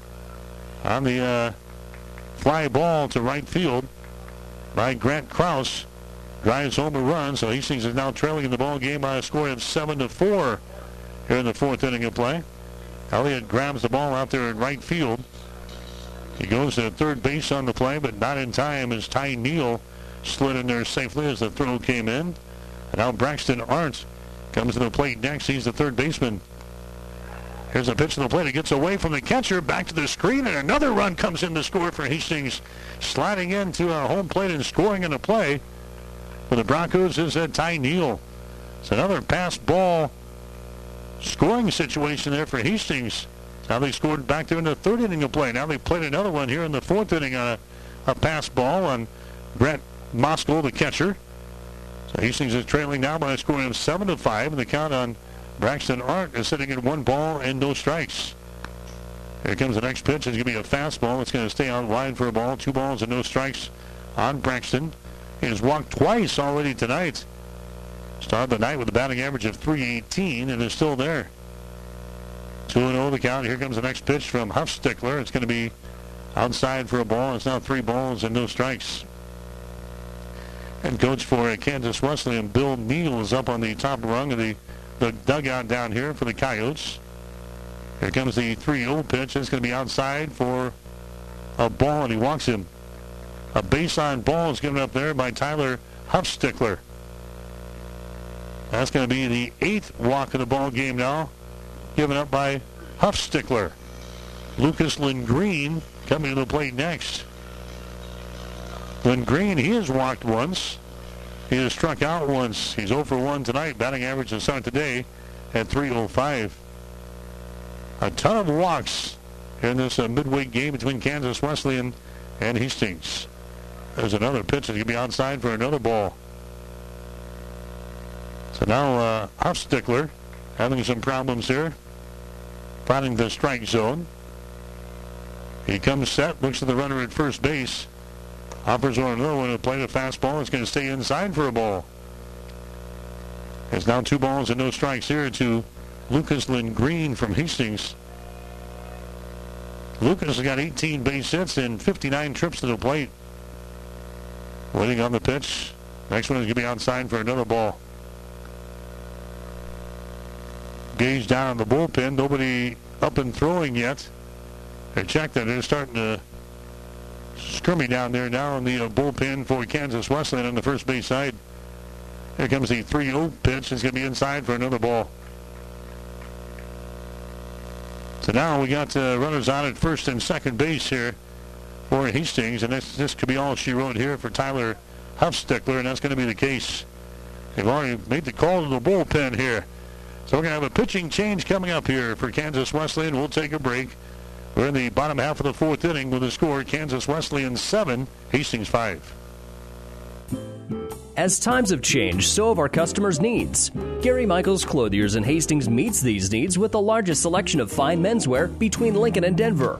on the uh, fly ball to right field by Grant Kraus. Drives home a run, so Hastings is now trailing in the ball game by a score of 7 to 4 here in the fourth inning of play. Elliott grabs the ball out there in right field. He goes to third base on the play, but not in time as Ty Neal slid in there safely as the throw came in. And now Braxton Arndt comes to the plate next. He's the third baseman. Here's a pitch to the plate. It gets away from the catcher, back to the screen, and another run comes in to score for Hastings. Sliding into our home plate and scoring in the play for the Broncos is uh, Ty Neal. It's another passed ball scoring situation there for Hastings. Now they scored back there in the third inning of play. Now they played another one here in the fourth inning on a, a passed ball on Brett Moskal, the catcher. So Hastings is trailing now by a score of 7 to 5, and the count on Braxton Arndt is sitting at one ball and no strikes. Here comes the next pitch. It's going to be a fastball. It's going to stay on wide for a ball. Two balls and no strikes on Braxton. He has walked twice already tonight. Started the night with a batting average of 318 and is still there. 2-0 the count. Here comes the next pitch from Huffstickler. It's going to be outside for a ball. It's now three balls and no strikes. And coach for Kansas Wesleyan, Bill Neal, is up on the top rung of the, the dugout down here for the Coyotes. Here comes the 3-0 pitch. It's going to be outside for a ball, and he walks him. A baseline ball is given up there by Tyler Huffstickler. That's going to be the eighth walk of the ball game now, given up by Huffstickler. Lucas Lindgren coming to the plate next. Green, he has walked once. He has struck out once. He's 0 for 1 tonight. Batting average to start today at 305. A ton of walks in this uh, midweek game between Kansas Wesleyan and Hastings. There's another pitch that's going to be outside for another ball. So now uh, Huffstickler having some problems here, finding the strike zone. He comes set, looks at the runner at first base. Offers on another one to play the fastball. It's going to stay inside for a ball. It's now two balls and no strikes here to Lucas Lindgren from Hastings. Lucas has got 18 base hits and 59 trips to the plate. Waiting on the pitch. Next one is going to be outside for another ball. Gage down on the bullpen. Nobody up and throwing yet. They checked that. They're starting to scrimmy down there now in the uh, bullpen for Kansas Wesleyan on the first base side. Here comes the 3-0 pitch. It's going to be inside for another ball. So now we got uh, runners on at first and second base here for Hastings, and this, this could be all she wrote here for Tyler Huffstickler, and that's going to be the case. They've already made the call to the bullpen here. So we're going to have a pitching change coming up here for Kansas Wesleyan. We'll take a break. We're in the bottom half of the fourth inning with the score Kansas Wesleyan 7, Hastings 5. As times have changed, so have our customers' needs. Gary Michaels Clothiers in Hastings meets these needs with the largest selection of fine menswear between Lincoln and Denver.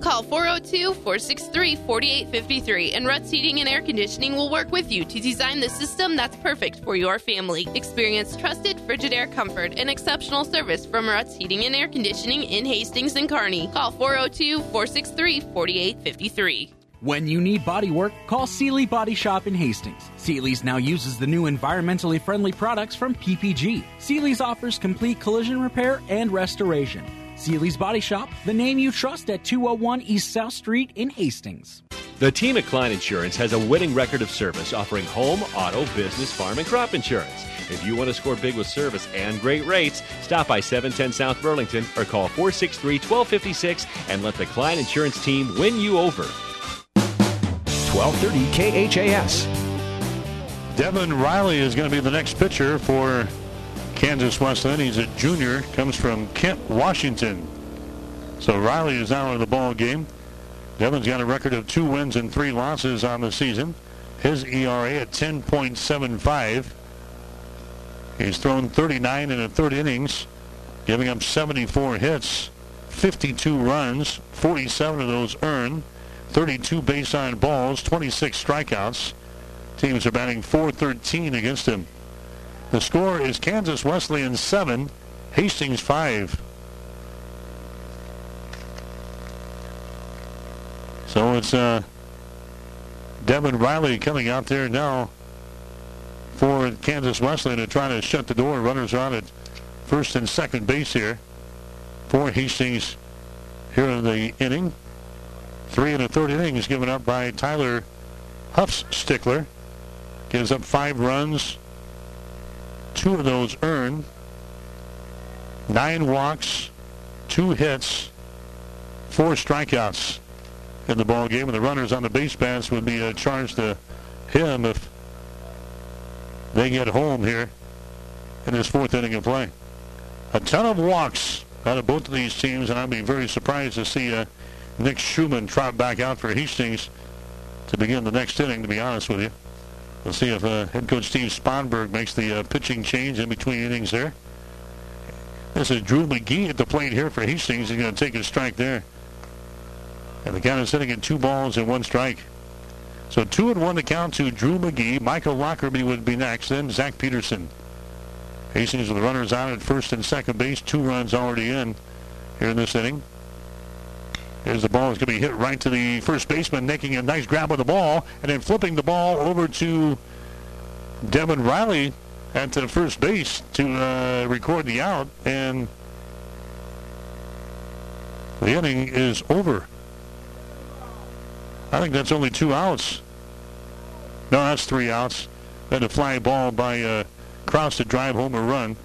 Call 402 463 4853 and Ruts Heating and Air Conditioning will work with you to design the system that's perfect for your family. Experience trusted Frigidaire comfort and exceptional service from Ruts Heating and Air Conditioning in Hastings and Kearney. Call 402 463 4853. When you need body work, call Seely Body Shop in Hastings. Seely's now uses the new environmentally friendly products from PPG. Seely's offers complete collision repair and restoration. Seely's Body Shop, the name you trust at 201 East South Street in Hastings. The team at Klein Insurance has a winning record of service offering home, auto, business, farm, and crop insurance. If you want to score big with service and great rates, stop by 710 South Burlington or call 463 1256 and let the Klein Insurance team win you over. 1230 KHAS. Devin Riley is going to be the next pitcher for Kansas Wesleyan. He's a junior, comes from Kent, Washington. So Riley is now in the ball game. Devin's got a record of two wins and three losses on the season. His ERA at 10.75. He's thrown 39 in the third innings, giving up 74 hits, 52 runs, 47 of those earned, 32 base on balls, 26 strikeouts. Teams are batting 413 against him. The score is Kansas Wesleyan 7, Hastings 5. So it's uh, Devin Riley coming out there now for Kansas Wesleyan to try to shut the door. Runners are on at first and second base here for Hastings here in the inning. Three and a third innings given up by Tyler Huffstickler. Gives up five runs. Two of those earned. Nine walks, two hits, four strikeouts in the ball game, and the runners on the base paths would be uh, charged to him if they get home here in this fourth inning of play. A ton of walks out of both of these teams, and I'd be very surprised to see uh, Nick Schumann trot back out for Hastings to begin the next inning, to be honest with you. We'll see if uh, head coach Steve Sponberg makes the uh, pitching change in between innings there. This is Drew McGee at the plate here for Hastings. He's going to take a strike there. And the count is sitting at two balls and one strike. So two and one to count to Drew McGee. Michael Lockerby would be next. Then Zach Peterson. Hastings with runners on at first and second base. Two runs already in here in this inning. Here's the ball. It's going to be hit right to the first baseman, making a nice grab of the ball, and then flipping the ball over to Devin Riley at the first base to uh, record the out. And the inning is over. I think that's only two outs. No, that's three outs. Then a fly ball by uh, Kraus to drive home a run.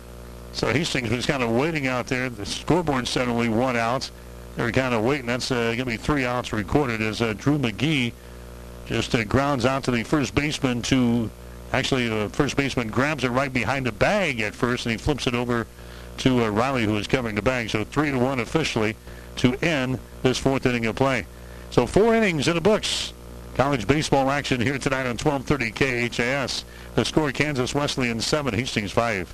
So Hastings was kind of waiting out there. The scoreboard said only one out. They were kind of waiting. That's uh, going to be three outs recorded as uh, Drew McGee just uh, grounds out to the first baseman to actually the first baseman grabs it right behind the bag at first and he flips it over to uh, Riley who is covering the bag. So three to one officially to end this fourth inning of play. So four innings in the books. College baseball action here tonight on 1230 KHAS. The score Kansas Wesleyan 7, Hastings 5.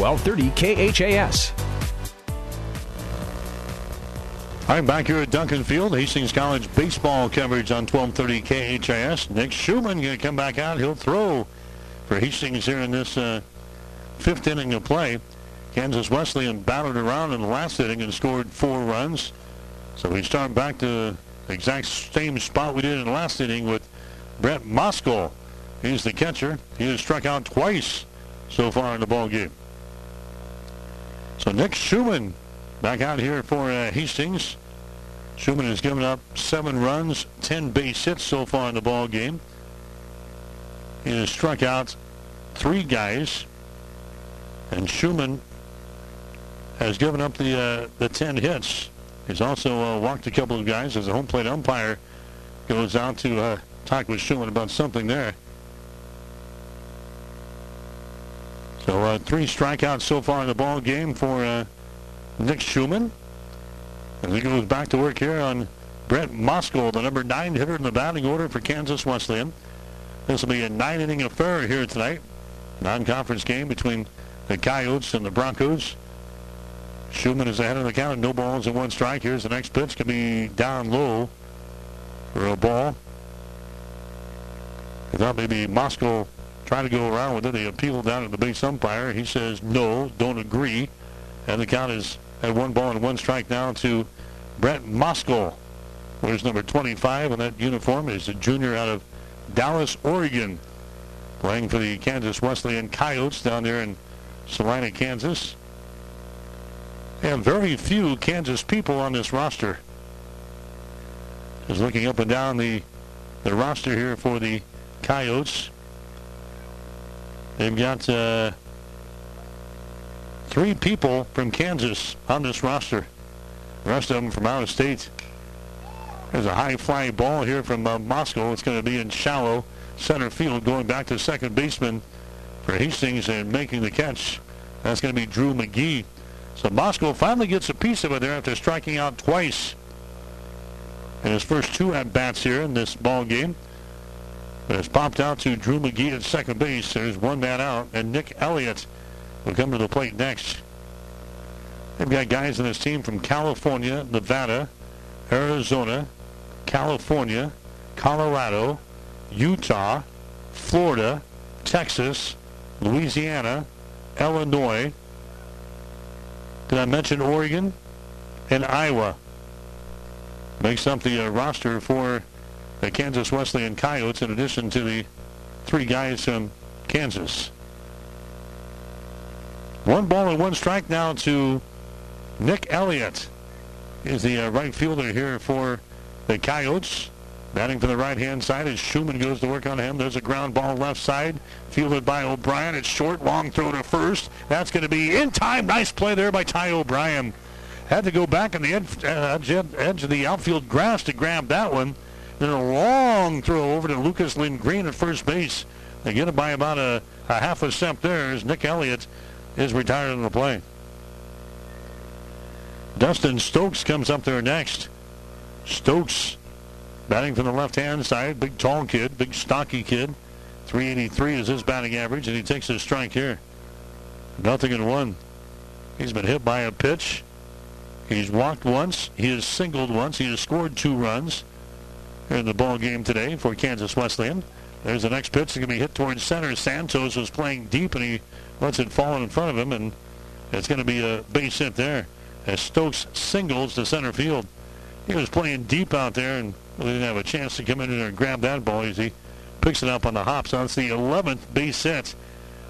1230 KHAS. I'm back here at Duncan Field, Hastings College baseball coverage on 1230 KHAS. Nick Schumann going to come back out. He'll throw for Hastings here in this uh, fifth inning of play. Kansas Wesleyan battled around in the last inning and scored four runs. So we start back to the exact same spot we did in the last inning with Brett Moskal. He's the catcher. He has struck out twice so far in the ball game. So Nick Schumann back out here for uh, Hastings. Schumann has given up seven runs, 10 base hits so far in the ball game. He has struck out three guys, and Schumann has given up the uh, the 10 hits. He's also uh, walked a couple of guys as the home plate umpire goes out to uh, talk with Schumann about something there. So uh, three strikeouts so far in the ball game for uh, Nick Schumann. And he goes back to work here on Brett Moskal, the number nine hitter in the batting order for Kansas Wesleyan. This will be a nine-inning affair here tonight. Non-conference game between the Coyotes and the Broncos. Schumann is ahead of the count, no balls and one strike. Here's the next pitch. Could be down low for a ball. I thought maybe Moskal trying to go around with it. They appeal down to the base umpire. He says no, don't agree. And the count is at one ball and one strike now to Brett Moskal. Where's number 25 in that uniform? Is a junior out of Dallas, Oregon. playing for the Kansas Wesleyan Coyotes down there in Salina, Kansas. And very few Kansas people on this roster. Just looking up and down the, the roster here for the Coyotes. They've got uh, three people from Kansas on this roster. The rest of them from out of state. There's a high flying ball here from uh, Moskal. It's going to be in shallow center field going back to second baseman for Hastings and making the catch. That's going to be Drew McGee. So Moskal finally gets a piece of it there after striking out twice in his first two at-bats here in this ball game. It's popped out to Drew McGee at second base. There's one man out, and Nick Elliott will come to the plate next. They've got guys in this team from California, Nevada, Arizona, California, Colorado, Utah, Florida, Texas, Louisiana, Illinois. Did I mention Oregon? And Iowa. Makes up the uh, roster for the Kansas Wesleyan Coyotes in addition to the three guys from Kansas. One ball and one strike now to Nick Elliott. Is the uh, right fielder here for the Coyotes. Batting for the right-hand side as Schumann goes to work on him. There's a ground ball left side, fielded by O'Brien. It's short, long throw to first. That's going to be in time. Nice play there by Ty O'Brien. Had to go back on the edge, uh, edge of the outfield grass to grab that one. Then a long throw over to Lucas Lindgren at first base. They get it by about a, a half a step there as Nick Elliott is retired in the play. Dustin Stokes comes up there next. Stokes batting from the left-hand side. Big, tall kid, big, stocky kid. 383 is his batting average, and he takes his strike here. Nothing in one. He's been hit by a pitch. He's walked once. He has singled once. He has scored two runs in the ball game today for Kansas Wesleyan. There's the next pitch. It's going to be hit towards center. Santos was playing deep, and he lets it fall in front of him, and it's going to be a base hit there as Stokes singles to center field. He was playing deep out there and didn't have a chance to come in there and grab that ball as he picks it up on the hop. So it's the 11th base hit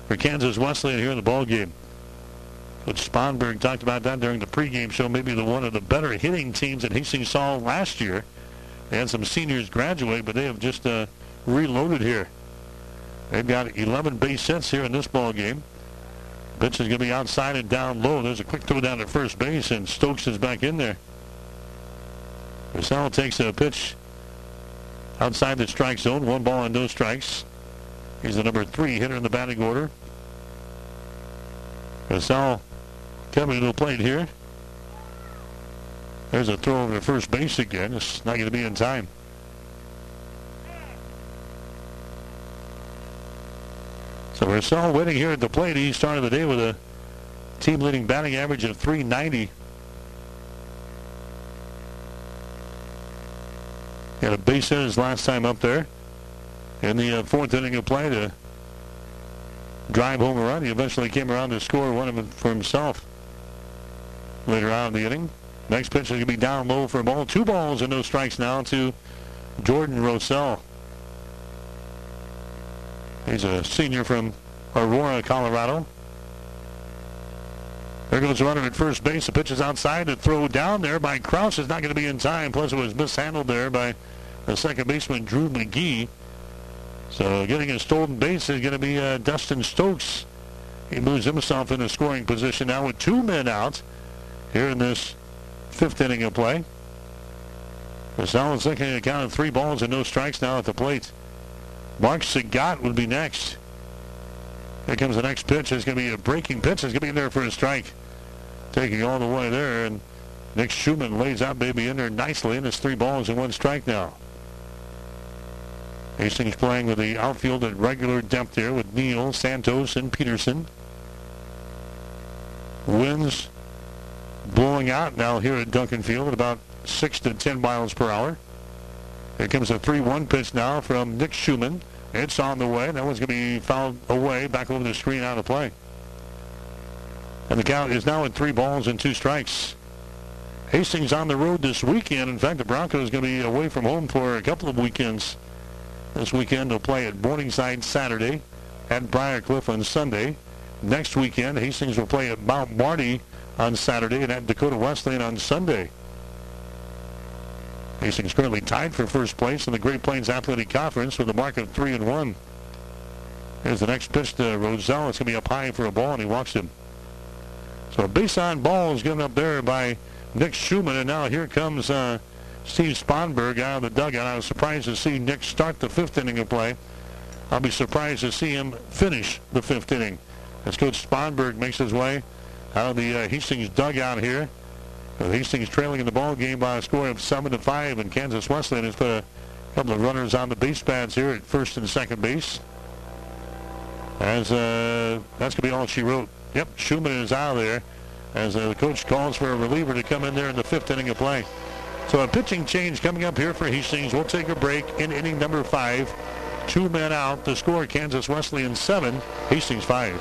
for Kansas Wesleyan here in the ball game. Coach Sponberg talked about that during the pregame show. Maybe the one of the better hitting teams that Hastings saw last year. Had some seniors graduate, but they have just uh, reloaded here. They've got 11 base hits here in this ball game. Pitch is going to be outside and down low. There's a quick throw down to first base, and Stokes is back in there. Purcell takes a pitch outside the strike zone. One ball and no strikes. He's the number three hitter in the batting order. Purcell coming to the plate here. There's a throw over to first base again. It's not going to be in time. So Purcell waiting here at the plate. He started the day with a team-leading batting average of 390. He had a base hit his last time up there. In the uh, fourth inning of play to drive home a run. He eventually came around to score one of them for himself later on in the inning. Next pitch is going to be down low for a ball. Two balls and no strikes now to Jordan Rosell. He's a senior from Aurora, Colorado. There goes the runner at first base. The pitch is outside. The throw down there by Kraus is not going to be in time. Plus, it was mishandled there by the second baseman, Drew McGee. So getting a stolen base is going to be uh, Dustin Stokes. He moves himself into scoring position now with two men out here in this fifth inning of play. Is looking at a count of three balls and no strikes now at the plate. Mark Sagat would be next. Here comes the next pitch. It's going to be a breaking pitch. It's going to be in there for a strike. Taking all the way there. And Nick Schumann lays that baby in there nicely. And it's three balls and one strike now. Hastings playing with the outfield at regular depth here with Neal, Santos, and Peterson. Winds blowing out now here at Duncan Field at about 6 to 10 miles per hour. Here comes a 3-1 pitch now from Nick Schumann. It's on the way. That one's going to be fouled away back over the screen out of play. And the count is now at three balls and two strikes. Hastings on the road this weekend. In fact, the Broncos are going to be away from home for a couple of weekends. This weekend they'll play at Morningside Saturday, at Briar Cliff on Sunday. Next weekend, Hastings will play at Mount Marty on Saturday and at Dakota Wesleyan on Sunday. Hastings currently tied for first place in the Great Plains Athletic Conference with a mark of 3 and 1. Here's the next pitch to Roselle. It's going to be up high for a ball, and he walks him. So a baseline ball is given up there by Nick Schumann, and now here comes uh, Steve Sponberg out of the dugout. I was surprised to see Nick start the fifth inning of play. I'll be surprised to see him finish the fifth inning as Coach Sponberg makes his way out of the uh, Hastings dugout here. With Hastings trailing in the ball game by a score of seven to five, and Kansas Wesleyan has put a couple of runners on the base pads here at first and second base. As uh, that's gonna be all she wrote. Yep, Schumann is out of there as uh, the coach calls for a reliever to come in there in the fifth inning of play. So a pitching change coming up here for Hastings. We'll take a break in inning number five. Two men out. The score Kansas Wesleyan seven, Hastings five.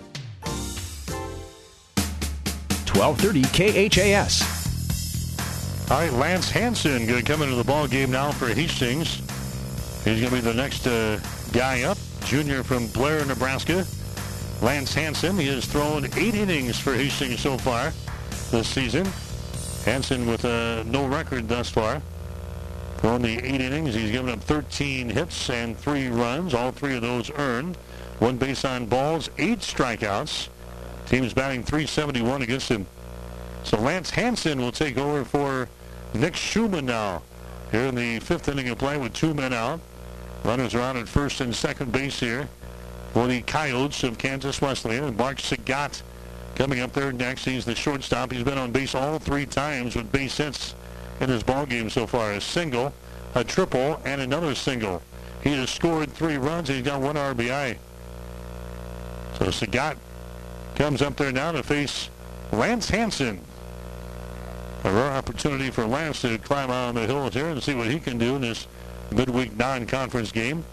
1230 KHAS. All right, Lance Hanson going to come into the ball game now for Hastings. He's going to be the next uh, guy up, junior from Blair, Nebraska. Lance Hanson, he has thrown eight innings for Hastings so far this season. Hanson with uh, no record thus far. Thrown the eight innings, he's given up 13 hits and three runs, all three of those earned. One base on balls, eight strikeouts. Team's batting 371 against him. So Lance Hanson will take over for Nick Schumann now. Here in the fifth inning of play with two men out. Runners are on at first and second base here for the Coyotes of Kansas Wesleyan. And Mark Sagat coming up there next. He's the shortstop. He's been on base all three times with base hits in his ballgame so far. A single, a triple, and another single. He has scored three runs. He's got one RBI. So Sagat comes up there now to face Lance Hanson. A rare opportunity for Lance to climb out on the hill here and see what he can do in this midweek non-conference game.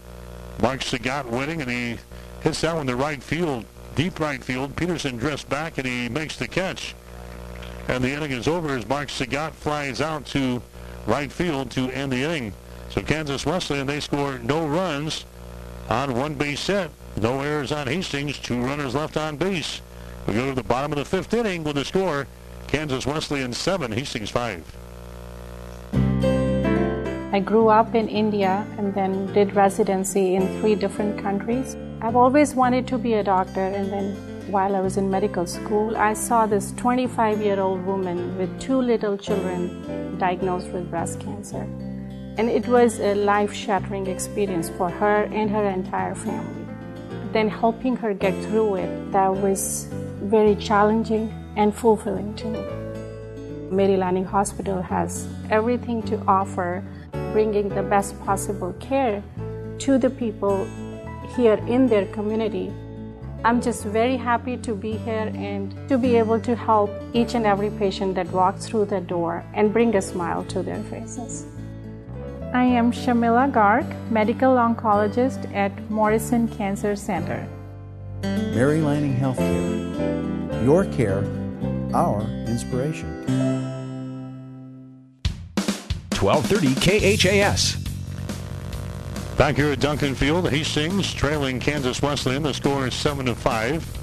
Mark Sagat winning, and he hits that one to right field, deep right field. Peterson dressed back, and he makes the catch. And the inning is over as Mark Sagat flies out to right field to end the inning. So Kansas Wesleyan, they score no runs on one base hit. No errors on Hastings. Two runners left on base. We go to the bottom of the fifth inning with the score. Kansas Wesleyan 7, Hastings 5. I grew up in India and then did residency in three different countries. I've always wanted to be a doctor, and then while I was in medical school, I saw this 25 year old woman with two little children diagnosed with breast cancer. And it was a life shattering experience for her and her entire family. Then helping her get through it, that was very challenging and fulfilling to me. Mary Lanning Hospital has everything to offer, bringing the best possible care to the people here in their community. I'm just very happy to be here and to be able to help each and every patient that walks through the door and bring a smile to their faces. I am Shamila Garg, medical oncologist at Morrison Cancer Center. Mary Lanning Healthcare. Your care, our inspiration. 1230 KHAS. Back here at Duncan Field, the Hastings trailing Kansas Wesleyan. The score is 7 to 5.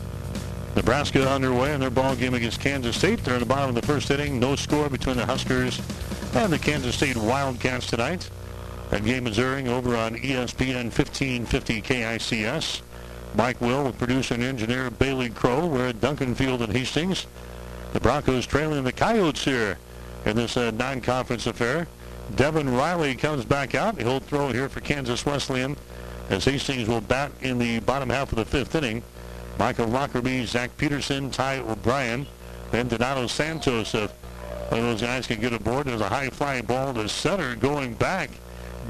Nebraska underway in their ball game against Kansas State. They're in the bottom of the first inning. No score between the Huskers and the Kansas State Wildcats tonight. That game is airing over on ESPN 1550 KICS. Mike Will with producer and engineer Bailey Crow. We're at Duncan Field in Hastings. The Broncos trailing the Coyotes here in this uh, non-conference affair. Devin Riley comes back out. He'll throw here for Kansas Wesleyan as Hastings will bat in the bottom half of the fifth inning. Michael Lockerbie, Zach Peterson, Ty O'Brien, then Donato Santos. If one of those guys can get aboard, there's a high flying ball to center going back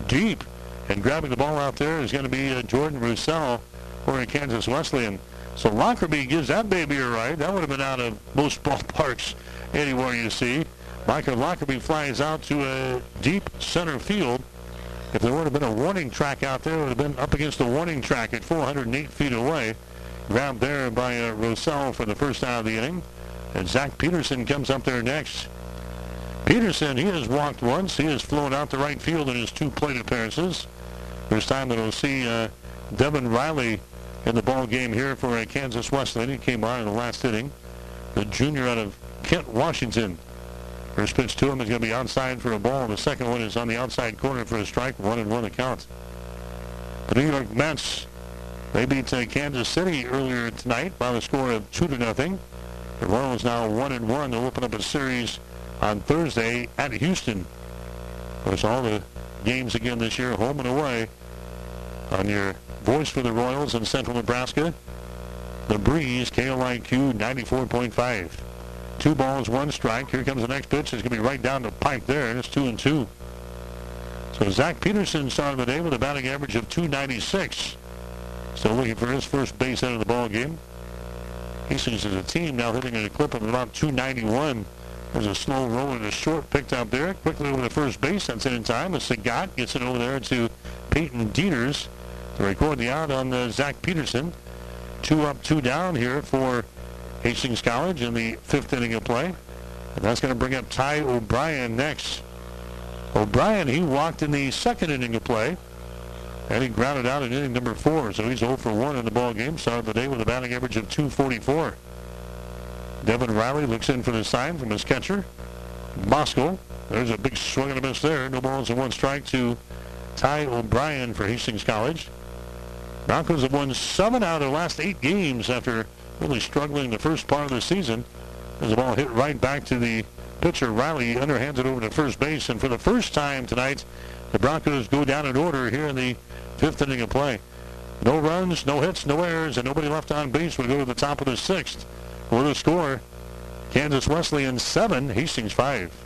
deep. And grabbing the ball out there is going to be uh, Jordan Roussel for Kansas Wesleyan. So Lockerbie gives that baby a ride. That would have been out of most ballparks anywhere you see. Michael Lockerbie flies out to a deep center field. If there would have been a warning track out there, it would have been up against the warning track at 408 feet away. Grabbed there by uh, Roussel for the first out of the inning. And Zach Peterson comes up there next. Peterson, he has walked once. He has flown out the right field in his two plate appearances. First time that we'll see uh, Devin Riley in the ball game here for uh, Kansas Wesleyan. He came on in the last inning. The junior out of Kent, Washington. First pitch to him is going to be outside for a ball. The second one is on the outside corner for a strike. One and one the count. The New York Mets, they beat uh, Kansas City earlier tonight by the score of two to nothing. The Royals now one and one. They'll open up a series on Thursday at Houston. Of course, all the games again this year, home and away. On your voice for the Royals in Central Nebraska, the Breeze, KLIQ 94.5. Two balls, one strike. Here comes the next pitch. It's going to be right down the pipe there, it's two and two. So Zach Peterson started the day with a batting average of 296. Still looking for his first base out of the ball game. Hastings as a team now hitting at a clip of about 291. There's a slow roll and a short picked up there. Quickly over the first base. That's it in time. A Sagat gets it over there to Peyton Dieters record the out on uh, Zach Peterson. Two up, two down here for Hastings College in the fifth inning of play. And that's going to bring up Ty O'Brien next. O'Brien, he walked in the second inning of play. And he grounded out in inning number four. So he's 0 for 1 in the ball game. Started the day with a batting average of 244. Devin Riley looks in for the sign from his catcher. Bosco. There's a big swing and a miss there. No balls and one strike to Ty O'Brien for Hastings College. Broncos have won seven out of their last eight games after really struggling the first part of the season. As the ball hit right back to the pitcher, Riley underhands it over to first base. And for the first time tonight, the Broncos go down in order here in the fifth inning of play. No runs, no hits, no errors, and nobody left on base. We go to the top of the sixth. For the score, Kansas Wesleyan 7, Hastings 5.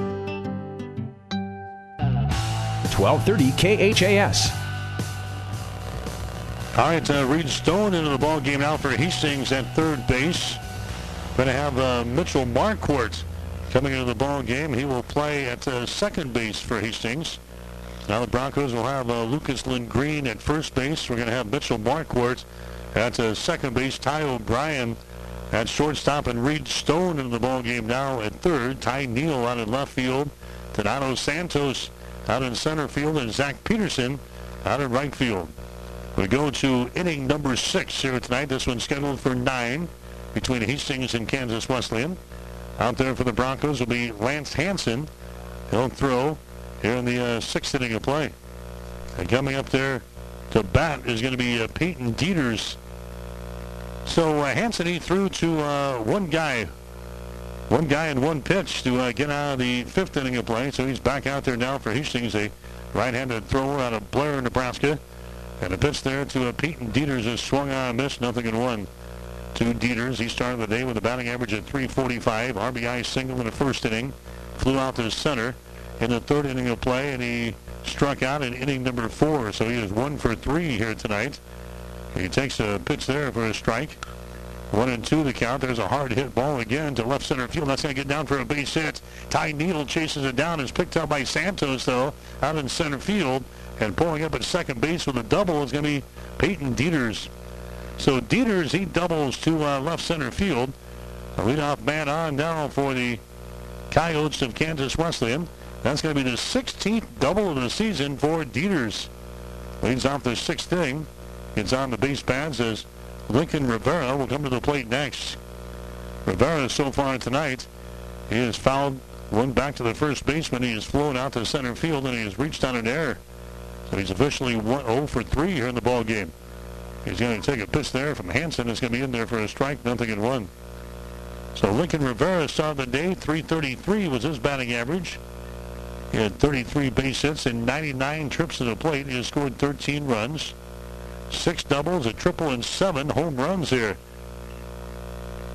1230 KHAS. All right, uh, Reed Stone into the ball game now for Hastings at third base. Going to have uh, Mitchell Marquardt coming into the ball game. He will play at uh, second base for Hastings. Now the Broncos will have uh, Lucas Green at first base. We're going to have Mitchell Marquardt at uh, second base. Ty O'Brien at shortstop and Reed Stone in the ball game now at third. Ty Neal out in left field. Donato Santos out in center field and Zach Peterson out in right field. We go to inning number six here tonight. This one's scheduled for nine. between Hastings and Kansas Wesleyan. Out there for the Broncos will be Lance Hanson. He'll throw here in the uh, sixth inning of play. And coming up there to bat is going to be uh, Peyton Dieters. So uh, Hanson, he threw to uh, one guy. One guy and one pitch to uh, get out of the fifth inning of play. So he's back out there now for Hastings, a right-handed thrower out of Blair, Nebraska. And a pitch there to uh, Peyton Dieters is swung on and missed, nothing in one. To Dieters, he started the day with a batting average of 345, RBI single in the first inning, flew out to the center in the third inning of play, and he struck out in inning number four. So he is one for three here tonight. He takes a pitch there for a strike. One and two the count. There's a hard hit ball again to left center field. That's going to get down for a base hit. Ty Neal chases it down. Is picked up by Santos though out in center field. And pulling up at second base with a double is going to be Peyton Dieters. So Dieters he doubles to uh, left center field. A leadoff man on now for the Coyotes of Kansas Wesleyan. That's going to be the 16th double of the season for Dieters. Leads off the sixth inning. Gets on the base pads as Lincoln Rivera will come to the plate next. Rivera so far tonight, he has fouled one back to the first baseman. He has flown out to center field and he has reached on an error. So he's officially 0 for 3 here in the ball game. He's going to take a pitch there from Hanson. It's going to be in there for a strike, nothing in one. So Lincoln Rivera started the day. 333 was his batting average. He had 33 base hits and 99 trips to the plate. He has scored 13 runs. Six doubles, a triple, and seven home runs here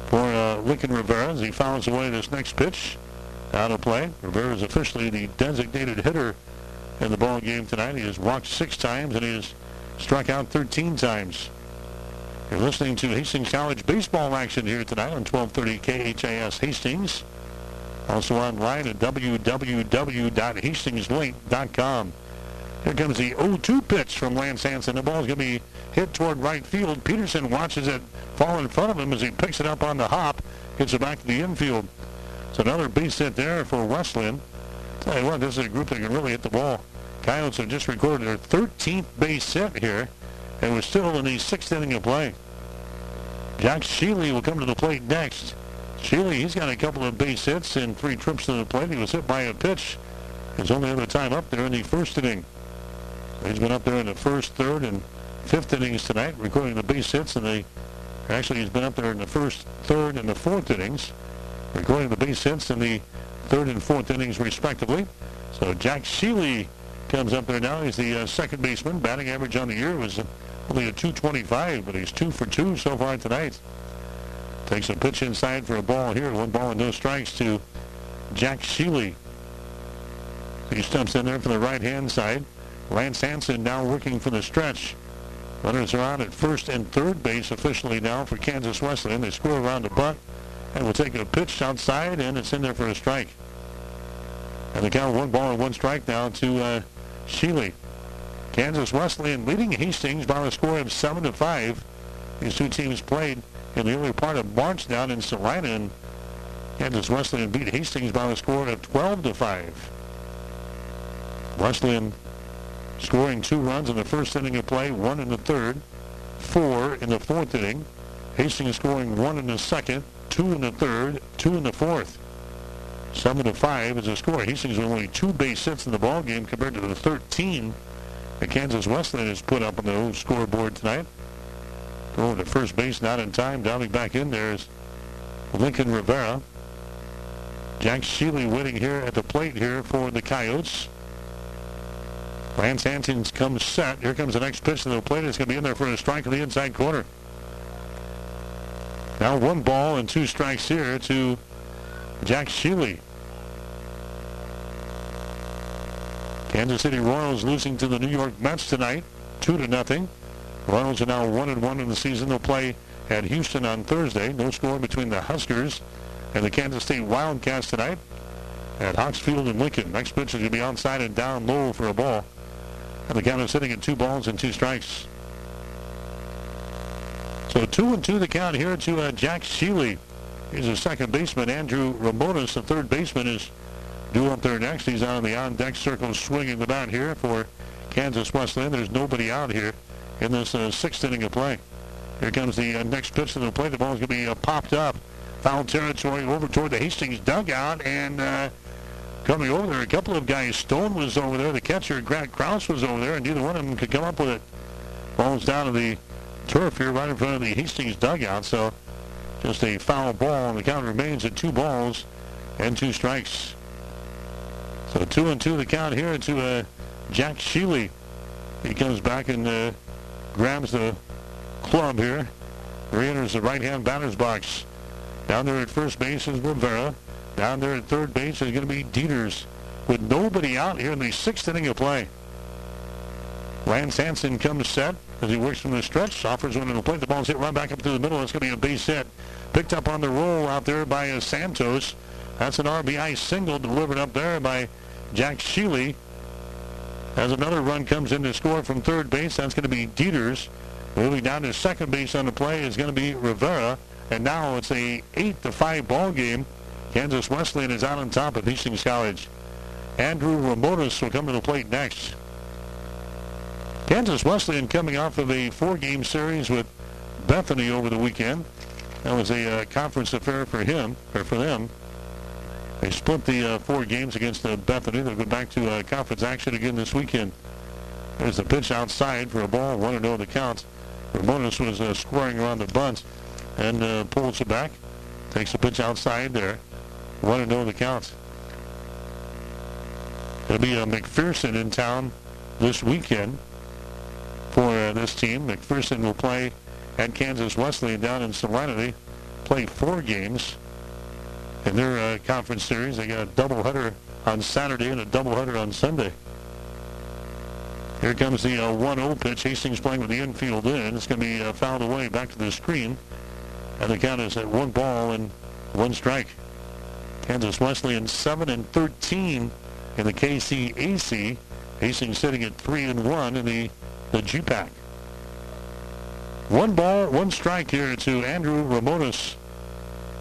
for uh, Lincoln Rivera as he fouls away this next pitch out of play. Rivera is officially the designated hitter in the ball game tonight. He has walked six times and he has struck out 13 times. You're listening to Hastings College baseball action here tonight on 1230 KHAS Hastings. Also online at www.hastingslink.com. Here comes the 0-2 pitch from Lance Hanson. The ball is going to be hit toward right field. Peterson watches it fall in front of him as he picks it up on the hop, gets it back to the infield. It's another base hit there for Wesleyan. Tell you what, this is a group that can really hit the ball. Coyotes have just recorded their 13th base hit here, and we're still in the sixth inning of play. Jack Sheely will come to the plate next. Sheely, he's got a couple of base hits and three trips to the plate. He was hit by a pitch. His only other time up there in the first inning. He's been up there in the first, third, and fifth innings tonight, recording the base hits, and they actually he's been up there in the first, third, and the fourth innings, recording the base hits in the third and fourth innings respectively. So Jack Sheely comes up there now. He's the uh, second baseman. Batting average on the year was only a 225, but he's two for two so far tonight. Takes a pitch inside for a ball here. One ball and no strikes to Jack Sheely. He steps in there from the right-hand side. Lance Hanson now working for the stretch. Runners are on at first and third base officially now for Kansas Wesleyan. They score around the bunt and will take a pitch outside, and it's in there for a strike. And the count one ball and one strike now to uh, Sheely. Kansas Wesleyan leading Hastings by a score of 7 to 5. These two teams played in the early part of March down in Salina, and Kansas Wesleyan beat Hastings by a score of 12 to 5. Wesleyan scoring two runs in the first inning of play, one in the third, four in the fourth inning. Hastings scoring one in the second, two in the third, two in the fourth. Seven to five is the score. Hastings with only two base hits in the ball game compared to the 13 that Kansas Wesleyan has put up on the old scoreboard tonight. Going to first base, not in time. Diving back in there is Lincoln Rivera. Jack Sheely waiting here at the plate here for the Coyotes. Lance Hanson comes set. Here comes the next pitch to the plate. It's going to be in there for a strike in the inside corner. Now one ball and two strikes here to Jack Sheely. Kansas City Royals losing to the New York Mets tonight, two to nothing. Royals are now one and one in the season. They'll play at Houston on Thursday. No score between the Huskers and the Kansas State Wildcats tonight at Hawks Field in Lincoln. Next pitch is going to be onside and down low for a ball. And the count is sitting at two balls and two strikes. So two and two the count here to uh, Jack Sheely. He's a second baseman. Andrew Ramones, the third baseman, is due up there next. He's out on the on-deck circle swinging the bat here for Kansas Wesleyan. There's nobody out here in this uh, sixth inning of play. Here comes the uh, next pitch to the plate. The ball's going to be uh, popped up. Foul territory over toward the Hastings dugout. And uh, coming over there, a couple of guys. Stone was over there. The catcher, Grant Kraus was over there. And neither one of them could come up with it. Ball's down to the turf here right in front of the Hastings dugout. So just a foul ball. And the count remains at two balls and two strikes. So two and two the count here to uh, Jack Sheely. He comes back and uh, grabs the club here. Re-enters the right-hand batter's box. Down there at first base is Rivera. Down there at third base is going to be Dieters. With nobody out here in the sixth inning of play. Lance Hansen comes set as he works from the stretch. Offers one in the plate. The ball's hit right back up to the middle. It's going to be a base hit. Picked up on the roll out there by Santos. That's an RBI single delivered up there by Jack Sheely. As another run comes in to score from third base, that's going to be Dieters. Moving down to second base on the play is going to be Rivera. And now it's a 8 to 5 ball game. Kansas Wesleyan is out on top of Hastings College. Andrew Ramones will come to the plate next. Kansas Wesleyan coming off of a four-game series with Bethany over the weekend. That was a uh, conference affair for him, or for them. They split the uh, four games against uh, Bethany. They'll go back to uh, conference action again this weekend. There's a pitch outside for a ball, 1-0 the count. Ramones was uh, scoring around the bunt and uh, pulls it back. Takes the pitch outside there. 1-0 the count. It'll be uh, McPherson in town this weekend for uh, this team. McPherson will play at Kansas Wesleyan down in Salina. Play four games in their uh, conference series. They got a doubleheader on Saturday and a doubleheader on Sunday. Here comes the uh, 1-0 pitch. Hastings playing with the infield in. It's going to be uh, fouled away back to the screen. And the count is at one ball and one strike. Kansas Wesleyan 7 and 13 in the KCAC. Hastings sitting at 3 and 1 in the, the GPAC. One ball, one strike here to Andrew Ramones.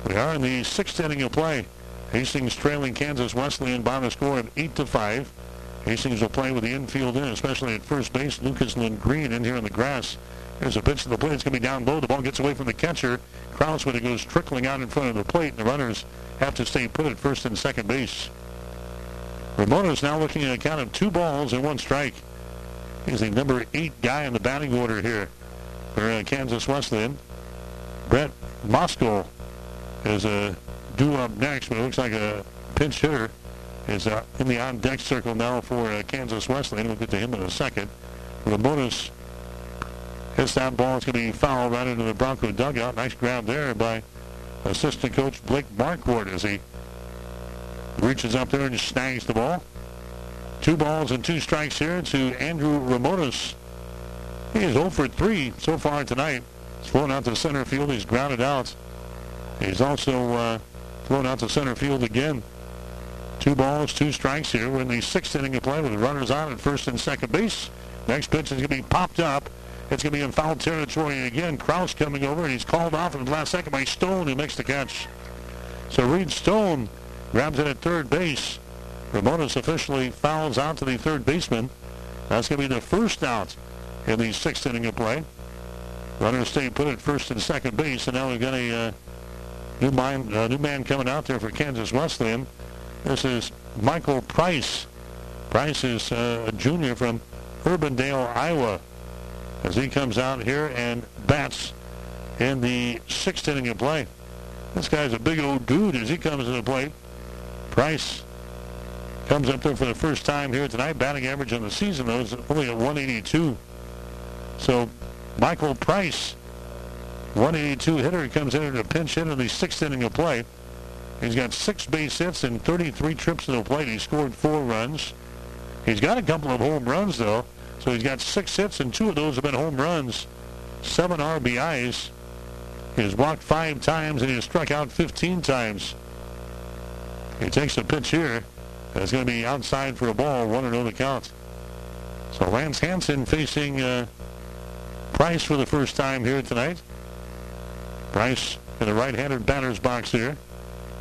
We are in the sixth inning of play. Hastings trailing Kansas Wesleyan by the score of 8 to 5. Hastings will play with the infield in, especially at first base. Lucas Lindgren in here in the grass. There's a pitch to the plate. It's going to be down low. The ball gets away from the catcher. Kraus when it goes trickling out in front of the plate. And the runners have to stay put at first and second base. Ramones now looking at a count of two balls and one strike. He's the number eight guy in the batting order here for uh, Kansas Wesleyan. Brett Moskal is uh, due up next, but it looks like a pinch hitter is uh, in the on-deck circle now for uh, Kansas Wesleyan. We'll get to him in a second. Ramones hits that ball. is going to be fouled right into the Bronco dugout. Nice grab there by assistant coach Blake Marquardt as he reaches up there and snags the ball. Two balls and two strikes here to Andrew Ramones. He is 0 for 3 so far tonight. He's flown out to center field. He's grounded out. He's also uh, out to center field again. Two balls, two strikes here. We're in the sixth inning of play with runners on at first and second base. Next pitch is going to be popped up. It's going to be in foul territory again. Kraus coming over, and he's called off in the last second by Stone, who makes the catch. So Reed Stone grabs it at third base. Ramones officially fouls out to the third baseman. That's going to be the first out in the sixth inning of play. Runners stay put at first and second base, and now we've got a uh, new, mind, uh, new man coming out there for Kansas Wesleyan. This is Michael Price. Price is uh, a junior from Urbandale, Iowa. As he comes out here and bats in the sixth inning of play. This guy's a big old dude as he comes to the plate. Price comes up there for the first time here tonight. Batting average on the season, though, is only at 182. So Michael Price, 182 hitter, comes in at a pinch hit in the sixth inning of play. He's got six base hits and 33 trips to the plate. He scored four runs. He's got a couple of home runs, though. So he's got six hits, and two of those have been home runs. Seven RBIs. He's walked five times, and he's struck out 15 times. He takes a pitch here. It's going to be outside for a ball, 1-0 the count. So Lance Hansen facing uh, Price for the first time here tonight. Price in the right-handed batter's box here.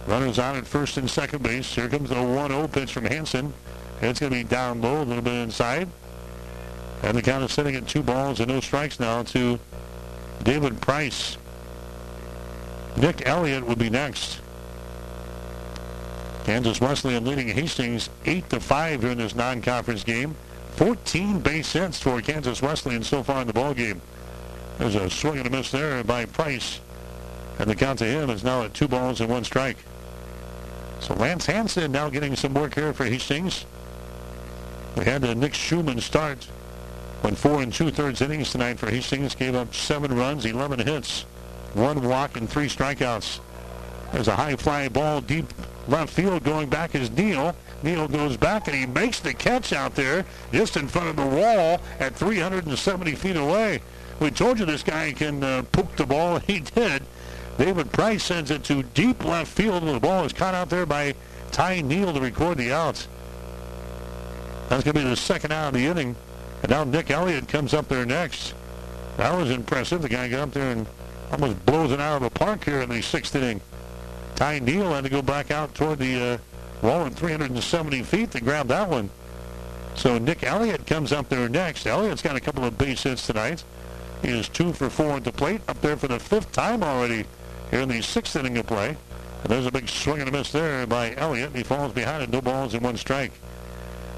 Runners on at first and second base. Here comes the 1-0 pitch from Hansen. It's going to be down low, a little bit inside. And the count is sitting at two balls and no strikes now to David Price. Nick Elliott would be next. Kansas Wesleyan leading Hastings 8 to 5 here in this non-conference game. 14 base hits for Kansas Wesleyan so far in the ball game. There's a swing and a miss there by Price. And the count to him is now at two balls and one strike. So Lance Hansen now getting some work here for Hastings. We had Nick Schumann start. Went four and two-thirds innings tonight for Hastings. Gave up seven runs, 11 hits, one walk, and three strikeouts. There's a high fly ball deep left field going back is Neal. Neal goes back and he makes the catch out there just in front of the wall at 370 feet away. We told you this guy can uh, poke the ball. He did. David Price sends it to deep left field. and The ball is caught out there by Ty Neal to record the out. That's going to be the second out of the inning. And now Nick Elliott comes up there next. That was impressive. The guy got up there and almost blows it out of the park here in the sixth inning. Ty Neal had to go back out toward the uh, wall at 370 feet to grab that one. So Nick Elliott comes up there next. Elliott's got a couple of base hits tonight. He is two for four at the plate, up there for the fifth time already here in the sixth inning of play. And there's a big swing and a miss there by Elliott. He falls behind it, no balls and one strike.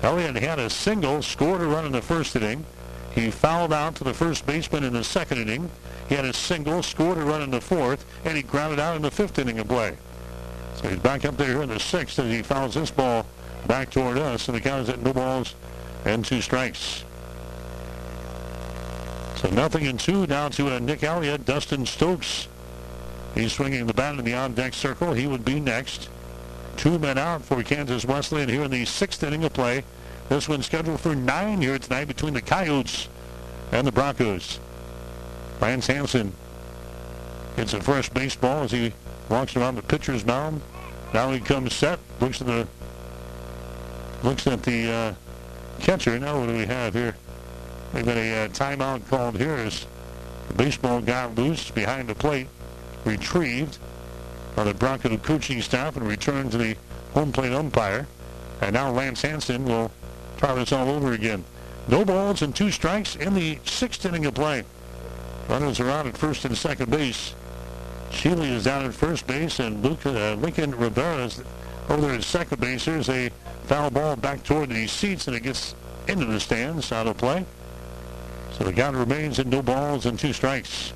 Elliott had a single, scored a run in the first inning. He fouled out to the first baseman in the second inning. He had a single, scored a run in the fourth, and he grounded out in the fifth inning of play. So he's back up there in the sixth as he fouls this ball back toward us, and the count is at no balls and two strikes. So nothing in two down to uh, Nick Elliott. Dustin Stokes, he's swinging the bat in the on-deck circle. He would be next. Two men out for Kansas Wesleyan here in the sixth inning of play. This one's scheduled for nine here tonight between the Coyotes and the Broncos. Lance Hansen hits a first baseball as he walks around the pitcher's mound. Now he comes set, looks at the looks at the uh, catcher. Now what do we have here? We've got a uh, timeout called here as the baseball got loose behind the plate, retrieved by the Bronco coaching staff and returned to the home plate umpire. And now Lance Hansen will try this all over again. No balls and two strikes in the sixth inning of play. Runners are out at first and second base. Sheely is down at first base, and uh, Lincoln Rivera is over there at second base. There's a foul ball back toward the seats, and it gets into the stands out of play. So the count remains in no balls and two strikes.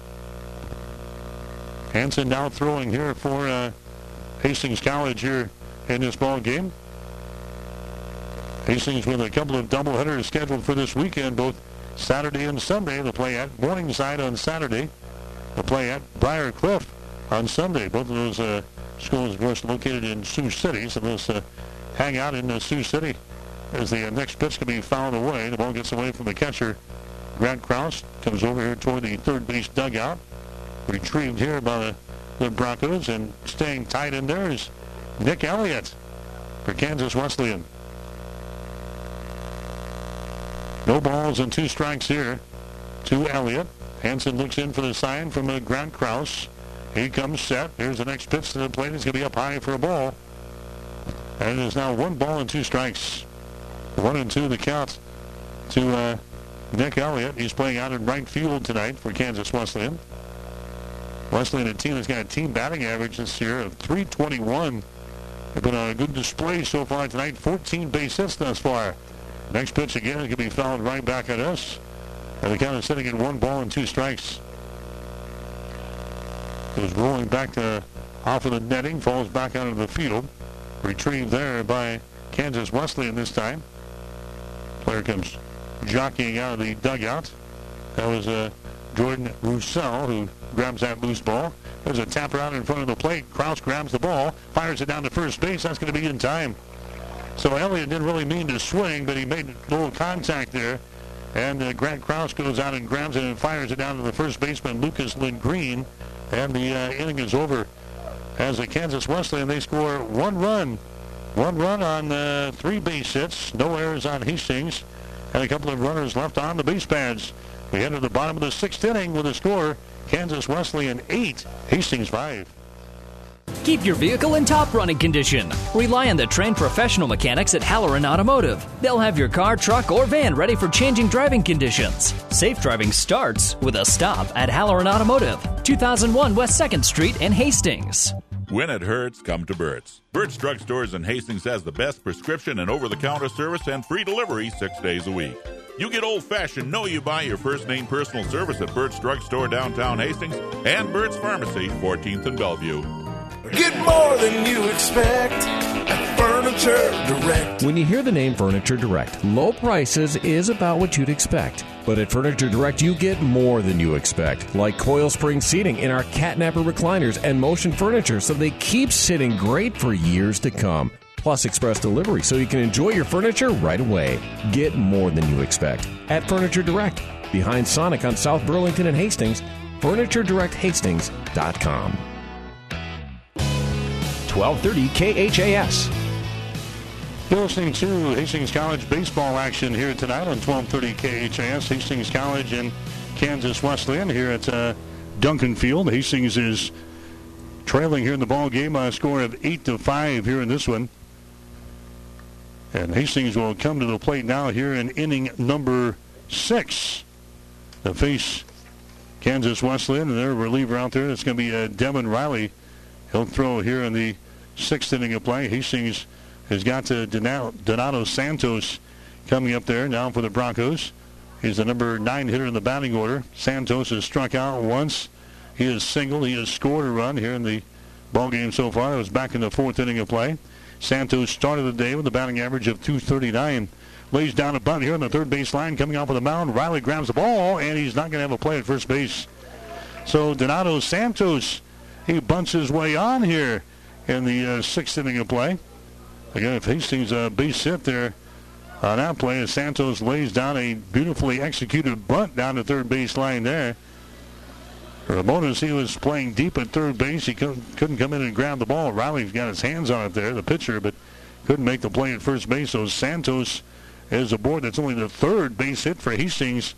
Hansen now throwing here for uh, Hastings College here in this ball game. Hastings with a couple of doubleheaders scheduled for this weekend, both Saturday and Sunday. They'll play at Morningside on Saturday. They'll play at Briar Cliff on Sunday. Both of those uh, schools, of course, located in Sioux City. So they'll uh, hang out in uh, Sioux City as the uh, next pitch can be fouled away. The ball gets away from the catcher. Grant Kraus comes over here toward the third base dugout. Retrieved here by the, the Broncos and staying tight in there is Nick Elliott for Kansas Wesleyan. No balls and two strikes here to Elliott. Hanson looks in for the sign from uh, Grant Kraus. He comes set. Here's the next pitch to the plate. He's going to be up high for a ball. And it is now one ball and two strikes. One and two the count to uh, Nick Elliott. He's playing out in right field tonight for Kansas Wesleyan. Wesleyan, a team that's got a team batting average this year of 321. They've been on a good display so far tonight. 14 base hits thus far. Next pitch again is going to be fouled right back at us. And the count is sitting at one ball and two strikes. Goes rolling back to off of the netting, falls back out of the field. Retrieved there by Kansas Wesleyan this time. Player comes jockeying out of the dugout. That was uh, Jordan Roussel who grabs that loose ball. There's a tapper out in front of the plate. Kraus grabs the ball, fires it down to first base. That's going to be in time. So Elliott didn't really mean to swing, but he made a little contact there. And uh, Grant Kraus goes out and grabs it and fires it down to the first baseman, Lucas Lindgren. And the uh, inning is over. As the Kansas Wesleyan, they score one run. One run on uh, three base hits. No errors on Hastings. And a couple of runners left on the base pads. We to the bottom of the sixth inning with a score. Kansas Wesleyan 8, Hastings 5. Keep your vehicle in top running condition. Rely on the trained professional mechanics at Halloran Automotive. They'll have your car, truck, or van ready for changing driving conditions. Safe driving starts with a stop at Halloran Automotive, 2001 West 2nd Street in Hastings. When it hurts, come to Burt's. Burt's Drugstores in Hastings has the best prescription and over the counter service and free delivery six days a week. You get old fashioned know you buy your first name personal service at Burt's Drugstore downtown Hastings and Burt's Pharmacy, 14th and Bellevue. Get more than you expect at Furniture Direct. When you hear the name Furniture Direct, low prices is about what you'd expect. But at Furniture Direct, you get more than you expect, like coil spring seating in our catnapper recliners and motion furniture, so they keep sitting great for years to come. Plus express delivery, so you can enjoy your furniture right away. Get more than you expect at Furniture Direct, behind Sonic on South Burlington and Hastings. FurnitureDirectHastings.com. 1230 KHAS. You're listening to Hastings College baseball action here tonight on 1230 KHAS. Hastings College and Kansas Wesleyan here at uh, Duncan Field. Hastings is trailing here in the ball game by a score of 8 to 5 here in this one. And Hastings will come to the plate now here in inning number six to face Kansas Wesleyan. And their reliever out there, it's going to be uh, Devin Riley. He'll throw here in the sixth inning of play. Hastings has got to Donato Santos coming up there now for the Broncos. He's the number nine hitter in the batting order. Santos has struck out once. He has singled. He has scored a run here in the ball game so far. It was back in the fourth inning of play. Santos started the day with a batting average of 239. Lays down a bunt here on the third base line, coming off of the mound. Riley grabs the ball, and he's not going to have a play at first base. So Donato Santos, he bunts his way on here in the uh, sixth inning of play. Again, if Hastings uh, base hit there on that play, as Santos lays down a beautifully executed bunt down the third base line there. Ramones, he was playing deep at third base. He couldn't come in and grab the ball. Riley's got his hands on it there, the pitcher, but couldn't make the play at first base. So Santos is aboard. That's only the third base hit for Hastings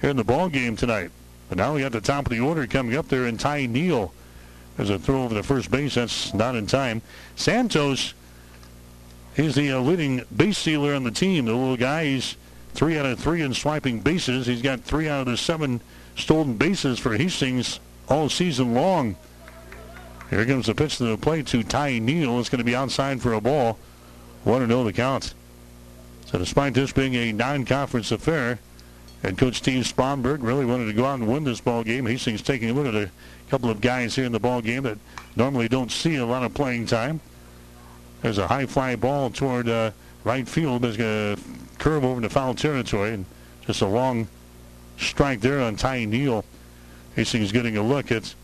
here in the ball game tonight. But now we got the top of the order coming up there, and Ty Neal. There's a throw over the first base. That's not in time. Santos, he's the uh, leading base stealer on the team. The little guy, he's three out of three in swiping bases. He's got three out of the seven stolen bases for Hastings all season long. Here comes the pitch to the plate to Ty Neal. It's going to be outside for a ball. 1 0 the count. So, despite this being a non conference affair, and Coach Steve Sponberg really wanted to go out and win this ball game. Hastings taking a look at a couple of guys here in the ball game that normally don't see a lot of playing time. There's a high fly ball toward uh, right field. There's to curve over into foul territory, and just a long strike there on Ty Neal. Hastings getting a look at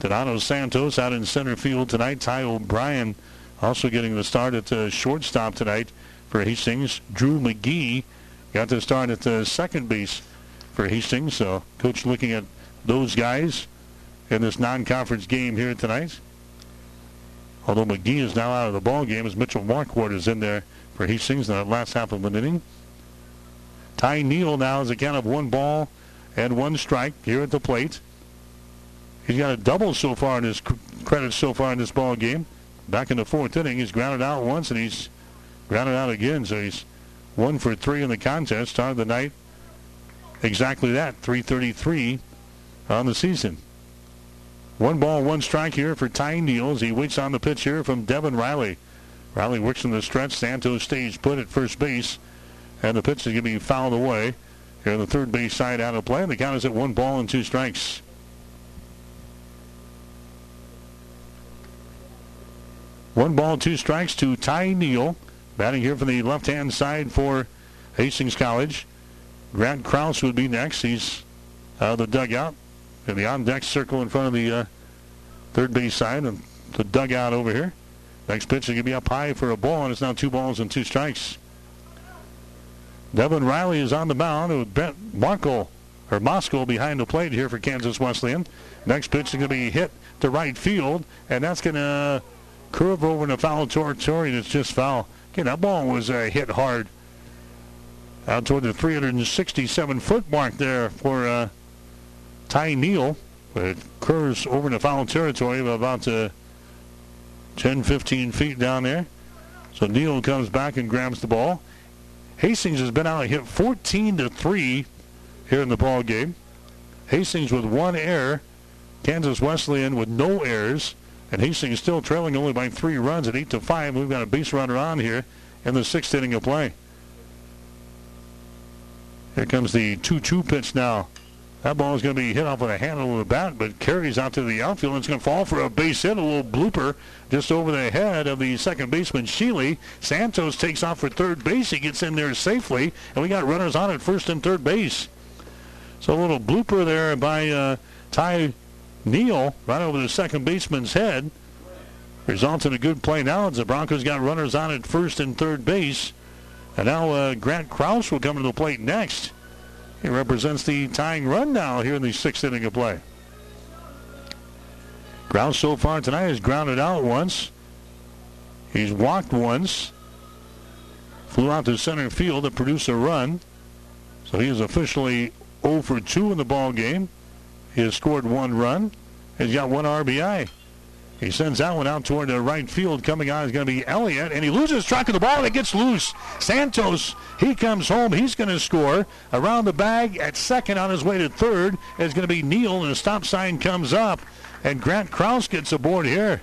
Donato Santos out in center field tonight. Ty O'Brien also getting the start at the shortstop tonight for Hastings. Drew McGee got the start at the second base for Hastings. So coach looking at those guys in this non-conference game here tonight. Although McGee is now out of the ball game as Mitchell Marquardt is in there for Hastings in the last half of an inning. Ty Neal now has a count of one ball and one strike here at the plate. He's got a double so far in his credits so far in this ball game. Back in the fourth inning, he's grounded out once and he's grounded out again. So he's one for three in the contest. Started the night exactly that, 333 on the season. One ball, one strike here for Ty Neal as he waits on the pitch here from Devin Riley. Riley works in the stretch. Santos stays put at first base. And the pitch is going to be fouled away here on the third base side out of play. And the count is at one ball and two strikes. One ball, two strikes to Ty Neal. Batting here from the left-hand side for Hastings College. Grant Kraus would be next. He's out of the dugout in the on-deck circle in front of the uh, third base side and the dugout over here. Next pitch is going to be up high for a ball, and it's now two balls and two strikes. Devin Riley is on the mound with Brent Markle or Moskal behind the plate here for Kansas Wesleyan. Next pitch is going to be hit to right field, and that's going to curve over in the foul territory, and it's just foul. Again, that ball was uh, hit hard out toward the 367 foot mark there for uh, Ty Neal. It curves over in the foul territory about uh, 10, 15 feet down there. So Neal comes back and grabs the ball. Hastings has been out hit 14 to 3 here in the ball game. Hastings with one error. Kansas Wesleyan with no errors. And Hastings still trailing only by three runs at 8 to 5. We've got a base runner on here in the sixth inning of play. Here comes the 2-2 pitch now. That ball is going to be hit off with a handle of the bat, but carries out to the outfield. And It's going to fall for a base hit, a little blooper just over the head of the second baseman, Sheely. Santos takes off for third base. He gets in there safely, and we got runners on at first and third base. So a little blooper there by uh, Ty Neal right over the second baseman's head. Results in a good play now as the Broncos got runners on at first and third base. And now uh, Grant Kraus will come to the plate next. He represents the tying run now here in the sixth inning of play. Kraus so far tonight has grounded out once. He's walked once. Flew out to center field to produce a run. So he is officially 0 for 2 in the ball game. He has scored one run. He's got one RBI. He sends that one out toward the right field. Coming on is going to be Elliott, and he loses track of the ball and it gets loose. Santos, he comes home. He's going to score. Around the bag at second on his way to third is going to be Neal, and the stop sign comes up, and Grant Kraus gets aboard here.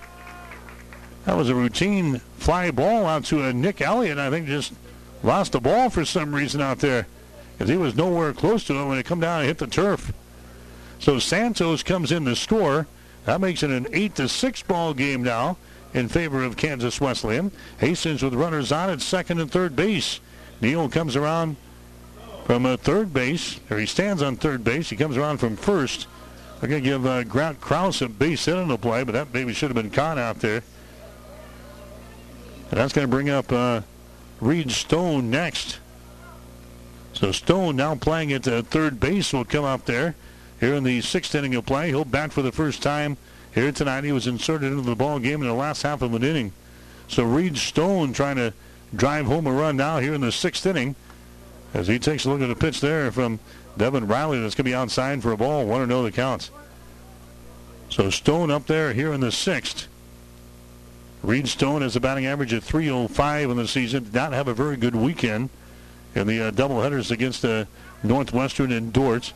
That was a routine fly ball out to a Nick Elliott. I think just lost the ball for some reason out there because he was nowhere close to it when it come down and hit the turf. So Santos comes in to score. That makes it an 8 to 6 ball game now in favor of Kansas Wesleyan. Hastings with runners on at second and third base. Neal comes around from uh, third base, or he stands on third base. He comes around from first. They're going to give uh, Grant Kraus a base hit on the play, but that maybe should have been caught out there. And that's going to bring up uh, Reed Stone next. So Stone now playing at uh, third base will come up there here in the sixth inning of play. He'll bat for the first time here tonight. He was inserted into the ball game in the last half of an inning. So Reed Stone trying to drive home a run now here in the sixth inning as he takes a look at the pitch there from Devin Riley that's going to be outside for a ball. One or no the counts. So Stone up there here in the sixth. Reed Stone has a batting average of 305 in the season. Did not have a very good weekend in the uh, doubleheaders against the Northwestern and Dordt.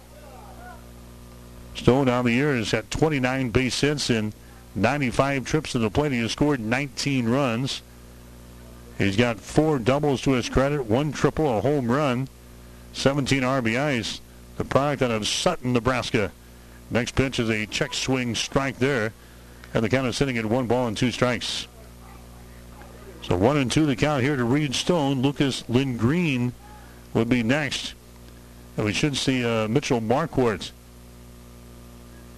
Stone on the year has had 29 base hits in 95 trips to the plate. He has scored 19 runs. He's got four doubles to his credit, one triple, a home run, 17 RBIs. The product out of Sutton, Nebraska. Next pitch is a check swing strike there. And the count is sitting at one ball and two strikes. So one and two the count here to Reed Stone. Lucas Lindgren would be next. And we should see uh, Mitchell Marquardt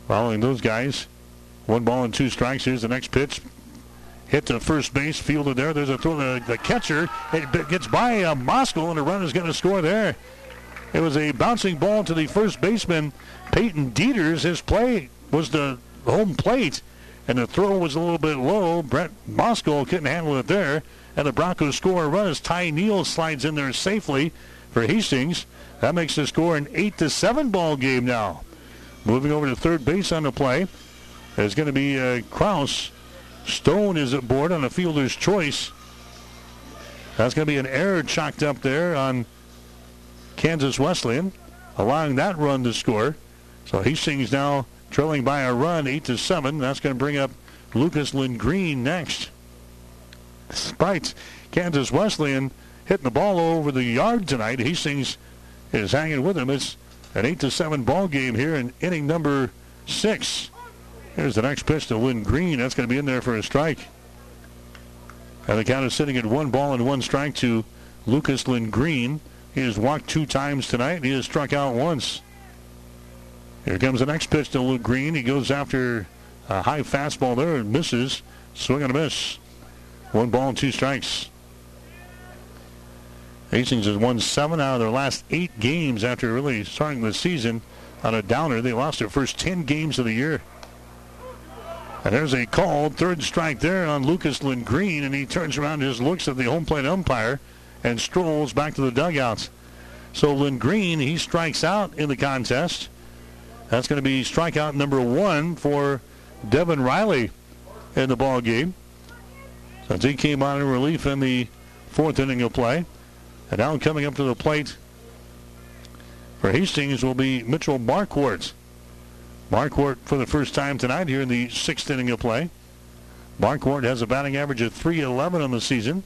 following those guys. One ball and two strikes. Here's the next pitch. Hit to first base, fielded there. There's a throw. to the catcher it gets by uh, Moskal, and the is going to score there. It was a bouncing ball to the first baseman, Peyton Dieters. His play was the home plate, and the throw was a little bit low. Brett Moskal couldn't handle it there, and the Broncos score a run as Ty Neal slides in there safely for Hastings. That makes the score an eight to seven ball game now. Moving over to third base on the play is going to be uh, Kraus. Stone is aboard on a fielder's choice. That's going to be an error chalked up there on Kansas Wesleyan, allowing that run to score. So Hastings now trailing by a run, 8 to 7. That's going to bring up Lucas Lindgren next. Despite Kansas Wesleyan hitting the ball over the yard tonight, Hastings is hanging with them. It's an 8 to 7 ball game here in inning number six. Here's the next pitch to Lindgren. That's going to be in there for a strike. And the count is sitting at one ball and one strike to Lucas Lindgren. He has walked two times tonight and he has struck out once. Here comes the next pitch to Luke Green. He goes after a high fastball there and misses. Swing and a miss. One ball and two strikes. Hastings has won seven out of their last eight games after really starting the season on a downer. They lost their first 10 games of the year. And there's a called third strike there on Lucas Lindgren, and he turns around and just looks at the home plate umpire and strolls back to the dugouts. So Lindgren, he strikes out in the contest. That's going to be strikeout number one for Devin Riley in the ball game. Since he came on in relief in the fourth inning of play. And now coming up to the plate for Hastings will be Mitchell Marquardt. Marquardt for the first time tonight here in the sixth inning of play. Marquardt has a batting average of 311 on the season.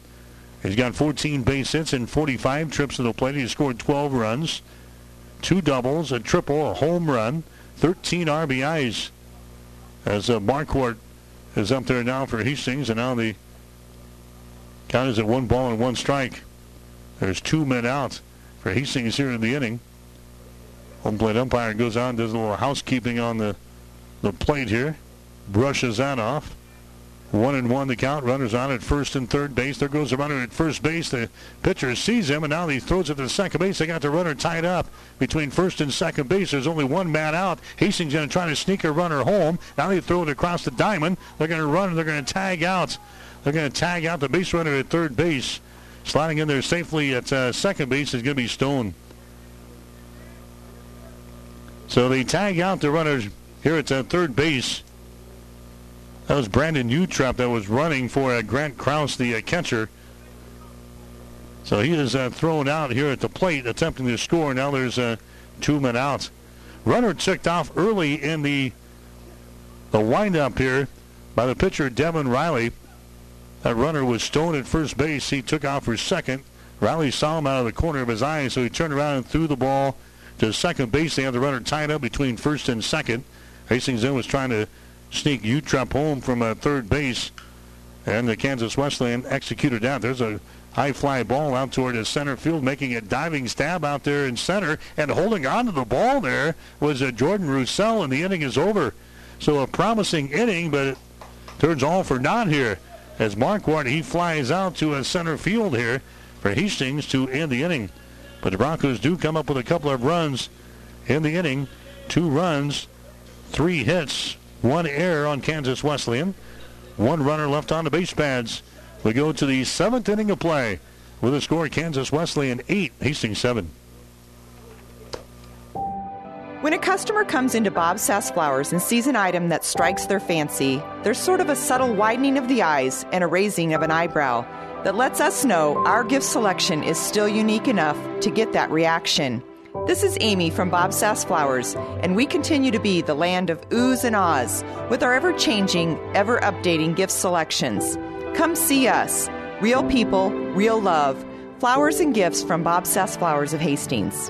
He's got 14 base hits and 45 trips to the plate. He's scored 12 runs, two doubles, a triple, a home run, 13 RBIs. As uh, Marquardt is up there now for Hastings, and now the count is at one ball and one strike. There's two men out for Hastings here in the inning. Home plate umpire goes on, does a little housekeeping on the the plate here, brushes that off. One and one the count. Runners on at first and third base. There goes the runner at first base. The pitcher sees him, and now he throws it to second base. They got the runner tied up between first and second base. There's only one man out. Hastings going to try to sneak a runner home. Now they throw it across the diamond. They're going to run. They're going to tag out. They're going to tag out the base runner at third base. Sliding in there safely at uh, second base is going to be Stone. So they tag out the runners here at uh, third base. That was Brandon Utrep that was running for uh, Grant Kraus, the uh, catcher. So he is uh, thrown out here at the plate, attempting to score. Now there's uh, two men out. Runner ticked off early in the the windup here by the pitcher Devin Riley. That runner was Stone at first base. He took off for second. Riley saw him out of the corner of his eye, so he turned around and threw the ball to second base. They had the runner tied up between first and second. Hastings then was trying to sneak Utrep home from uh, third base. And the Kansas Wesleyan executed that. There's a high fly ball out toward the center field, making a diving stab out there in center. And holding on to the ball there was uh, Jordan Roussel, and the inning is over. So a promising inning, but it turns all for naught here. As Marquardt, he flies out to a center field here for Hastings to end the inning. But the Broncos do come up with a couple of runs in the inning. Two runs, three hits, one error on Kansas Wesleyan. One runner left on the base pads. We go to the seventh inning of play with a score Kansas Wesleyan 8, Hastings 7. When a customer comes into Bob Sass Flowers and sees an item that strikes their fancy, there's sort of a subtle widening of the eyes and a raising of an eyebrow that lets us know our gift selection is still unique enough to get that reaction. This is Amy from Bob Sass Flowers, and we continue to be the land of oohs and ahs with our ever changing, ever updating gift selections. Come see us. Real people, real love. Flowers and gifts from Bob Sass Flowers of Hastings.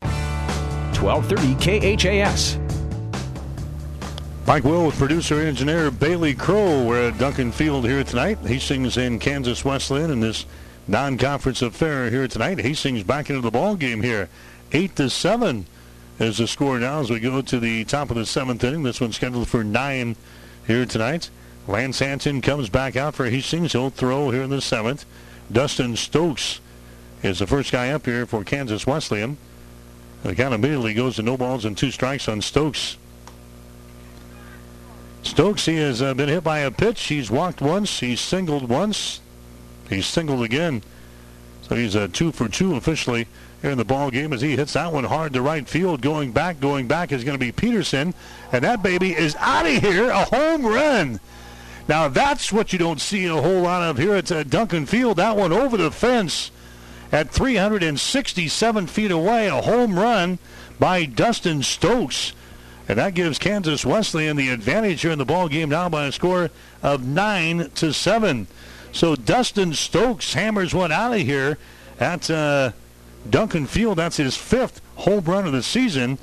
1230 KHAS. Mike Will with producer engineer Bailey Crow. We're at Duncan Field here tonight. Hastings in Kansas Wesleyan in this non-conference affair here tonight. Hastings back into the ball game here. 8 to 7 is the score now as we go to the top of the seventh inning. This one's scheduled for 9 here tonight. Lance Hanson comes back out for Hastings. He'll throw here in the seventh. Dustin Stokes is the first guy up here for Kansas Wesleyan. The count immediately goes to no balls and two strikes on Stokes. Stokes, he has uh, been hit by a pitch. He's walked once. He's singled once. He's singled again. So he's a two for two officially here in the ball game as he hits that one hard to right field. Going back, going back is going to be Peterson. And that baby is out of here. A home run. Now that's what you don't see a whole lot of here at uh, Duncan Field. That one over the fence at 367 feet away. A home run by Dustin Stokes. And that gives Kansas Wesleyan the advantage here in the ball game now by a score of 9 to 7. So Dustin Stokes hammers one out of here at uh, Duncan Field. That's his fifth home run of the season.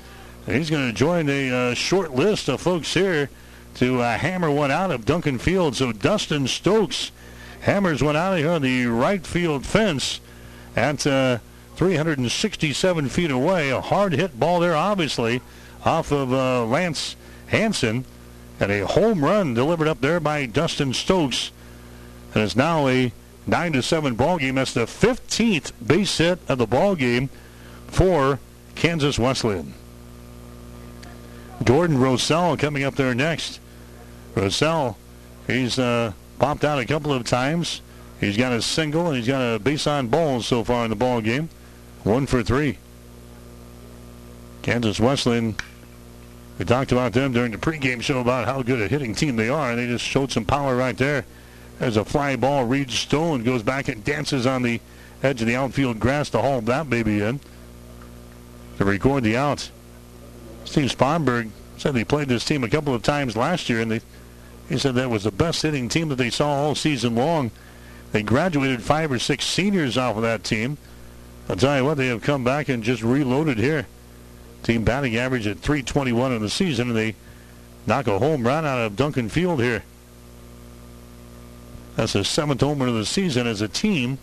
And he's going to join a uh, short list of folks here to uh, hammer one out of Duncan Field. So Dustin Stokes hammers one out of here on the right field fence at uh, 367 feet away. A hard hit ball there, obviously off of uh, Lance Hanson. And a home run delivered up there by Dustin Stokes. And it's now a 9 to 7 ball game. That's the 15th base hit of the ball game for Kansas Wesleyan. Jordan Rosell coming up there next. Rosell, he's uh, popped out a couple of times. He's got a single and he's got a base on balls so far in the ball game. One for three. Kansas Wesleyan, we talked about them during the pregame show about how good a hitting team they are, and they just showed some power right there. There's a fly ball. Reed Stone goes back and dances on the edge of the outfield grass to haul that baby in to record the out. Steve Sponberg said they played this team a couple of times last year, and they, he said that was the best hitting team that they saw all season long. They graduated five or six seniors off of that team. I'll tell you what, they have come back and just reloaded here. Team batting average at 321 in the season, and they knock a home run out of Duncan Field here. That's the seventh homer of the season as a team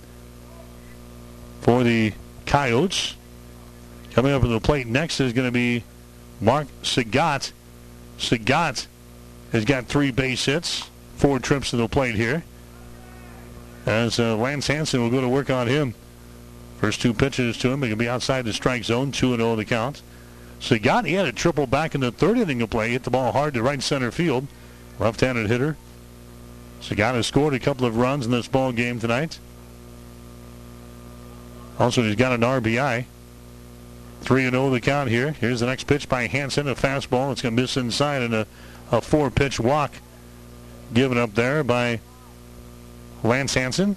for the Coyotes. Coming up to the plate next is going to be Mark Sagat. Sagat has got three base hits, four trips to the plate here. As uh, Lance Hanson will go to work on him. First two pitches to him, he can be outside the strike zone, 2 0 the count. Sagat, he had a triple back in the third inning of play, hit the ball hard to right center field. Left handed hitter. Sagat has scored a couple of runs in this ball game tonight. Also, he's got an RBI. 3 0 the count here. Here's the next pitch by Hanson, a fastball. It's going to miss inside and a, a four pitch walk given up there by Lance Hanson.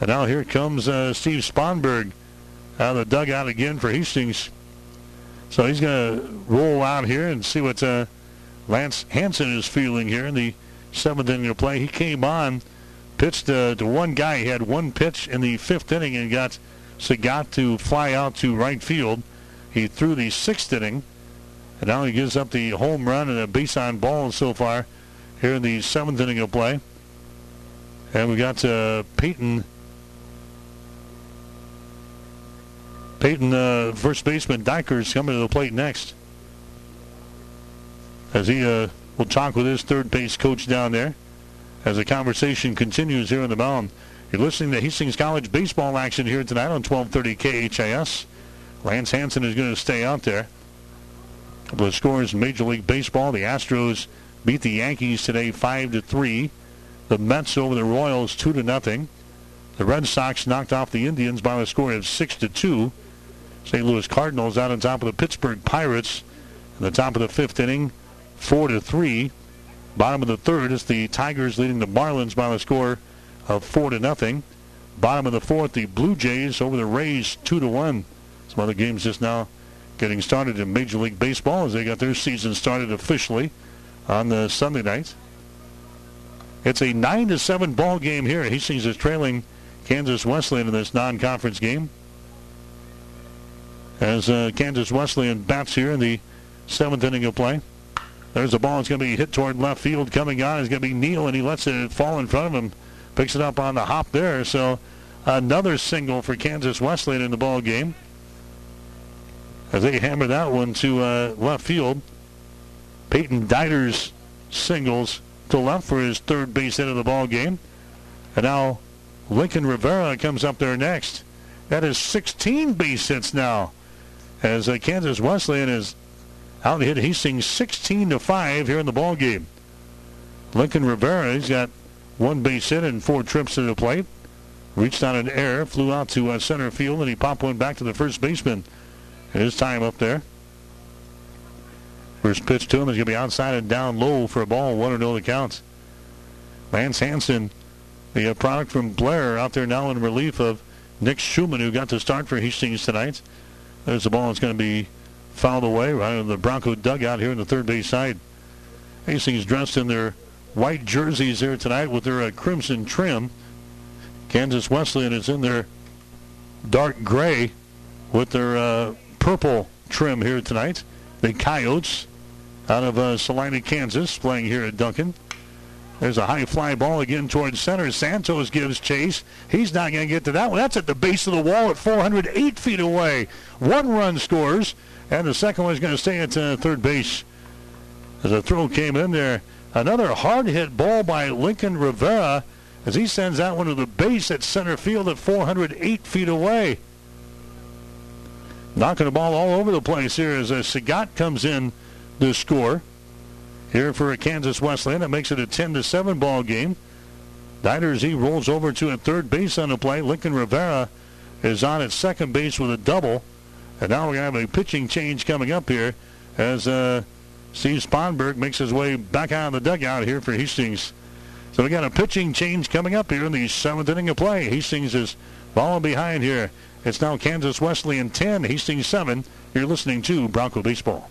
And now here comes uh, Steve Sponberg out of the dugout again for Hastings. So he's going to roll out here and see what uh, Lance Hanson is feeling here in the seventh inning of play. He came on, pitched uh, to one guy. He had one pitch in the fifth inning and got Sagat to fly out to right field. He threw the sixth inning, and now he gives up the home run and a base on ball so far here in the seventh inning of play. And we got uh, Peyton. Peyton, uh, first baseman Dykers coming to the plate next. As he uh, will talk with his third base coach down there as the conversation continues here in the mound. You're listening to Hastings College baseball action here tonight on 1230 KHAS. Lance Hanson is going to stay out there. A couple of scores in Major League Baseball. The Astros beat the Yankees today 5 to 3. The Mets over the Royals 2 to nothing. The Red Sox knocked off the Indians by a score of 6 to 2. St. Louis Cardinals out on top of the Pittsburgh Pirates in the top of the fifth inning, 4 to 3. Bottom of the third is the Tigers leading the Marlins by a score of 4 to nothing. Bottom of the fourth, the Blue Jays over the Rays 2 to 1. Some other games just now getting started in Major League Baseball as they got their season started officially on the Sunday night. It's a 9 to 7 ball game here. Hastings is trailing Kansas Wesleyan in this non-conference game. As uh, Kansas Wesleyan bats here in the seventh inning of play. There's a ball. It's going to be hit toward left field. Coming on is going to be Neal, and he lets it fall in front of him. Picks it up on the hop there. So another single for Kansas Wesleyan in the ball game. As they hammer that one to uh, left field. Peyton Dieters singles to left for his third base hit of the ball game. And now Lincoln Rivera comes up there next. That is 16 base hits now. As uh, Kansas Wesleyan is out hit Hastings 16 to 5 here in the ball game. Lincoln Rivera, he's got one base hit and four trips to the plate. Reached on an error, flew out to uh, center field, and he popped one back to the first baseman. His time up there. First pitch to him is going to be outside and down low for a ball. 1 0 the counts. Lance Hanson, the uh, product from Blair, out there now in relief of Nick Schumann, who got to start for Hastings tonight. There's the ball that's going to be fouled away right in the Bronco dugout here in the third base side. Hastings dressed in their white jerseys there tonight with their uh, crimson trim. Kansas Wesleyan is in their dark gray with their uh, purple trim here tonight. The Coyotes out of uh, Salina, Kansas, playing here at Duncan. There's a high fly ball again towards center. Santos gives chase. He's not going to get to that one. That's at the base of the wall at 408 feet away. One run scores, and the second one is going to stay at uh, third base. as a throw came in there. Another hard hit ball by Lincoln Rivera as he sends that one to the base at center field at 408 feet away. Knocking the ball all over the place here as a Sagat comes in to score here for a Kansas Wesleyan. That makes it a 10 to 7 ball game. Dieters he rolls over to a third base on the play. Lincoln Rivera is on at second base with a double. And now we're going to have a pitching change coming up here as uh, Steve Sponberg makes his way back out of the dugout here for Hastings. So we got a pitching change coming up here in the seventh inning of play. Hastings is falling behind here. It's now Kansas Wesleyan 10, Hastings 7. You're listening to Bronco Baseball.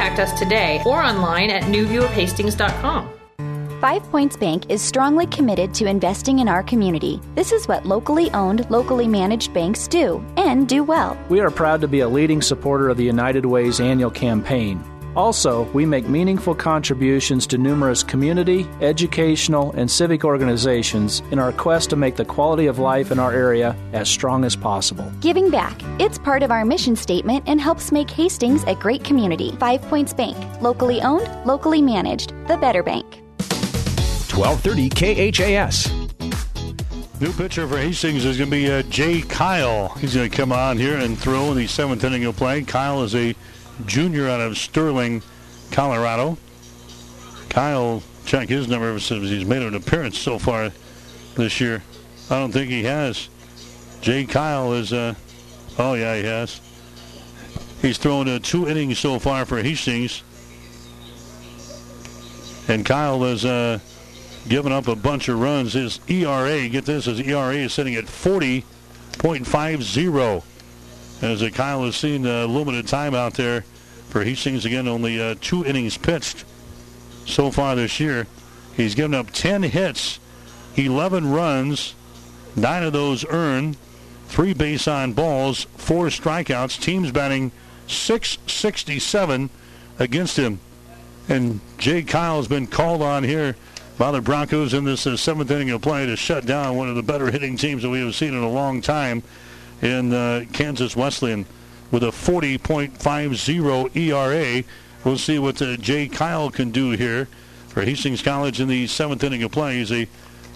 Contact us today or online at newviewofhastings.com. Five Points Bank is strongly committed to investing in our community. This is what locally owned, locally managed banks do, and do well. We are proud to be a leading supporter of the United Way's annual campaign. Also, we make meaningful contributions to numerous community, educational, and civic organizations in our quest to make the quality of life in our area as strong as possible. Giving back. It's part of our mission statement and helps make Hastings a great community. Five Points Bank. Locally owned, locally managed. The Better Bank. 1230 KHAS. New pitcher for Hastings is going to be uh, Jay Kyle. He's going to come on here and throw in the seventh inning of play. Kyle is a junior out of Sterling, Colorado. Kyle, check his number since he's made an appearance so far this year. I don't think he has. Jay Kyle is, uh, oh yeah, he has. He's thrown uh, two innings so far for Hastings. And Kyle has uh, given up a bunch of runs. His ERA, get this, his ERA is sitting at 40.50. As Kyle has seen uh, limited time out there for Hastings again, only uh, two innings pitched so far this year. He's given up 10 hits, 11 runs, nine of those earned, three base on balls, four strikeouts. Teams batting 667 against him. And Jay Kyle has been called on here by the Broncos in this uh, seventh inning of play to shut down one of the better hitting teams that we have seen in a long time in uh, Kansas Wesleyan with a 40.50 ERA. We'll see what uh, Jay Kyle can do here for Hastings College in the seventh inning of play. He's a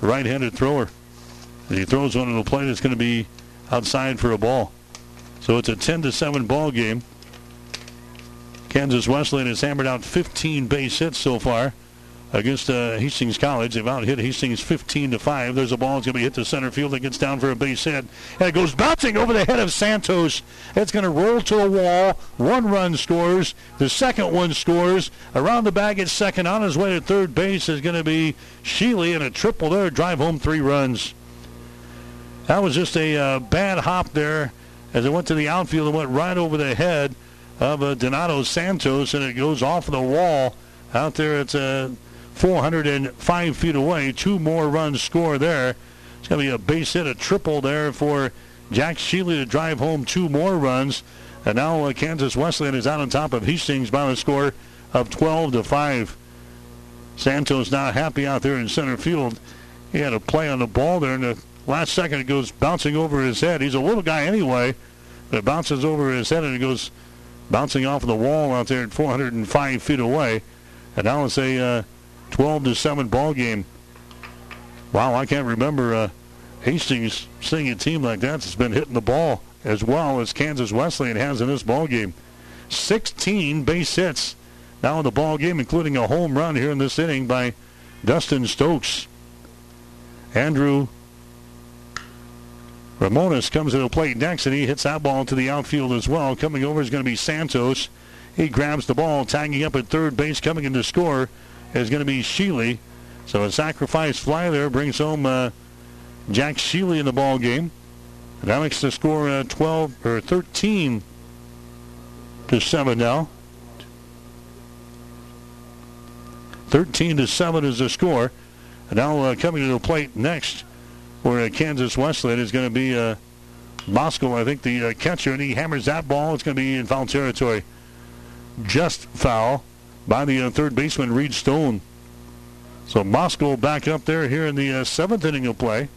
right-handed thrower. And he throws one on the plate, it's going to be outside for a ball. So it's a 10 to 7 ball game. Kansas Wesleyan has hammered out 15 base hits so far against uh, Hastings College. They've out hit Hastings 15 to 5. There's a ball that's going to be hit to center field. It gets down for a base hit. And it goes bouncing over the head of Santos. It's going to roll to a wall. One run scores. The second one scores. Around the bag at second. On his way to third base is going to be Sheely and a triple there. Drive home three runs. That was just a uh, bad hop there as it went to the outfield and went right over the head of uh, Donato Santos, and it goes off the wall out there. It's a uh, 405 feet away. Two more runs score there. It's going to be a base hit, a triple there for Jack Sheely to drive home two more runs. And now uh, Kansas Wesleyan is out on top of Hastings by the score of 12 to 5. Santos not happy out there in center field. He had a play on the ball there, and the last second it goes bouncing over his head. He's a little guy anyway, but it bounces over his head and it goes bouncing off of the wall out there at 405 feet away. And now it's a uh, 12 to 7 ball game. Wow, I can't remember uh, Hastings seeing a team like that that's been hitting the ball as well as Kansas Wesleyan has in this ball game. 16 base hits now in the ball game, including a home run here in this inning by Dustin Stokes. Andrew Ramones comes to the plate next, and he hits that ball to the outfield as well. Coming over is going to be Santos. He grabs the ball, tagging up at third base, coming in to score is going to be Sheely. So a sacrifice fly there brings home uh, Jack Sheely in the ball game. And that makes the score uh, 12 or 13 to 7 now. 13 to 7 is the score. And now uh, coming to the plate next for uh, Kansas Wesleyan is going to be uh, I think, the uh, catcher, and he hammers that ball. It's going to be in foul territory. Just foul by the uh, third baseman, Reed Stone. So Moskal back up there here in the uh, seventh inning of play.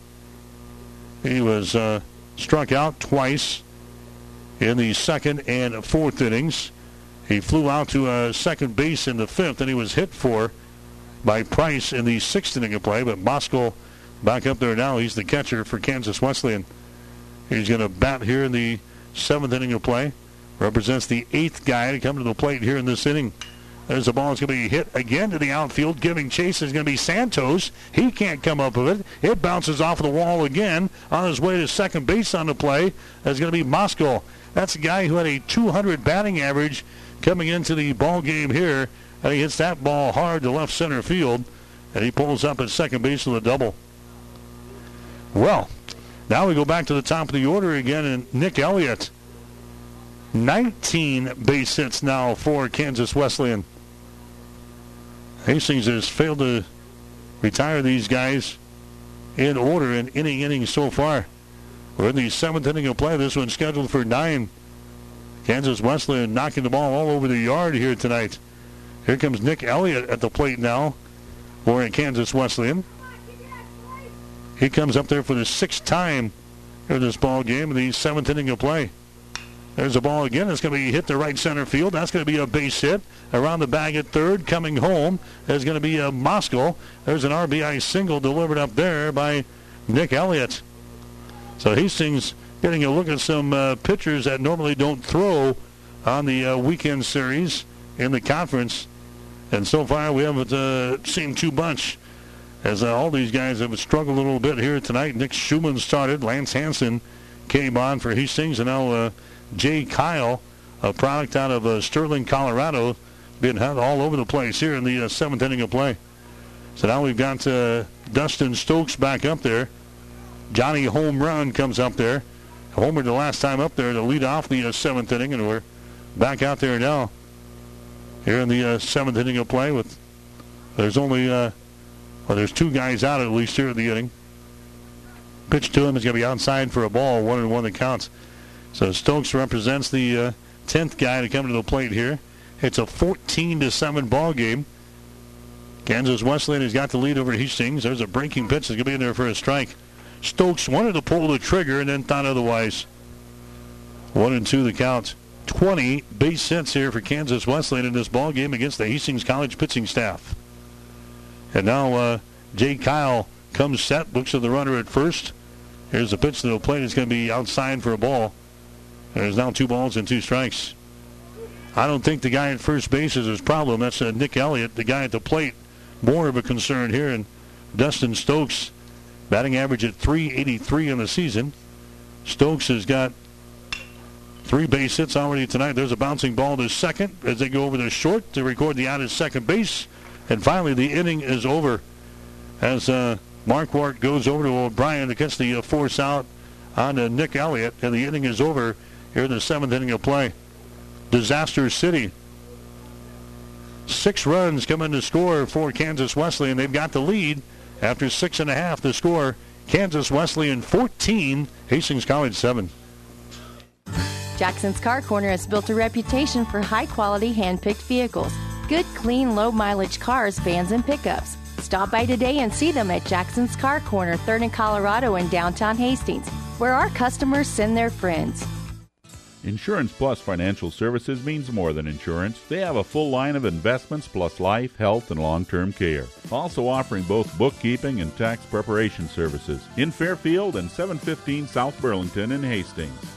He was uh, struck out twice in the second and fourth innings. He flew out to uh, second base in the fifth, and he was hit for by Price in the sixth inning of play. But Moskal back up there now. He's the catcher for Kansas Wesleyan. He's going to bat here in the seventh inning of play. Represents the eighth guy to come to the plate here in this inning. There's the ball. It's going to be hit again to the outfield. Giving chase is going to be Santos. He can't come up with it. It bounces off the wall again on his way to second base on the play. That's going to be Moskal. That's a guy who had a 200 batting average coming into the ball game here. And he hits that ball hard to left center field. And he pulls up at second base with a double. Well, now we go back to the top of the order again. And Nick Elliott, 19 base hits now for Kansas Wesleyan. Hastings has failed to retire these guys in order in any inning so far. We're in the seventh inning of play. This one's scheduled for nine. Kansas Wesleyan knocking the ball all over the yard here tonight. Here comes Nick Elliott at the plate now for Kansas Wesleyan. He comes up there for the sixth time in this ball game in the seventh inning of play. There's a ball again. It's going to be hit to right center field. That's going to be a base hit. Around the bag at third, coming home, is going to be a Moskal. There's an RBI single delivered up there by Nick Elliott. So Hastings getting a look at some uh, pitchers that normally don't throw on the uh, weekend series in the conference. And so far, we haven't uh, seen too much as uh, all these guys have struggled a little bit here tonight. Nick Schumann started. Lance Hanson came on for Hastings, and now uh, Jay Kyle, a product out of uh, Sterling, Colorado, being had all over the place here in the uh, seventh inning of play. So now we've got uh, Dustin Stokes back up there. Johnny Home Run comes up there. Homer the last time up there to lead off the uh, seventh inning, and we're back out there now. Here in the uh, seventh inning of play with there's only uh, well there's two guys out at least here in the inning. Pitch to him is going to be outside for a ball, one and one that counts. So Stokes represents the uh, 10th guy to come to the plate here. It's a 14 to 7 ball game. Kansas Wesleyan has got the lead over Hastings. There's a breaking pitch that's going to be in there for a strike. Stokes wanted to pull the trigger and then thought otherwise. One and two the count. 20 base hits here for Kansas Wesleyan in this ball game against the Hastings College pitching staff. And now uh, Jay Kyle comes set, looks at the runner at first. Here's the pitch to the plate. It's going to be outside for a ball. There's now two balls and two strikes. I don't think the guy at first base is his problem. That's uh, Nick Elliott, the guy at the plate. More of a concern here. And Dustin Stokes, batting average at 383 in the season. Stokes has got three base hits already tonight. There's a bouncing ball to second as they go over the short to record the out at second base. And finally, the inning is over as uh, Marquardt goes over to O'Brien to catch the uh, force out on uh, Nick Elliott. And the inning is over here in the seventh inning of play. Disaster City. Six runs coming to score for Kansas Wesley, and They've got the lead after six and a half to score. Kansas Wesleyan 14, Hastings College 7. Jackson's Car Corner has built a reputation for high quality hand picked vehicles. Good, clean, low mileage cars, vans, and pickups. Stop by today and see them at Jackson's Car Corner, 3rd and Colorado in downtown Hastings, where our customers send their friends. Insurance Plus Financial Services means more than insurance. They have a full line of investments plus life, health, and long term care. Also offering both bookkeeping and tax preparation services in Fairfield and 715 South Burlington in Hastings.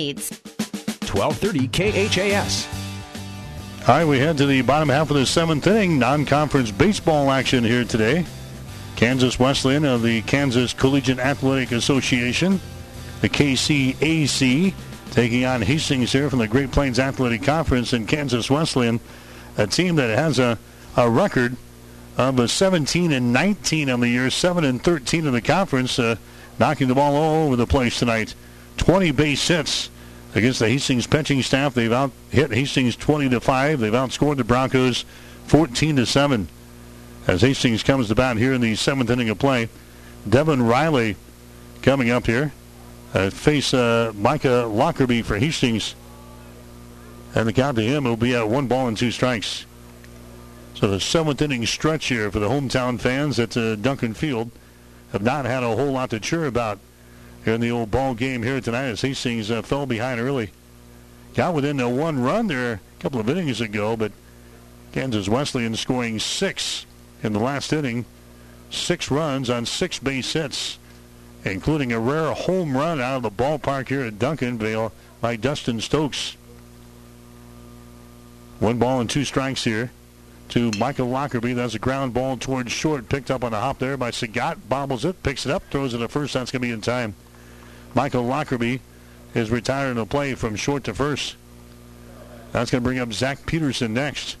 needs. 1230 KHAS. All right, we head to the bottom half of the seventh inning. Non conference baseball action here today. Kansas Wesleyan of the Kansas Collegiate Athletic Association, the KCAC, taking on Hastings here from the Great Plains Athletic Conference in Kansas Wesleyan, a team that has a, a record of a 17 and 19 on the year, 7 and 13 in the conference, uh, knocking the ball all over the place tonight. 20 base hits against the Hastings pitching staff. They've out hit Hastings 20 to 5. They've outscored the Broncos 14 to 7. As Hastings comes to bat here in the seventh inning of play, Devin Riley coming up here. Uh, face uh, Micah Lockerbie for Hastings. And the count to him will be at one ball and two strikes. So the seventh inning stretch here for the hometown fans at uh, Duncan Field have not had a whole lot to cheer about in the old ball game here tonight as Hastings uh, fell behind early. Got within the one run there a couple of innings ago, but Kansas Wesleyan scoring six in the last inning. Six runs on six base hits, including a rare home run out of the ballpark here at Duncanville by Dustin Stokes. One ball and two strikes here to Michael Lockerbie. That's a ground ball towards short. Picked up on the hop there by Sagat. Bobbles it, picks it up, throws it to first. That's going to be in time. Michael Lockerbie is retiring to play from short to first. That's going to bring up Zach Peterson next.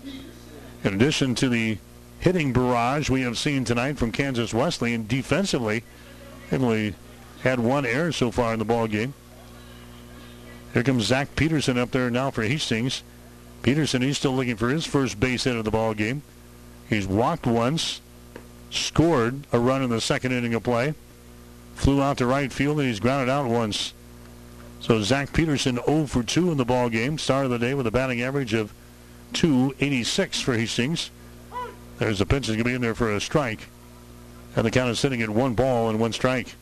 In addition to the hitting barrage we have seen tonight from Kansas Wesleyan defensively, they've only had one error so far in the ball game. Here comes Zach Peterson up there now for Hastings. Peterson, he's still looking for his first base hit of the ball game. He's walked once, scored a run in the second inning of play, flew out to right field, and he's grounded out once. So Zach Peterson 0 for 2 in the ball game. Start of the day with a batting average of 286 for Hastings. There's a pitch that's going to be in there for a strike. And the count is sitting at one ball and one strike.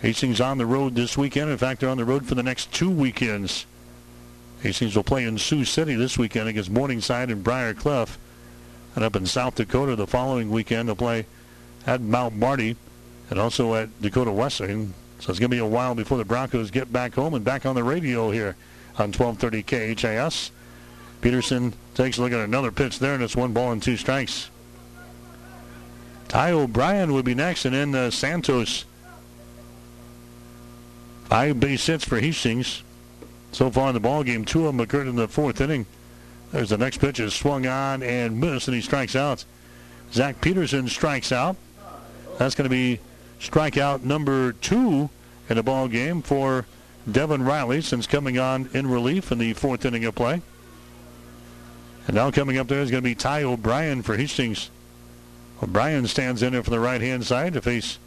Hastings on the road this weekend. In fact, they're on the road for the next two weekends. Hastings will play in Sioux City this weekend against Morningside and Briar Cliff. And up in South Dakota the following weekend, they'll play at Mount Marty and also at Dakota Wesleyan. So it's going to be a while before the Broncos get back home and back on the radio here on 1230 KHAS. Peterson takes a look at another pitch there, and it's one ball and two strikes. Ty O'Brien would be next, and then uh, Santos. Five base hits for Hastings. So far in the ball game, two of them occurred in the fourth inning. There's the next pitch is swung on and missed, and he strikes out. Zach Peterson strikes out. That's going to be strikeout number two in the ball game for Devin Riley since coming on in relief in the fourth inning of play. And now coming up there is going to be Ty O'Brien for Hastings. O'Brien stands in there from the right-hand side to face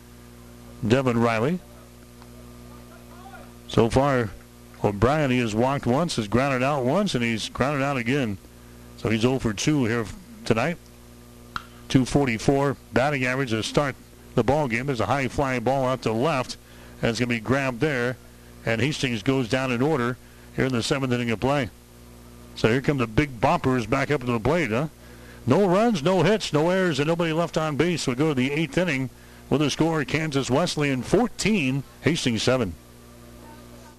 Devin Riley. So far, O'Brien, he has walked once, has grounded out once, and he's grounded out again. So he's 0 for 2 here tonight. 244 batting average to start the ball game. There's a high flying ball out to the left, it's going to be grabbed there. And Hastings goes down in order here in the seventh inning of play. So here come the big boppers back up to the plate, huh? No runs, no hits, no errors, and nobody left on base. We go to the eighth inning with a score Kansas Wesleyan 14, Hastings 7.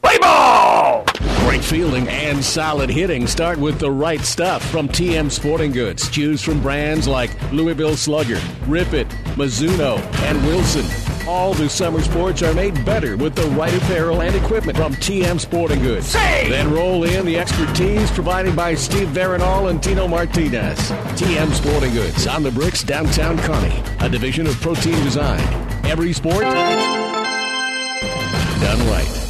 Play ball! Great fielding and solid hitting start with the right stuff from TM Sporting Goods. Choose from brands like Louisville Slugger, Rip It, Mizuno, and Wilson. All the summer sports are made better with the right apparel and equipment from TM Sporting Goods. Say! Then roll in the expertise provided by Steve Veronal and Tino Martinez. TM Sporting Goods on the bricks downtown Kearney, a division of Protein Design. Every sport done right.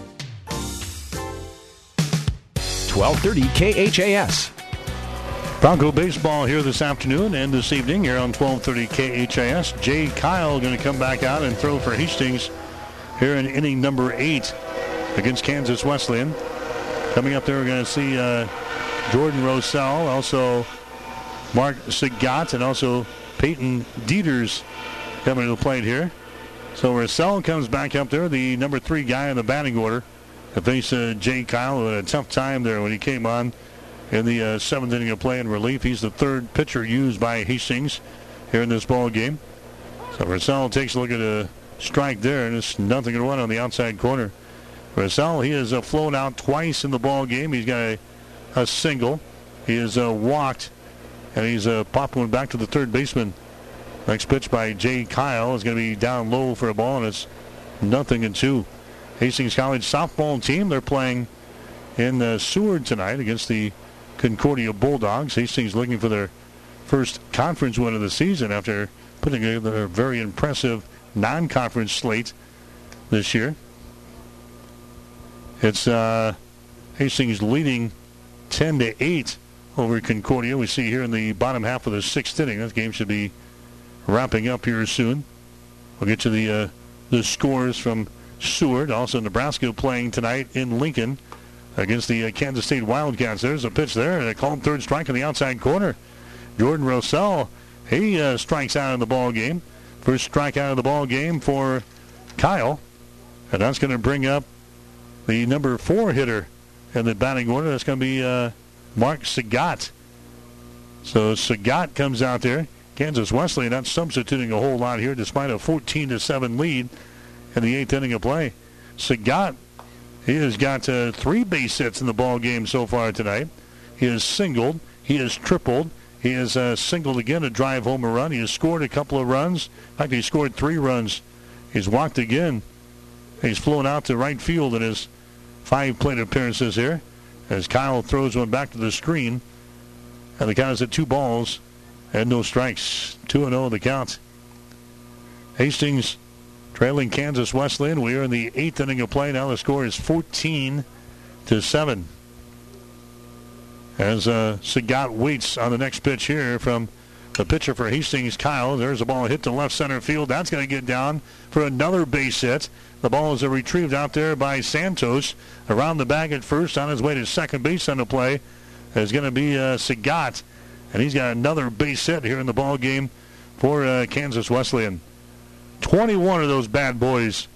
1230 KHAS. Bronco baseball here this afternoon and this evening here on 1230 KHAS. Jay Kyle going to come back out and throw for Hastings here in inning number eight against Kansas Wesleyan. Coming up there, we're going to see uh, Jordan Rosell, also Mark Sagat, and also Peyton Dieters coming to the plate here. So Rosell comes back up there, the number three guy in the batting order. To face uh, Jay Kyle who had a tough time there when he came on in the uh, seventh inning of play in relief. He's the third pitcher used by Hastings here in this ball game. So Rosell takes a look at a strike there, and it's nothing to one on the outside corner. Rosell, he has uh, flown out twice in the ball game. He's got a, a single. He has uh, walked, and he's uh, popped one back to the third baseman. Next pitch by Jay Kyle is going to be down low for a ball, and it's nothing and two. Hastings College softball team, they're playing in uh, Seward tonight against the Concordia Bulldogs. Hastings looking for their first conference win of the season after putting together a very impressive non-conference slate this year. It's uh, Hastings leading 10 to 8 over Concordia. We see here in the bottom half of the sixth inning. That game should be wrapping up here soon. We'll get to the uh, the scores from Seward. Also, Nebraska playing tonight in Lincoln against the uh, Kansas State Wildcats. There's a pitch there, and a called third strike in the outside corner. Jordan Rosell, he uh, strikes out of the ball game. First strike out of the ball game for Kyle, and that's going to bring up the number four hitter in the batting order. That's going to be uh, Mark Sagat. So Sagat comes out there. Kansas Wesley not substituting a whole lot here, despite a 14 to seven lead in the eighth inning of play. Sagat, he has got uh, three base hits in the ball game so far tonight. He has singled. He has tripled. He has uh, singled again to drive home a run. He has scored a couple of runs. In fact, he scored three runs. He's walked again. He's flown out to right field in his five plate appearances here. As Kyle throws one back to the screen. And the count is at two balls and no strikes. 2 0 the count. Hastings trailing Kansas Wesleyan. We are in the eighth inning of play. Now the score is 14 to 7. As uh, Sagat waits on the next pitch here from the pitcher for Hastings, Kyle. There's a ball hit to left center field. That's going to get down for another base hit. The ball is retrieved out there by Santos around the bag at first on his way to second base on the play. Is going to be uh, Sagat, and he's got another base hit here in the ball game for uh, Kansas Wesleyan. 21 of those bad boys.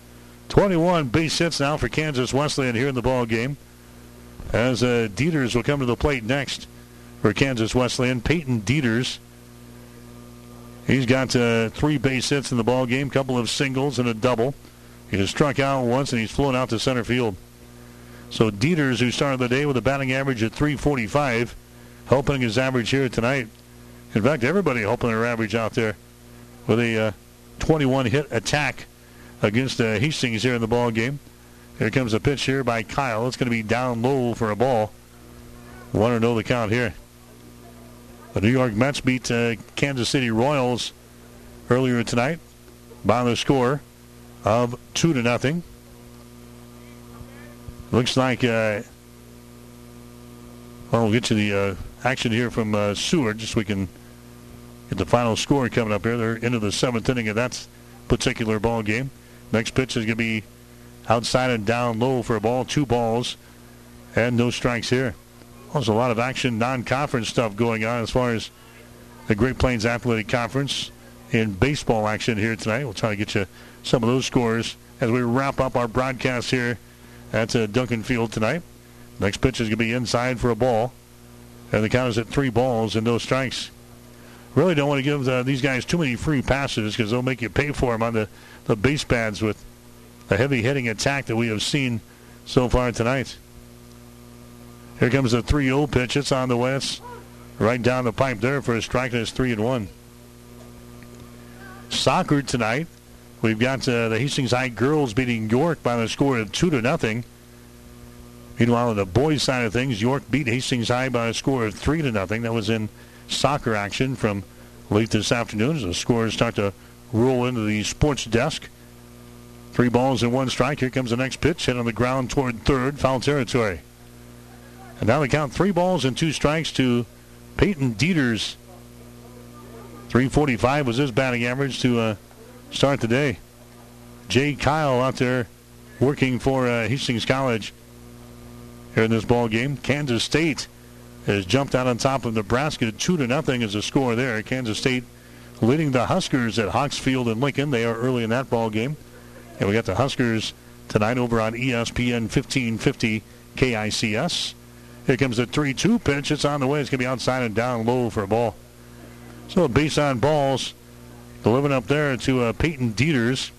21 base hits now for Kansas Wesleyan here in the ball game. As uh, Dieters will come to the plate next for Kansas Wesleyan. Peyton Dieters. He's got uh, three base hits in the ball game, couple of singles and a double. He has struck out once and he's flown out to center field. So Dieters, who started the day with a batting average at 345, helping his average here tonight. In fact, everybody helping their average out there with a uh, 21 hit attack against uh, Hastings here in the ball game. Here comes a pitch here by Kyle. It's going to be down low for a ball. One or no the count here. The New York Mets beat uh, Kansas City Royals earlier tonight by the score of two to nothing. Looks like, uh, well, we'll get to the uh, action here from uh, Seward just so we can the final score coming up here. They're into the seventh inning of that particular ball game. Next pitch is going to be outside and down low for a ball, two balls, and no strikes here. There's a lot of action, non-conference stuff going on as far as the Great Plains Athletic Conference in baseball action here tonight. We'll try to get you some of those scores as we wrap up our broadcast here at uh, Duncan Field tonight. Next pitch is going to be inside for a ball. And the count is at three balls and no strikes. Really don't want to give uh, these guys too many free passes because they'll make you pay for them on the, the base pads with the heavy hitting attack that we have seen so far tonight. Here comes the 3-0 pitch. It's on the. It's right down the pipe there for a strike. It's 3 and 1. Soccer tonight. We've got uh, the Hastings High girls beating York by the score of 2 to nothing. Meanwhile, on the boys' side of things, York beat Hastings High by a score of 3 to nothing. That was in soccer action from late this afternoon as the scores start to roll into the sports desk. Three balls and one strike. Here comes the next pitch. Hit on the ground toward third. Foul territory. And now they count three balls and two strikes to Peyton Dieters. 345 was his batting average to uh, start the day. Jay Kyle out there working for uh, Hastings College here in this ball game. Kansas State has jumped out on top of Nebraska. Two to nothing is the score there. Kansas State leading the Huskers at Hawks Field in Lincoln. They are early in that ball game. And we got the Huskers tonight over on ESPN 1550 KICS. Here comes the 3-2 pitch. It's on the way. It's going to be outside and down low for a ball. So a base on balls delivering up there to uh, Peyton Dieters.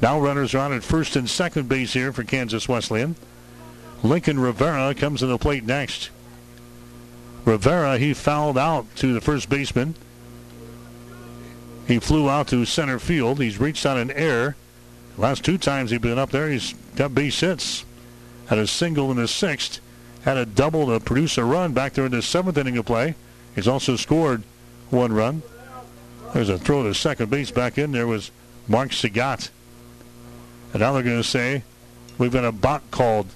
Now runners are on at first and second base here for Kansas Wesleyan. Lincoln Rivera comes to the plate next. Rivera, he fouled out to the first baseman. He flew out to center field. He's reached on an error. Last two times he's been up there, he's got base hits. Had a single in the sixth. Had a double to produce a run back there in the seventh inning of play. He's also scored one run. There's a throw to second base back in. There was Mark Sagat. And now they're going to say we've got a balk called.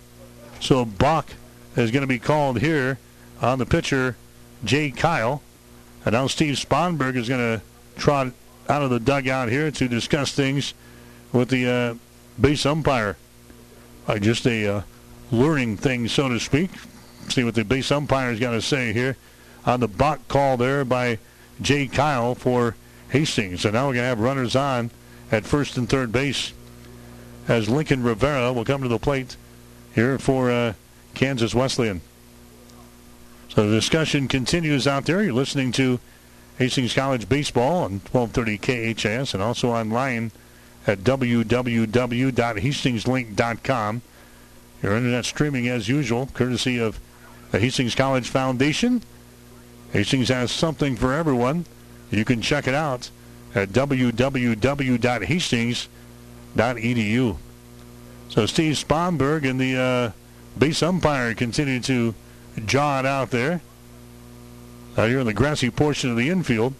So a balk is going to be called here on the pitcher, Jay Kyle. And now Steve Sponberg is going to trot out of the dugout here to discuss things with the uh, base umpire. Uh, just a uh, learning thing, so to speak. See what the base umpire's got to say here on the balk call there by Jay Kyle for Hastings. So now we're going to have runners on at first and third base as Lincoln Rivera will come to the plate here for uh, Kansas Wesleyan. So the discussion continues out there. You're listening to Hastings College Baseball on 1230 KHAS and also online at www.hastingslink.com. Your internet streaming as usual, courtesy of the Hastings College Foundation. Hastings has something for everyone. You can check it out at www.hastings.edu. So Steve Sponberg and the uh, base umpire continue to it out there. Out here in the grassy portion of the infield.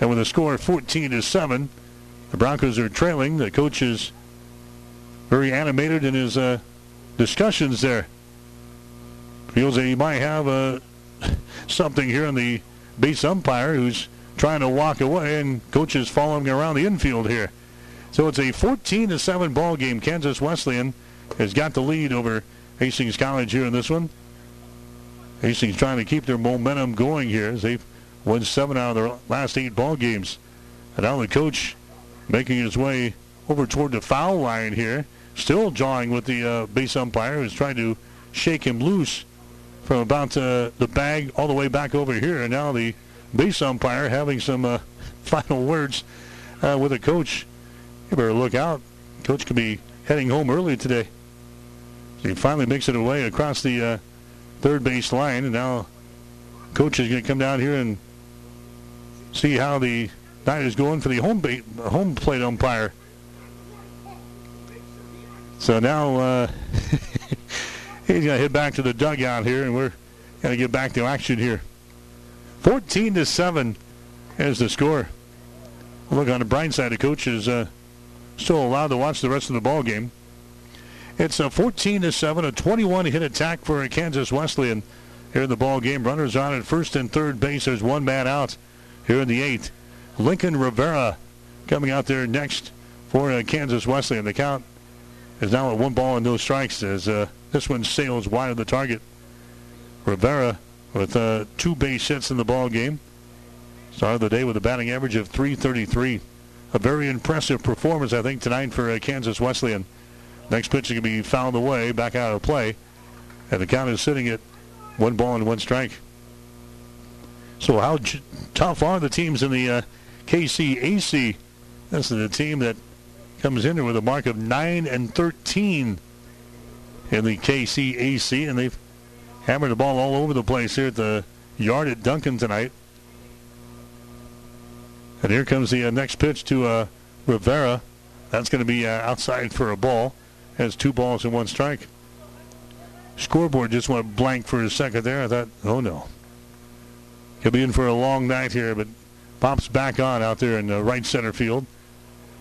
And with a score of 14 to 7, the Broncos are trailing. The coach is very animated in his uh, discussions there. Feels that he might have uh, something here in the base umpire who's trying to walk away, and coach is following around the infield here. So it's a 14 to 7 ball game. Kansas Wesleyan has got the lead over Hastings College here in this one. Hastings trying to keep their momentum going here as they've won seven out of their last eight ball games. And now the coach making his way over toward the foul line here, still jawing with the uh, base umpire who's trying to shake him loose from about uh, the bag all the way back over here. And now the base umpire having some uh, final words uh, with the coach. You better look out. Coach could be heading home early today. So he finally makes it away across the uh, third base line, and now coach is going to come down here and see how the night is going for the home home plate umpire. So now uh, he's going to head back to the dugout here, and we're going to get back to action here. 14 to seven is the score. Look on the bright side, the coach is uh, still allowed to watch the rest of the ball game. It's a 14 to 7, a 21 hit attack for Kansas Wesleyan here in the ball game. Runners on at first and third base. There's one man out here in the eighth. Lincoln Rivera coming out there next for uh, Kansas Wesleyan. The count is now at one ball and no strikes as uh, this one sails wide of the target. Rivera with uh, two base hits in the ball game. Started the day with a batting average of 333. A very impressive performance, I think, tonight for uh, Kansas Wesleyan. Next pitch is going to be fouled away, back out of play. And the count is sitting at one ball and one strike. So how j- tough are the teams in the uh, KCAC? This is the team that comes in with a mark of 9 and 13 in the KCAC, and they've hammered the ball all over the place here at the yard at Duncan tonight. And here comes the uh, next pitch to uh, Rivera. That's going to be uh, outside for a ball. Has two balls and one strike. Scoreboard just went blank for a second there. I thought, oh no. He'll be in for a long night here, but pops back on out there in the right center field.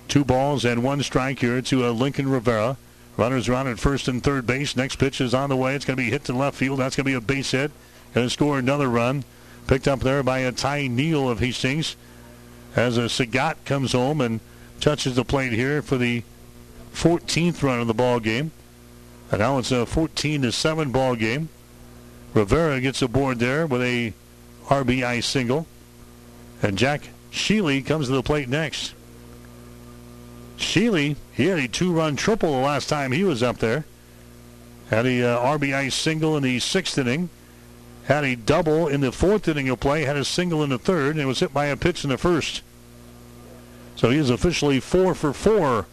Two balls and one strike here to uh, Lincoln Rivera. Runners around at first and third base. Next pitch is on the way. It's going to be hit to left field. That's going to be a base hit. Going to score another run. Picked up there by a Ty Neal of Hastings. As a Sagat comes home and touches the plate here for the 14th run of the ball game. And now it's a 14 to 7 ball game. Rivera gets aboard there with a RBI single. And Jack Sheely comes to the plate next. Sheely, he had a two-run triple the last time he was up there. Had a uh, RBI single in the sixth inning. Had a double in the fourth inning of play. Had a single in the third, and was hit by a pitch in the first. So he is officially four for four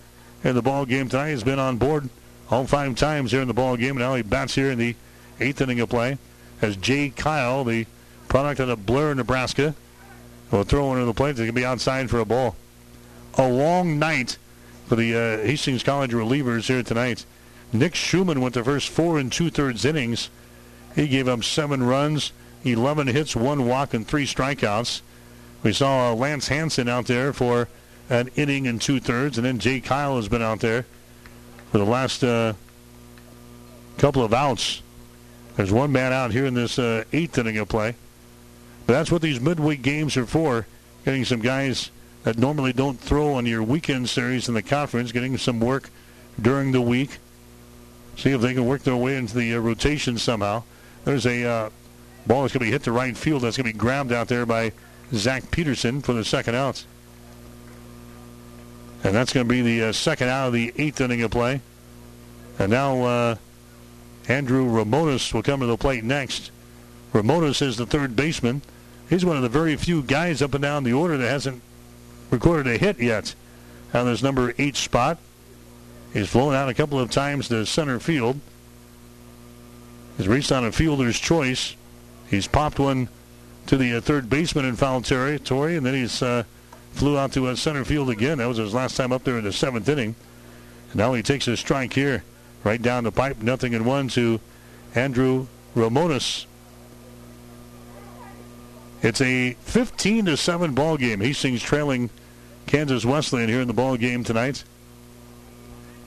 in the ball game tonight. He's been on board all five times here in the ball game. Now he bats here in the eighth inning of play. As Jay Kyle, the product out of Blair, Nebraska, will throw one into the plate. They can be outside for a ball. A long night for the uh, Hastings College relievers here tonight. Nick Schumann went the first four and two-thirds innings. He gave up seven runs, 11 hits, one walk, and three strikeouts. We saw uh, Lance Hanson out there for an inning and two-thirds, and then Jay Kyle has been out there for the last uh, couple of outs. There's one man out here in this uh, eighth inning of play. But that's what these midweek games are for, getting some guys that normally don't throw on your weekend series in the conference, getting some work during the week. See if they can work their way into the uh, rotation somehow. There's a uh, ball that's going to be hit to right field. That's going to be grabbed out there by Zach Peterson for the second out. And that's going to be the uh, second out of the eighth inning of play. And now uh, Andrew Ramones will come to the plate next. Ramones is the third baseman. He's one of the very few guys up and down the order that hasn't recorded a hit yet on this number eight spot. He's flown out a couple of times to center field. He's reached on a fielder's choice. He's popped one to the uh, third baseman in foul territory, and then he's uh, flew out to uh, center field again. That was his last time up there in the seventh inning. Now he takes a strike here, right down the pipe, nothing in one to Andrew Ramones. It's a 15 to 7 ball game. Hastings trailing Kansas Wesleyan here in the ball game tonight.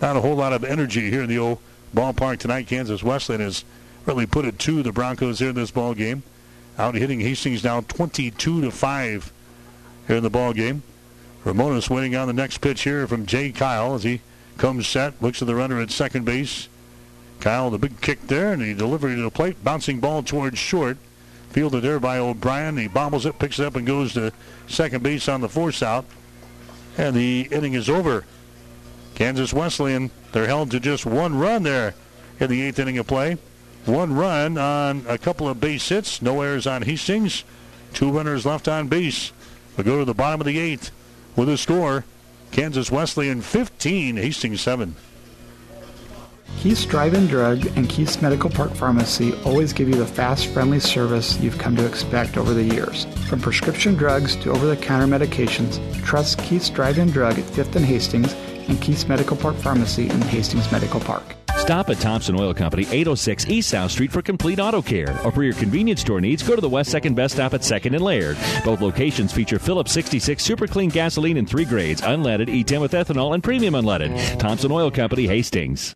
Not a whole lot of energy here in the old ballpark tonight. Kansas Wesleyan has really put it to the Broncos here in this ball game. Out hitting Hastings now 22 to 5 here in the ball game. Ramones waiting on the next pitch here from Jay Kyle as he comes set, looks at the runner at second base. Kyle, the big kick there, and he delivery to the plate, bouncing ball towards short. Fielded there by O'Brien. He bobbles it, picks it up, and goes to second base on the force out. And the inning is over. Kansas Wesleyan, they're held to just one run there in the eighth inning of play. One run on a couple of base hits. No errors on Hastings. Two runners left on base. We go to the bottom of the eighth with a score. Kansas Wesleyan 15, Hastings 7. Keith's Drive-In Drug and Keith's Medical Park Pharmacy always give you the fast, friendly service you've come to expect over the years. From prescription drugs to over-the-counter medications, trust Keith's Drive-In Drug at 5th and Hastings and Keith's Medical Park Pharmacy in Hastings Medical Park. Stop at Thompson Oil Company, 806 East South Street for complete auto care. Or for your convenience store needs, go to the West Second Best Stop at 2nd and Laird. Both locations feature Phillips 66 Super Clean gasoline in three grades, unleaded, E10 with ethanol, and premium unleaded. Thompson Oil Company, Hastings.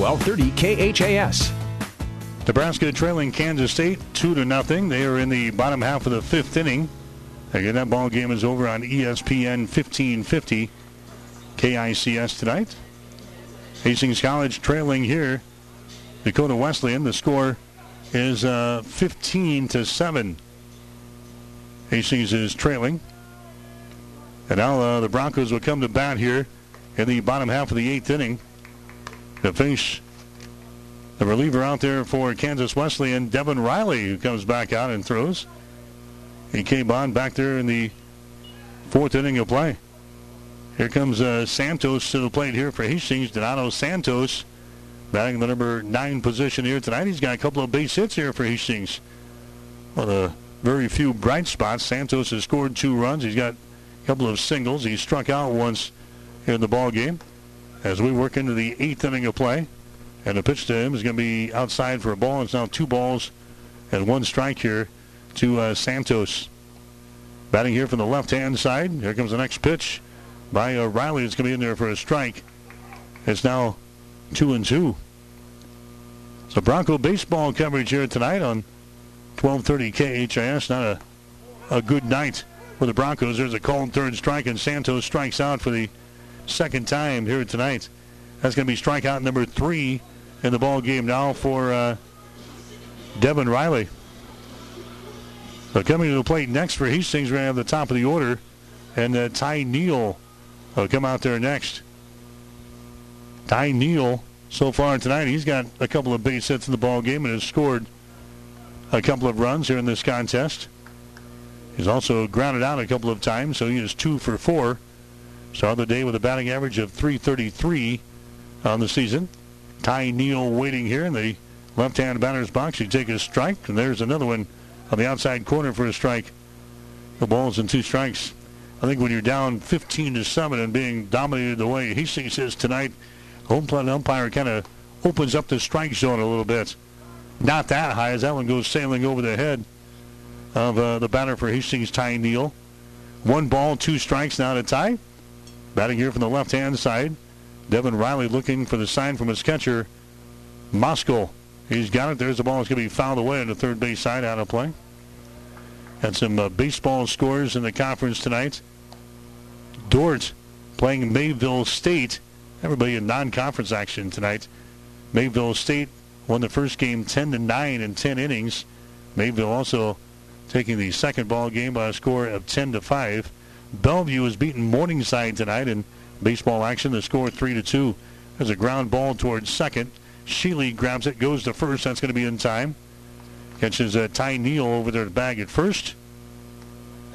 1230 KHAS. Nebraska trailing Kansas State two to nothing. They are in the bottom half of the fifth inning. Again, that ball game is over on ESPN 1550 KICS tonight. Hastings College trailing here. Dakota Wesleyan. The score is uh, 15 to 7. Hastings is trailing. And now uh, the Broncos will come to bat here in the bottom half of the eighth inning to face the reliever out there for Kansas Wesleyan, Devin Riley, who comes back out and throws. He came on back there in the fourth inning of play. Here comes uh, Santos to the plate here for Hastings. Donato Santos batting the number nine position here tonight. He's got a couple of base hits here for Hastings. Of the very few bright spots. Santos has scored two runs. He's got a couple of singles. He struck out once in the ball game. As we work into the eighth inning of play, and the pitch to him is going to be outside for a ball. It's now two balls and one strike here to uh, Santos. Batting here from the left-hand side. Here comes the next pitch by uh, Riley. It's going to be in there for a strike. It's now two and two. So Bronco baseball coverage here tonight on 1230 KHAS. Not a, a good night for the Broncos. There's a called third strike, and Santos strikes out for the second time here tonight. That's going to be strikeout number three in the ball game now for uh, Devin Riley. Coming to the plate next for Hastings, we're going to have the top of the order, and uh, Ty Neal will come out there next. Ty Neal, so far tonight, he's got a couple of base hits in the ball game and has scored a couple of runs here in this contest. He's also grounded out a couple of times, so he is two for four. Started the day with a batting average of 333 on the season. Ty Neal waiting here in the left-hand batter's box. He takes a strike, and there's another one on the outside corner for a strike. The ball's in two strikes. I think when you're down 15 to 7 and being dominated the way Hastings is tonight, home plate umpire kind of opens up the strike zone a little bit. Not that high as that one goes sailing over the head of uh, the batter for Hastings, Ty Neal. One ball, two strikes now to Ty. Batting here from the left-hand side, Devin Riley looking for the sign from his catcher, Moskal. He's got it. There's the ball. It's going to be fouled away on the third base side out of play. Had some uh, baseball scores in the conference tonight. Dordt playing Mayville State. Everybody in non-conference action tonight. Mayville State won the first game 10 to 9 in 10 innings. Mayville also taking the second ball game by a score of 10 to 5. Bellevue has beaten Morningside tonight in baseball action. The score 3 to 2. There's a ground ball towards second. Sheely grabs it, goes to first. That's going to be in time. Catches uh, Ty Neal over there to bag at first.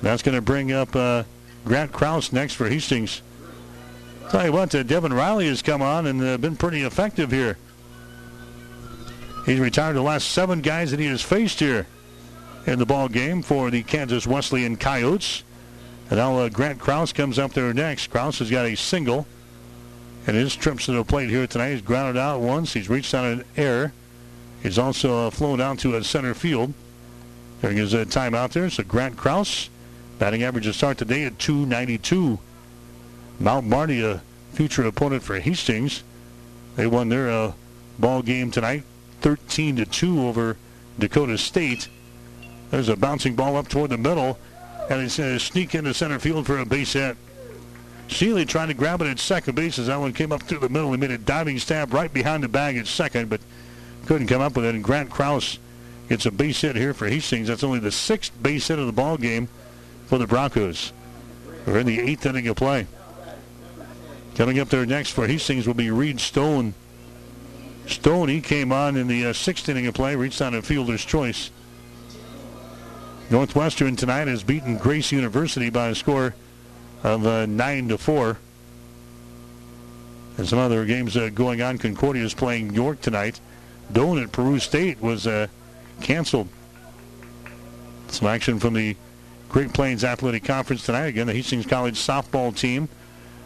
That's going to bring up uh, Grant Kraus next for Hastings. Tell you what, uh, Devin Riley has come on and uh, been pretty effective here. He's retired the last seven guys that he has faced here in the ball game for the Kansas Wesleyan Coyotes. And now uh, Grant Kraus comes up there next. Kraus has got a single. And his trips to the plate here tonight. He's grounded out once. He's reached out an air. He's also uh, flown down to a center field. There is a timeout there. So Grant Kraus, batting average to start today at 292. Mount Marty, a future opponent for Hastings. They won their uh, ball game tonight, 13 to 2 over Dakota State. There's a bouncing ball up toward the middle, and going to sneak into center field for a base hit. Sheely trying to grab it at second base as that one came up through the middle. He made a diving stab right behind the bag at second, but couldn't come up with it. And Grant Kraus gets a base hit here for Hastings. That's only the sixth base hit of the ball game for the Broncos. We're in the eighth inning of play. Coming up there next for Hastings will be Reed Stone. Stone, he came on in the uh, sixth inning of play, reached on a fielder's choice. Northwestern tonight has beaten Grace University by a score of uh, 9 to 4. And some other games uh, going on. Concordia is playing York tonight. Doane at Peru State was uh, canceled. Some action from the Great Plains Athletic Conference tonight. Again, the Hastings College softball team.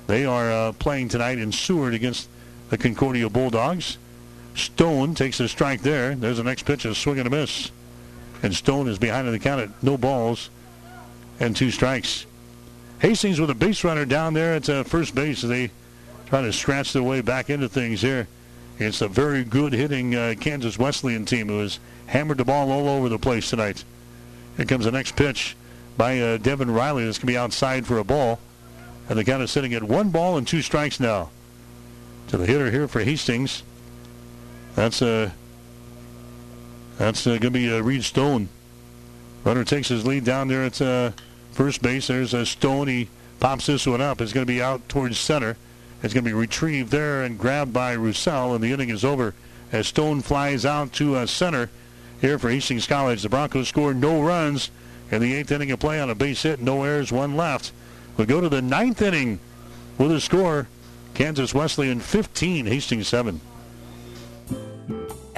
They are uh, playing tonight in Seward against the Concordia Bulldogs. Stone takes a strike there. There's the next pitch, a swing and a miss. And Stone is behind in the count at no balls and two strikes. Hastings with a base runner down there at uh, first base as they try to scratch their way back into things here. It's a very good hitting uh, Kansas Wesleyan team who has hammered the ball all over the place tonight. Here comes the next pitch by uh, Devin Riley. This can be outside for a ball. And the count is sitting at one ball and two strikes now. To the hitter here for Hastings. That's a, That's uh, going to be uh, Reed Stone. Runner takes his lead down there at uh, first base. There's a Stone. He pops this one up. It's going to be out towards center. It's going to be retrieved there and grabbed by Rosell, and the inning is over as Stone flies out to uh, center here for Hastings College. The Broncos score no runs in the eighth inning of play on a base hit, no errors, one left. We go to the ninth inning with a score. Kansas Wesleyan 15, Hastings 7.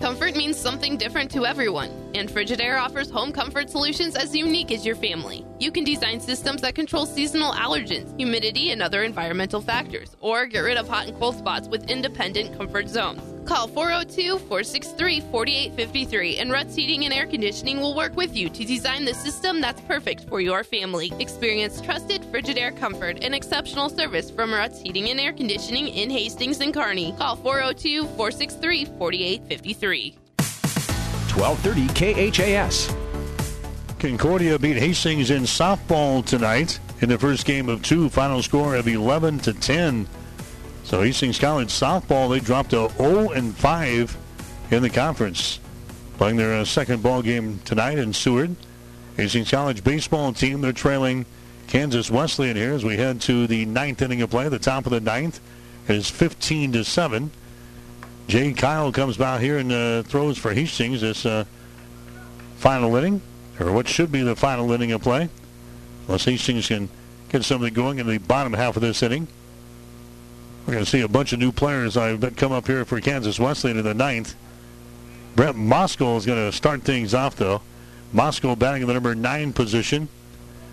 Comfort means something different to everyone, and Frigidaire offers home comfort solutions as unique as your family. You can design systems that control seasonal allergens, humidity, and other environmental factors, or get rid of hot and cold spots with independent comfort zones. Call 402 463 4853 and Ruts Heating and Air Conditioning will work with you to design the system that's perfect for your family. Experience trusted Frigidaire comfort and exceptional service from Ruts Heating and Air Conditioning in Hastings and Kearney. Call 402 463 4853. 1230 KHAS. Concordia beat Hastings in softball tonight in the first game of two. Final score of 11 to 10. So Hastings College softball they dropped to 0 and 5 in the conference, playing their uh, second ball game tonight in Seward. Hastings College baseball team they're trailing Kansas Wesleyan here as we head to the ninth inning of play. The top of the ninth is 15 to 7. Jay Kyle comes by here and uh, throws for Hastings this uh, final inning, or what should be the final inning of play. Unless Hastings can get something going in the bottom half of this inning. We're going to see a bunch of new players I bet come up here for Kansas Wesleyan in the ninth. Brett Moskal is going to start things off, though. Moskal batting in the number nine position.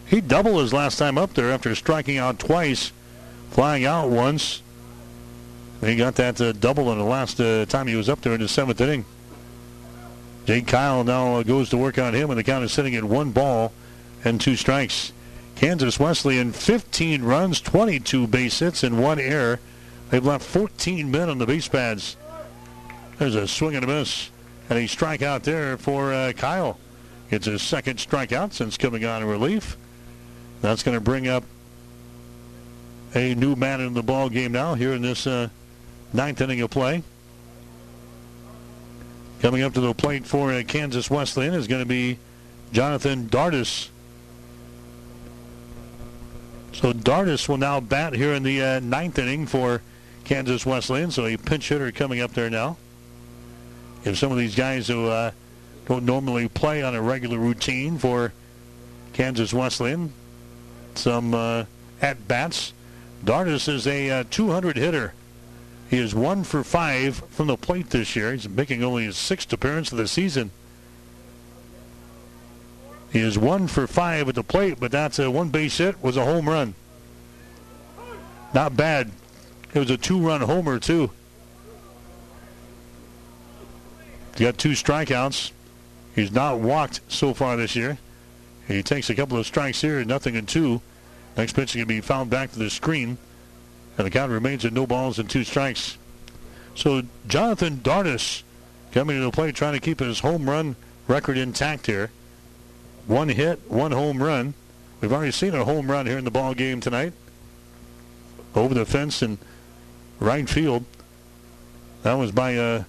He doubled his last time up there after striking out twice, flying out once. He got that uh, double in the last uh, time he was up there in the seventh inning. Jay Kyle now uh, goes to work on him, and the count is sitting at one ball and two strikes. Kansas Wesleyan 15 runs, 22 base hits, and one error. They've left 14 men on the base pads. There's a swing and a miss, and a strikeout there for uh, Kyle. It's his second strikeout since coming on in relief. That's going to bring up a new man in the ball game now here in this uh, ninth inning of play. Coming up to the plate for uh, Kansas Wesleyan is going to be Jonathan Dardis. So Dardis will now bat here in the uh, ninth inning for Kansas Wesleyan. So a pinch hitter coming up there now. If some of these guys who uh, don't normally play on a regular routine for Kansas Wesleyan, some uh, at bats. Dardis is a uh, 200 hitter. He is one for five from the plate this year. He's making only his sixth appearance of the season. He is one for five at the plate, but that's a one base hit was a home run. Not bad. It was a two-run homer too. He got two strikeouts. He's not walked so far this year. He takes a couple of strikes here, nothing in two. Next pitch is going to be fouled back to the screen. And the count remains at no balls and two strikes. So Jonathan Dardis coming to the plate trying to keep his home run record intact here. One hit, one home run. We've already seen a home run here in the ball game tonight. Over the fence in right field. That was by uh,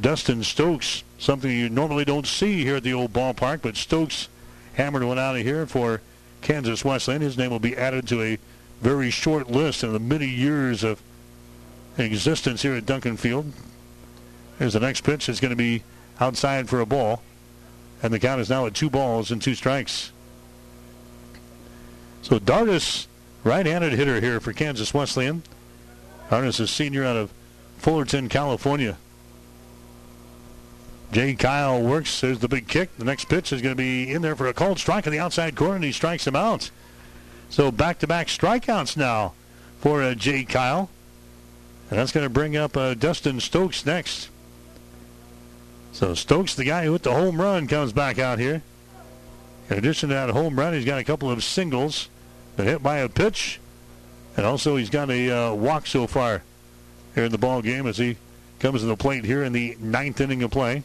Dustin Stokes. Something you normally don't see here at the old ballpark, but Stokes hammered one out of here for Kansas Wesleyan. His name will be added to a very short list in the many years of existence here at Duncan Field. Here's the next pitch. It's going to be outside for a ball. And the count is now at two balls and two strikes. So Dardis, right-handed hitter here for Kansas Wesleyan. Dardis is senior out of Fullerton, California. Jay Kyle works. There's the big kick. The next pitch is going to be in there for a cold strike on the outside corner, and he strikes him out. So back-to-back strikeouts now for uh, Jay Kyle. And that's going to bring up uh, Dustin Stokes next. So Stokes, the guy who hit the home run, comes back out here. In addition to that home run, he's got a couple of singles. Been hit by a pitch, and also he's got a uh, walk so far here in the ball game as he comes to the plate here in the ninth inning of play.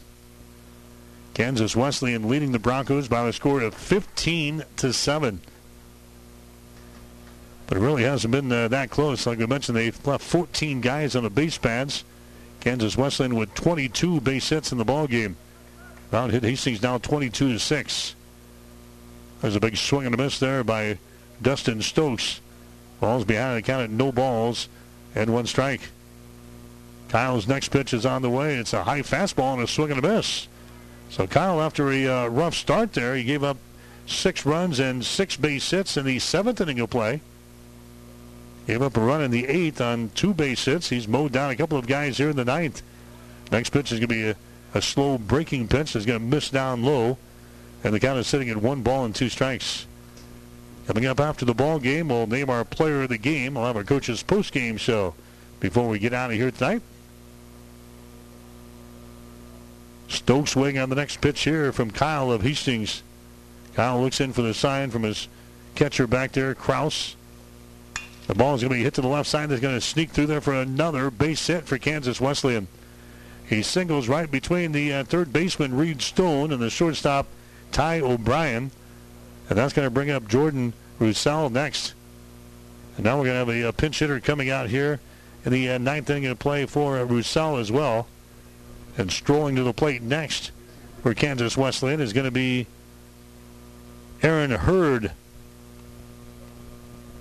Kansas Wesleyan leading the Broncos by a score of 15 to seven. But it really hasn't been uh, that close. Like we mentioned, they've left 14 guys on the base pads. Kansas Wesleyan with 22 base hits in the ball game. Mount hit Hastings down 22 to six. There's a big swing and a miss there by Dustin Stokes. Balls behind the count no balls and one strike. Kyle's next pitch is on the way. It's a high fastball and a swing and a miss. So Kyle, after a uh, rough start there, he gave up six runs and six base hits in the seventh inning of play. Gave up a run in the eighth on two base hits. He's mowed down a couple of guys here in the ninth. Next pitch is going to be a, a slow breaking pitch that's going to miss down low. And the count is sitting at one ball and two strikes. Coming up after the ball game, we'll name our player of the game. We'll have our coach's post-game show before we get out of here tonight. Stokes waiting on the next pitch here from Kyle of Hastings. Kyle looks in for the sign from his catcher back there, Kraus. The ball is going to be hit to the left side. That's going to sneak through there for another base hit for Kansas Wesleyan. He singles right between the uh, third baseman, Reed Stone, and the shortstop, Ty O'Brien. And that's going to bring up Jordan Rosell next. And now we're going to have a, a pinch hitter coming out here in the uh, ninth inning of play for uh, Rosell as well. And strolling to the plate next for Kansas Wesleyan is going to be Aaron Hurd.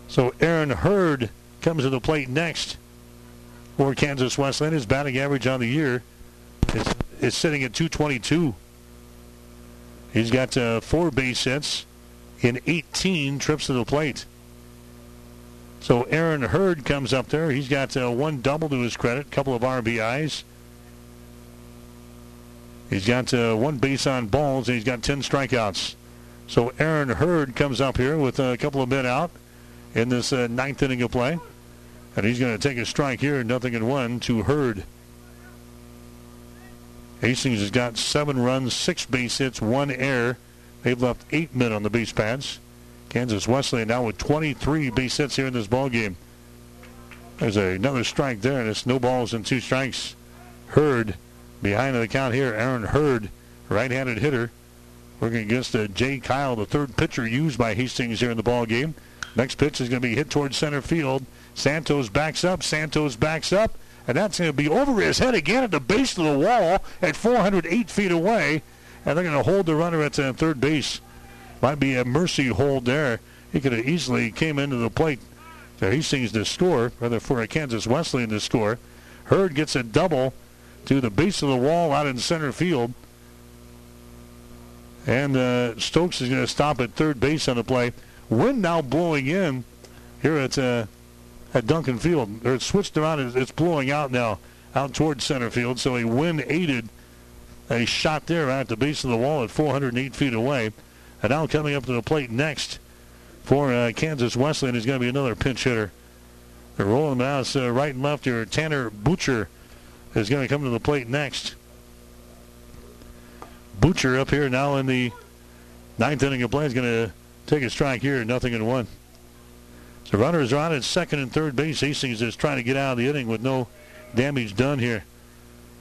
So Aaron Hurd comes to the plate next for Kansas Wesleyan. His batting average on the year is, is sitting at 222. He's got uh, four base hits in 18 trips to the plate. So Aaron Hurd comes up there. He's got uh, one double to his credit, a couple of RBIs. He's got uh, one base on balls, and he's got 10 strikeouts. So Aaron Hurd comes up here with a couple of men out in this uh, ninth inning of play. And he's going to take a strike here, nothing in one to Hurd. Hastings has got seven runs, six base hits, one error. They've left eight men on the base pads. Kansas Wesleyan now with 23 base hits here in this ball game. There's a, another strike there, and it's no balls and two strikes. Hurd behind the count here. Aaron Hurd, right-handed hitter, working against uh, Jay Kyle, the third pitcher used by Hastings here in the ball game. Next pitch is going to be hit towards center field. Santos backs up. Santos backs up. And that's going to be over his head again at the base of the wall at 408 feet away. And they're going to hold the runner at uh, third base. Might be a mercy hold there. He could have easily came into the plate. So Hastings to score, rather for a Kansas Wesleyan to score. Hurd gets a double to the base of the wall out in center field. And uh, Stokes is going to stop at third base on the play. Wind now blowing in here at uh, at Duncan Field. Or it's switched around. It's blowing out now out towards center field. So a wind aided a shot there at the base of the wall at 408 feet away. And now coming up to the plate next for uh, Kansas Wesleyan is going to be another pinch hitter. They're rolling. It's uh, right and left here. Tanner Butcher is going to come to the plate next. Butcher up here now in the ninth inning of play is going to take a strike here, nothing in one. The runners are on at second and third base. Hastings is trying to get out of the inning with no damage done here.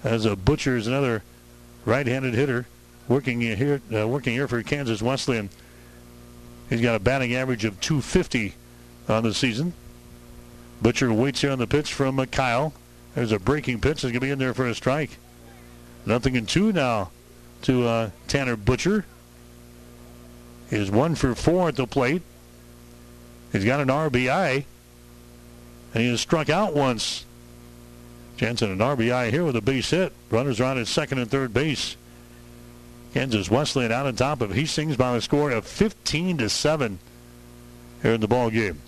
As a Butcher is another right-handed hitter working here, uh, working here for Kansas Wesleyan. He's got a batting average of 250 on the season. Butcher waits here on the pitch from uh, Kyle. There's a breaking pitch. He's going to be in there for a strike. Nothing in two now to uh, Tanner Butcher. He's one for four at the plate. He's got an RBI. And he has struck out once. Jensen, an RBI here with a base hit. Runners are on at second and third base. Kansas Wesleyan out on top of Hastings by a score of 15 to 7 here in the ball game.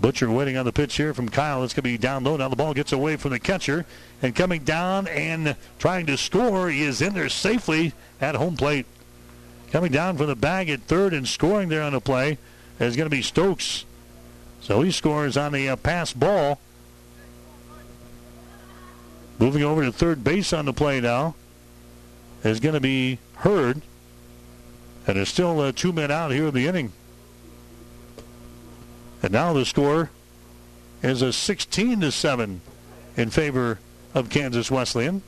Butcher waiting on the pitch here from Kyle. It's going to be down low. Now the ball gets away from the catcher. And coming down and trying to score, he is in there safely at home plate. Coming down from the bag at third and scoring there on the play is going to be Stokes. So he scores on the uh, passed ball. Moving over to third base on the play now is going to be Hurd. And there's still uh, two men out here in the inning. And now the score is a 16 to 7 in favor of Kansas Wesleyan.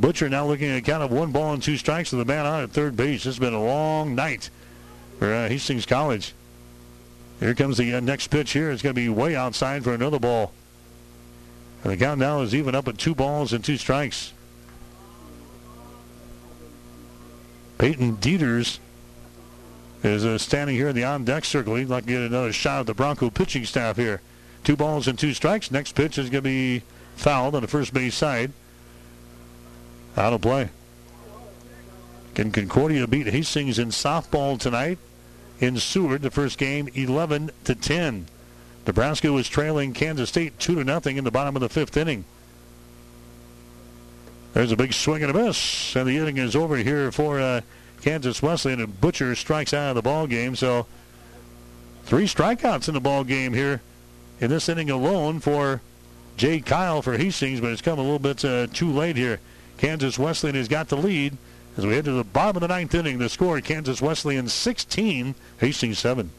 Butcher now looking at a count of one ball and two strikes with the man on at third base. It's been a long night for uh, Hastings College. Here comes the uh, next pitch here. It's going to be way outside for another ball. And the count now is even up at two balls and two strikes. Peyton Dieters is uh, standing here in the on-deck circle. He'd like to get another shot at the Bronco pitching staff here. Two balls and two strikes. Next pitch is going to be fouled on the first base side. Out of play. Can Concordia beat Hastings in softball tonight? In Seward, the first game, 11 to 10. Nebraska was trailing Kansas State 2 to nothing in the bottom of the fifth inning. There's a big swing and a miss, and the inning is over here for uh, Kansas Wesleyan. And Butcher strikes out of the ball game. So three strikeouts in the ball game here in this inning alone for Jay Kyle for Hastings, but it's come a little bit uh, too late here. Kansas Wesleyan has got the lead as we head to the bottom of the ninth inning. The score: Kansas Wesleyan 16, Hastings 7.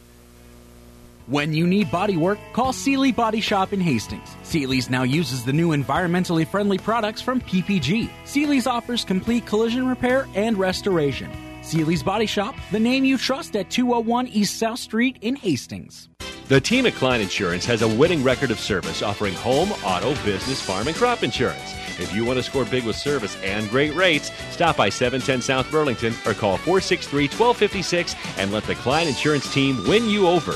When you need body work, call Seely Body Shop in Hastings. Seely's now uses the new environmentally friendly products from PPG. Seely's offers complete collision repair and restoration. Seely's Body Shop, the name you trust at 201 East South Street in Hastings. The team at Klein Insurance has a winning record of service offering home, auto, business, farm, and crop insurance. If you want to score big with service and great rates, stop by 710 South Burlington or call 463 1256 and let the Klein Insurance team win you over.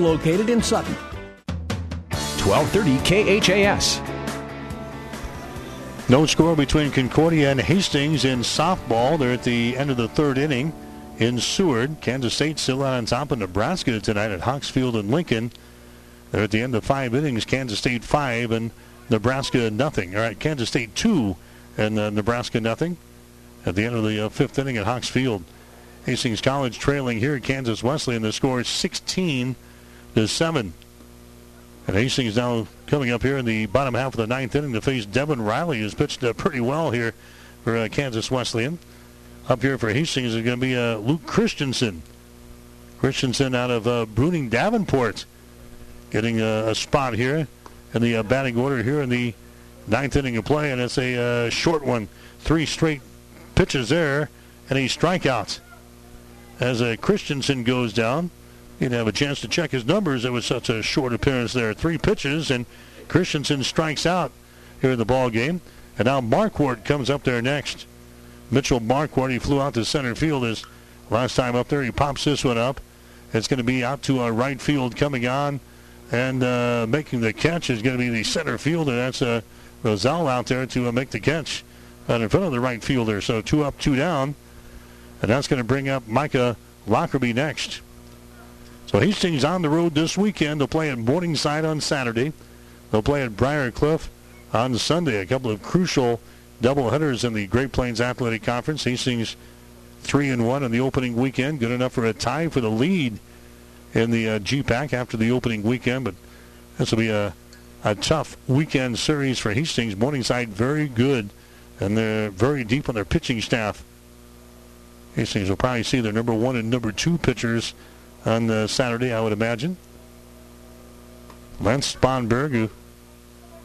located in Sutton. 1230 KHAS. No score between Concordia and Hastings in softball. They're at the end of the third inning in Seward. Kansas State still out on top of Nebraska tonight at Hawksfield and Lincoln. They're at the end of five innings. Kansas State five and Nebraska nothing. All right, Kansas State two and uh, Nebraska nothing. At the end of the uh, fifth inning at Hawksfield. Hastings College trailing here at Kansas Wesleyan. The score is 16 to 7. And Hastings now coming up here in the bottom half of the ninth inning to face Devin Riley, who's pitched uh, pretty well here for uh, Kansas Wesleyan. Up here for Hastings is going to be uh, Luke Christensen. Christensen out of uh, Bruning Davenport getting a spot here in the uh, batting order here in the ninth inning of play, and it's a uh, short one. Three straight pitches there, and he strikeouts. As uh, Christensen goes down, he didn't have a chance to check his numbers. It was such a short appearance there. Three pitches, and Christensen strikes out here in the ball game. And now Marquardt comes up there next. Mitchell Marquardt, he flew out to center field his last time up there. He pops this one up. It's going to be out to our right field coming on. And uh, making the catch is going to be the center fielder. That's uh, Rosell out there to uh, make the catch in front of the right fielder. So two up, two down. And that's going to bring up Micah Lockerbie next. So Hastings on the road this weekend. They'll play at Morningside on Saturday. They'll play at Briar Cliff on Sunday. A couple of crucial doubleheaders in the Great Plains Athletic Conference. Hastings three and one in the opening weekend, good enough for a tie for the lead in the uh, GPAC after the opening weekend. But this will be a a tough weekend series for Hastings. Morningside very good, and they're very deep on their pitching staff. Hastings will probably see their number one and number two pitchers on uh, Saturday, I would imagine. Lance Sponberg, who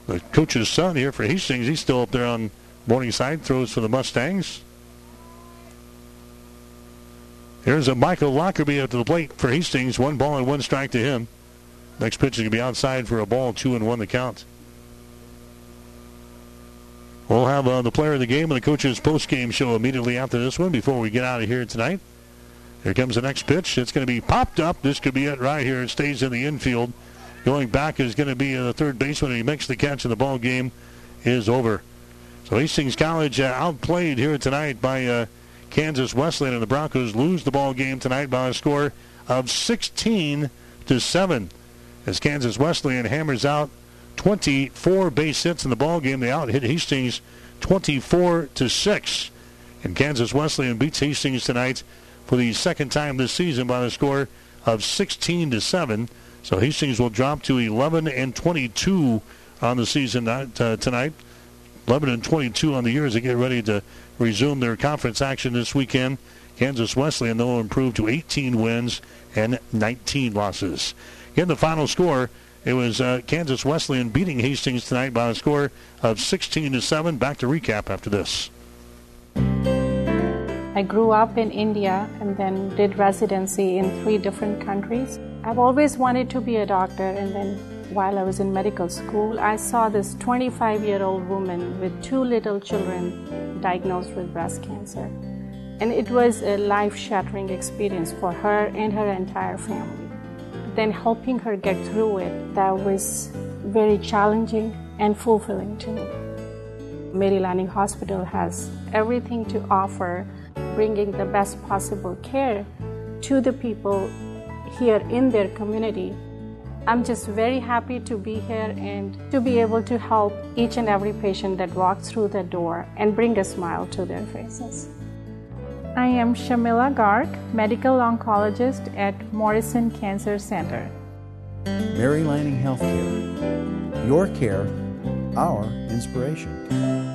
the coach's son here for Hastings, he's still up there on Morningside, throws for the Mustangs. Here's a Michael Lockerbie up to the plate for Hastings. One ball and one strike to him. Next pitch is going to be outside for a ball, two and one the count. We'll have uh, the player of the game and the coach's post-game show immediately after this one before we get out of here tonight. Here comes the next pitch. It's going to be popped up. This could be it right here. It stays in the infield. Going back is going to be uh, the third baseman. He makes the catch, and the ball game is over. So Hastings College uh, outplayed here tonight by uh, Kansas Wesleyan, and the Broncos lose the ball game tonight by a score of 16 to seven. As Kansas Wesleyan hammers out 24 base hits in the ball game, they out hit Hastings 24 to six. And Kansas Wesleyan beats Hastings tonight for the second time this season by a score of 16 to 7. So Hastings will drop to 11 and 22 on the season uh, tonight. 11 and 22 on the year as they get ready to resume their conference action this weekend. Kansas Wesleyan, will improve to 18 wins and 19 losses. In the final score, it was uh, Kansas Wesleyan beating Hastings tonight by a score of 16 to 7. Back to recap after this. I grew up in India and then did residency in three different countries. I've always wanted to be a doctor, and then while I was in medical school, I saw this 25 year old woman with two little children diagnosed with breast cancer. And it was a life shattering experience for her and her entire family. Then helping her get through it, that was very challenging and fulfilling to me. Mary Lanning Hospital has everything to offer bringing the best possible care to the people here in their community. I'm just very happy to be here and to be able to help each and every patient that walks through the door and bring a smile to their faces. I am Shamila Garg, medical oncologist at Morrison Cancer Center. Mary Lanning Healthcare. Your care, our inspiration.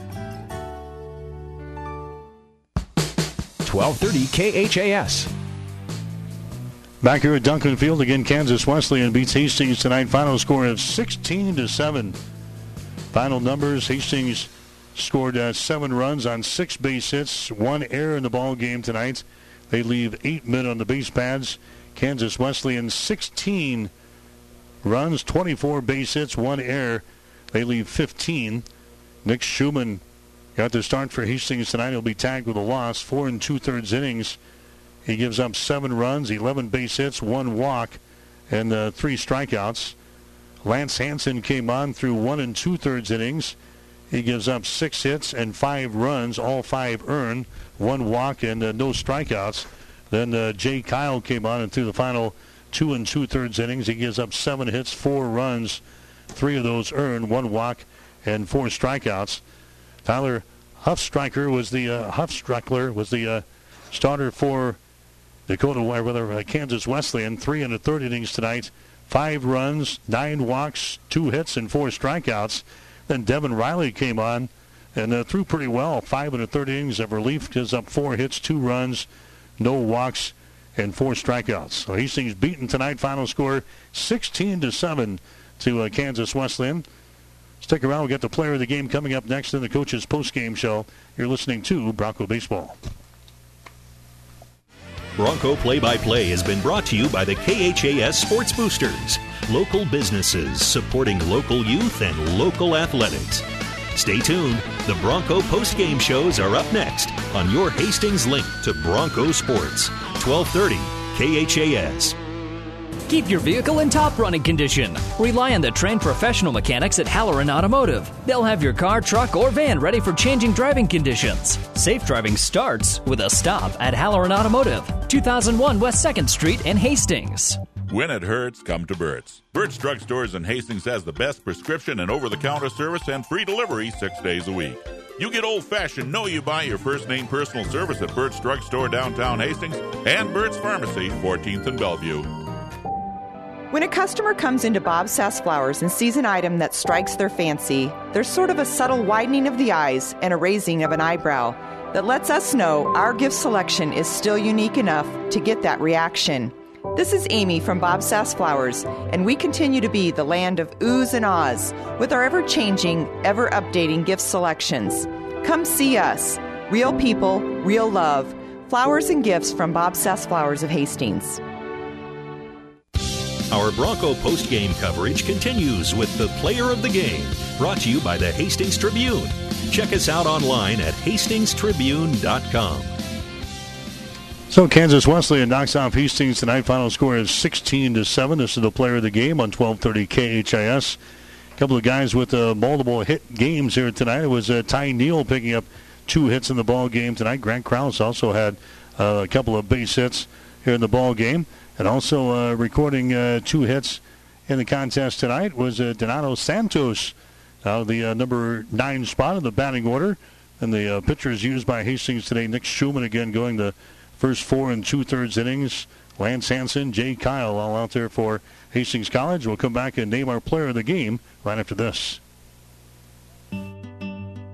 1230 KHAS. Back here at Duncan Field again, Kansas Wesleyan beats Hastings tonight. Final score of 16 to 7. Final numbers: Hastings scored uh, seven runs on six base hits, one error in the ball game tonight. They leave eight men on the base pads. Kansas Wesleyan 16 runs, 24 base hits, one error. They leave 15. Nick Schumann Got the start for Hastings tonight. He'll be tagged with a loss. Four and two thirds innings. He gives up seven runs, 11 base hits, one walk, and uh, three strikeouts. Lance Hanson came on through one and two thirds innings. He gives up six hits and five runs, all five earned, one walk and uh, no strikeouts. Then uh, Jay Kyle came on and through the final two and two thirds innings. He gives up seven hits, four runs, three of those earned, one walk and four strikeouts. Tyler Huffstriker was the uh, was the uh, starter for Dakota, or rather uh, Kansas Wesleyan. Three and a third innings tonight. Five runs, nine walks, two hits, and four strikeouts. Then Devin Riley came on and uh, threw pretty well. Five and a third innings of relief. Gives up four hits, two runs, no walks, and four strikeouts. So Hastings beaten tonight. Final score 16 to seven to uh, Kansas Wesleyan. Stick around. We'll get the player of the game coming up next in the coach's post-game show. You're listening to Bronco Baseball. Bronco Play by Play has been brought to you by the KHAS Sports Boosters, local businesses supporting local youth and local athletics. Stay tuned. The Bronco post-game shows are up next on your Hastings link to Bronco Sports, 1230 KHAS. Keep your vehicle in top running condition. Rely on the trained professional mechanics at Halloran Automotive. They'll have your car, truck, or van ready for changing driving conditions. Safe driving starts with a stop at Halloran Automotive, 2001 West 2nd Street in Hastings. When it hurts, come to Burt's. Burt's Drugstores in Hastings has the best prescription and over the counter service and free delivery six days a week. You get old fashioned, know you buy your first name personal service at Burt's Drugstore downtown Hastings and Burt's Pharmacy, 14th and Bellevue. When a customer comes into Bob Sass Flowers and sees an item that strikes their fancy, there's sort of a subtle widening of the eyes and a raising of an eyebrow that lets us know our gift selection is still unique enough to get that reaction. This is Amy from Bob Sass Flowers, and we continue to be the land of oohs and ahs with our ever changing, ever updating gift selections. Come see us. Real people, real love. Flowers and gifts from Bob Sass Flowers of Hastings. Our Bronco post-game coverage continues with the player of the game, brought to you by the Hastings Tribune. Check us out online at hastingstribune.com. So Kansas Wesleyan knocks off Hastings tonight. Final score is 16 to 7. This is the player of the game on 1230 KHAS. A couple of guys with uh, multiple hit games here tonight. It was uh, Ty Neal picking up two hits in the ball game tonight. Grant Kraus also had uh, a couple of base hits here in the ball game, and also uh, recording uh, two hits in the contest tonight was uh, Donato Santos, the number nine spot in the batting order, and the pitchers used by Hastings today. Nick Schumann again going the first four and two thirds innings. Lance Hanson, Jay Kyle, all out there for Hastings College. We'll come back and name our player of the game right after this.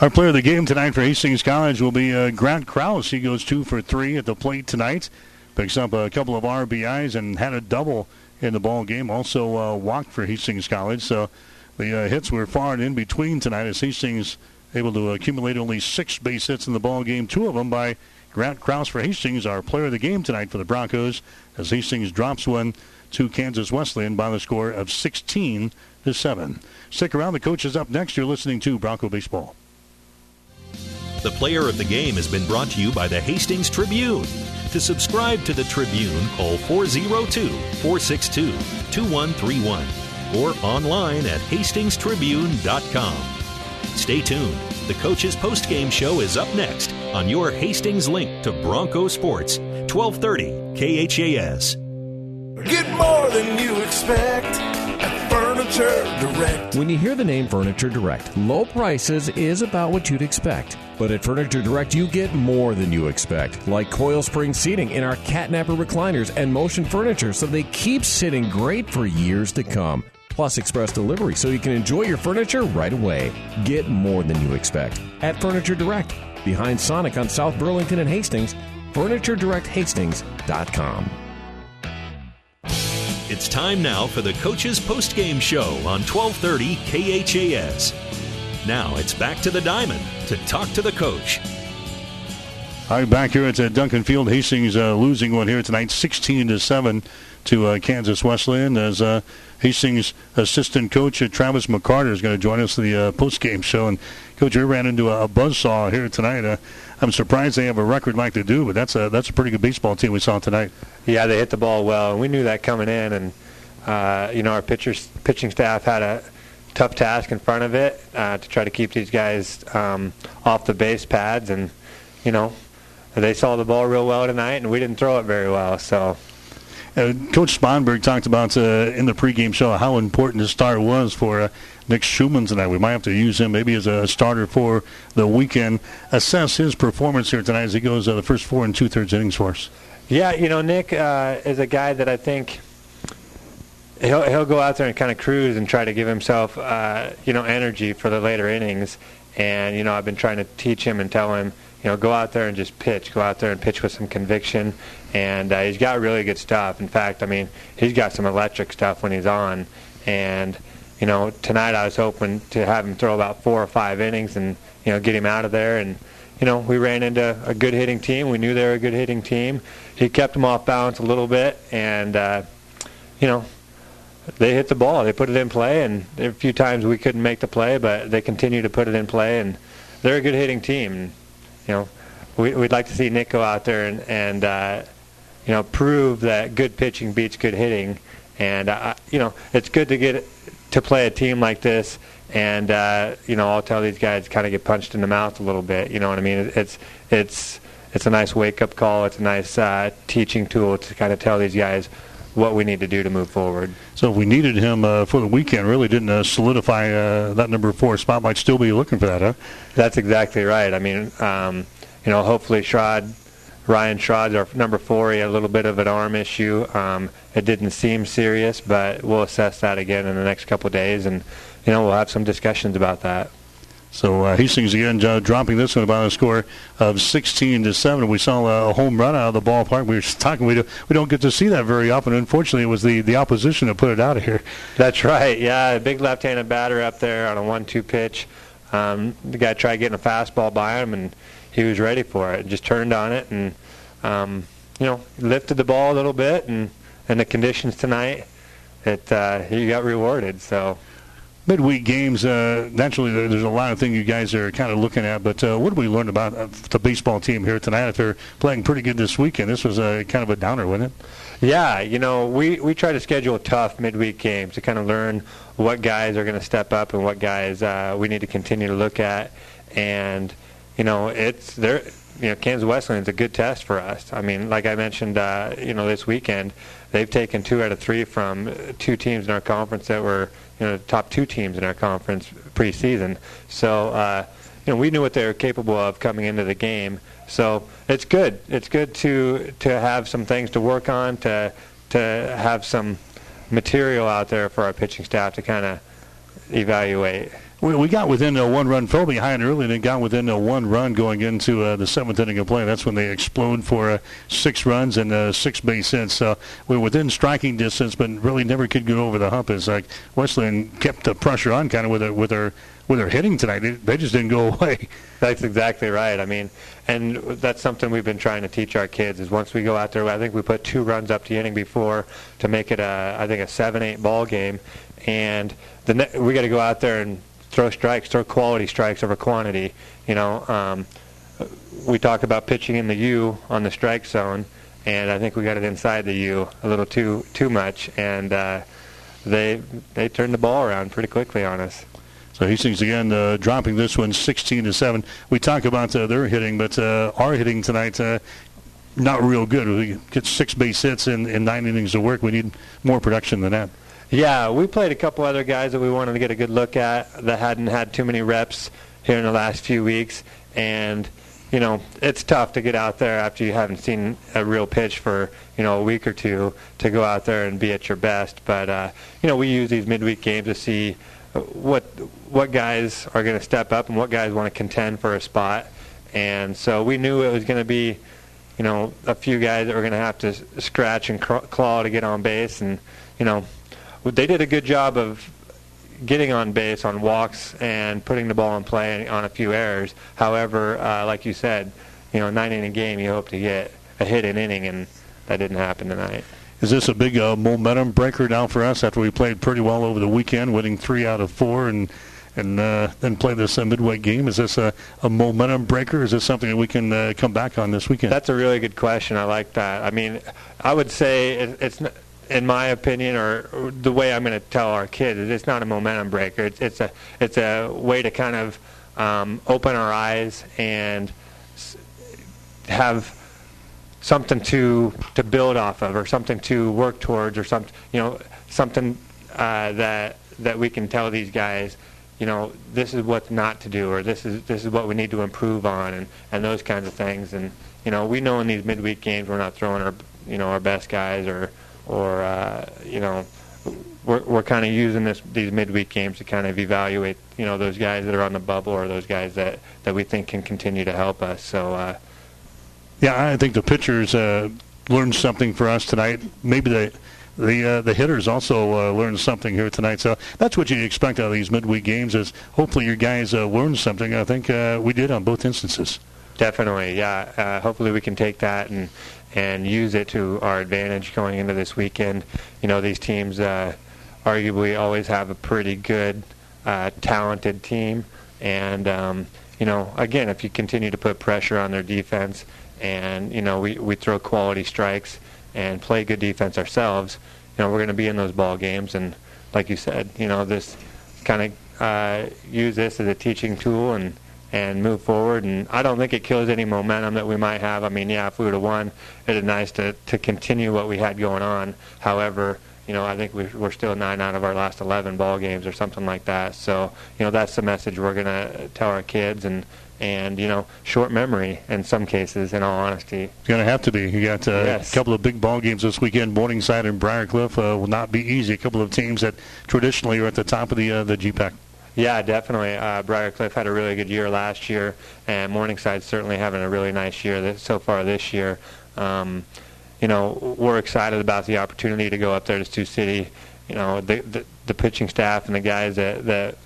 Our player of the game tonight for Hastings College will be uh, Grant Kraus. He goes two for three at the plate tonight. Picks up a couple of RBIs and had a double in the ball game. Also uh, walked for Hastings College. So the uh, hits were far and in between tonight as Hastings able to accumulate only six base hits in the ball game. Two of them by Grant Kraus for Hastings, our player of the game tonight for the Broncos, as Hastings drops one to Kansas Wesleyan by the score of 16 to 7. Stick around. The coach is up next. You're listening to Bronco Baseball. The player of the game has been brought to you by the Hastings Tribune. To subscribe to the Tribune, call 402 462 2131 or online at hastingstribune.com. Stay tuned. The coach's postgame show is up next on your Hastings link to Bronco Sports, 1230 KHAS. Get more than you expect Furniture Direct. When you hear the name Furniture Direct, low prices is about what you'd expect. But at Furniture Direct, you get more than you expect, like coil spring seating in our catnapper recliners and motion furniture, so they keep sitting great for years to come. Plus, express delivery so you can enjoy your furniture right away. Get more than you expect at Furniture Direct, behind Sonic on South Burlington and Hastings. FurnitureDirectHastings.com. It's time now for the coach's postgame show on 1230 KHAS. Now it's back to the diamond to talk to the coach. All right, back here at uh, Duncan Field, Hastings uh, losing one here tonight, 16 to seven to uh, Kansas Wesleyan. As uh, Hastings assistant coach uh, Travis McCarter is going to join us for the uh, post-game show. And coach, we ran into a, a buzzsaw here tonight. Uh, I'm surprised they have a record like they do, but that's a that's a pretty good baseball team we saw tonight. Yeah, they hit the ball well, and we knew that coming in. And uh, you know, our pitchers pitching staff had a tough task in front of it uh, to try to keep these guys um, off the base pads, and you know, they saw the ball real well tonight, and we didn't throw it very well. So Uh, Coach Sponberg talked about uh, in the pregame show how important his start was for uh, Nick Schumann tonight. We might have to use him maybe as a starter for the weekend. Assess his performance here tonight as he goes uh, the first four and two thirds innings for us. Yeah, you know, Nick uh, is a guy that I think he'll he'll go out there and kind of cruise and try to give himself uh, you know energy for the later innings. And you know, I've been trying to teach him and tell him, you know, go out there and just pitch. Go out there and pitch with some conviction. And uh, he's got really good stuff. In fact, I mean, he's got some electric stuff when he's on. And you know, tonight I was hoping to have him throw about four or five innings and you know get him out of there and you know, we ran into a good hitting team. We knew they were a good hitting team. He kept them off balance a little bit, and uh, you know, they hit the ball. They put it in play, and a few times we couldn't make the play, but they continue to put it in play, and they're a good hitting team. And, you know, we, we'd like to see Nick go out there and, and uh, you know, prove that good pitching beats good hitting. And uh, you know, it's good to get to play a team like this and uh, you know I'll tell these guys kind of get punched in the mouth a little bit. You know what I mean? It's it's it's a nice wake up call. It's a nice uh, teaching tool to kind of tell these guys what we need to do to move forward. So if we needed him uh, for the weekend, really didn't uh, solidify uh, that number four spot, might still be looking for that, huh? That's exactly right. I mean, um, you know, hopefully Shrod, Ryan Shod's our number four. He had a little bit of an arm issue. Um, it didn't seem serious, but we'll assess that again in the next couple of days, and you know, we'll have some discussions about that. So uh, Hastings again uh, dropping this one about a score of 16 to seven. We saw a home run out of the ballpark. We were talking. We, do, we don't get to see that very often. Unfortunately, it was the, the opposition that put it out of here. That's right. Yeah, a big left-handed batter up there on a one-two pitch. Um, the guy tried getting a fastball by him, and he was ready for it. Just turned on it, and um, you know, lifted the ball a little bit, and and the conditions tonight, it uh, he got rewarded. So midweek games, uh, naturally there's a lot of things you guys are kind of looking at. But uh, what did we learn about uh, the baseball team here tonight? If they're playing pretty good this weekend, this was a kind of a downer, wasn't it? Yeah, you know, we we try to schedule tough midweek games to kind of learn what guys are going to step up and what guys uh, we need to continue to look at. And you know, it's there. You know, Kansas Wesleyan is a good test for us. I mean, like I mentioned, uh, you know, this weekend they've taken two out of three from two teams in our conference that were you know, top two teams in our conference preseason. So, uh, you know, we knew what they were capable of coming into the game. So it's good. It's good to to have some things to work on, to to have some material out there for our pitching staff to kind of evaluate. We, we got within a one run, fell behind early, and then got within a one run going into uh, the seventh inning of play. That's when they explode for uh, six runs and uh, six base hits. So we are within striking distance, but really never could get over the hump. It's like Wesleyan kept the pressure on kind of with their, with their, with their hitting tonight. They just didn't go away. That's exactly right. I mean, and that's something we've been trying to teach our kids is once we go out there, I think we put two runs up the inning before to make it a, I think a seven-eight ball game, and the ne- we got to go out there and throw strikes, throw quality strikes over quantity. You know, um, we talk about pitching in the U on the strike zone, and I think we got it inside the U a little too too much, and uh, they they turned the ball around pretty quickly on us. So Hastings again uh, dropping this one 16 to seven. We talk about uh, their hitting, but uh, our hitting tonight uh, not real good. We get six base hits in, in nine innings of work. We need more production than that. Yeah, we played a couple other guys that we wanted to get a good look at that hadn't had too many reps here in the last few weeks, and you know it's tough to get out there after you haven't seen a real pitch for you know a week or two to go out there and be at your best. But uh, you know we use these midweek games to see what what guys are going to step up and what guys want to contend for a spot, and so we knew it was going to be you know a few guys that were going to have to scratch and claw to get on base, and you know they did a good job of getting on base on walks and putting the ball in play on a few errors. However, uh, like you said, you know, nine inning game, you hope to get a hit in inning, and that didn't happen tonight. Is this a big uh, momentum breaker now for us after we played pretty well over the weekend, winning three out of four, and and uh, then play this uh, midweek game? Is this a, a momentum breaker? Is this something that we can uh, come back on this weekend? That's a really good question. I like that. I mean, I would say it, it's. Not, in my opinion, or, the way I'm going to tell our kids, it's not a momentum breaker. It's, it's a it's a way to kind of um, open our eyes and have something to to build off of, or something to work towards, or something you know something uh, that that we can tell these guys. You know, this is what not to do, or this is this is what we need to improve on, and, and those kinds of things. And you know, we know in these midweek games we're not throwing our you know our best guys or or uh, you know we're, we're kind of using this these midweek games to kind of evaluate you know those guys that are on the bubble or those guys that that we think can continue to help us. So uh, yeah, I think the pitchers uh, learned something for us tonight. Maybe the the uh, the hitters also uh, learned something here tonight. So that's what you expect out of these midweek games. Is hopefully your guys uh, learned something. I think uh, we did on both instances. Definitely, yeah. Uh, hopefully we can take that and and use it to our advantage going into this weekend. You know, these teams uh, arguably always have a pretty good, uh, talented team, and um, you know, again, if you continue to put pressure on their defense, and you know, we we throw quality strikes and play good defense ourselves, you know, we're going to be in those ball games, and like you said, you know, this kind of uh, use this as a teaching tool and and move forward. And I don't think it kills any momentum that we might have. I mean, yeah, if we would have won, it'd be nice to to continue what we had going on. However, you know, I think we're still nine out of our last 11 ball games or something like that. So, you know, that's the message we're going to tell our kids and and you know, short memory in some cases. In all honesty, it's going to have to be. You got uh, yes. a couple of big ball games this weekend. Morningside and Briar Cliff uh, will not be easy. A couple of teams that traditionally are at the top of the uh, the GPAC. Yeah, definitely. Uh, Briar Cliff had a really good year last year, and Morningside certainly having a really nice year so far this year. Um, you know, we're excited about the opportunity to go up there to Sioux City. You know, the, the, the pitching staff and the guys that, that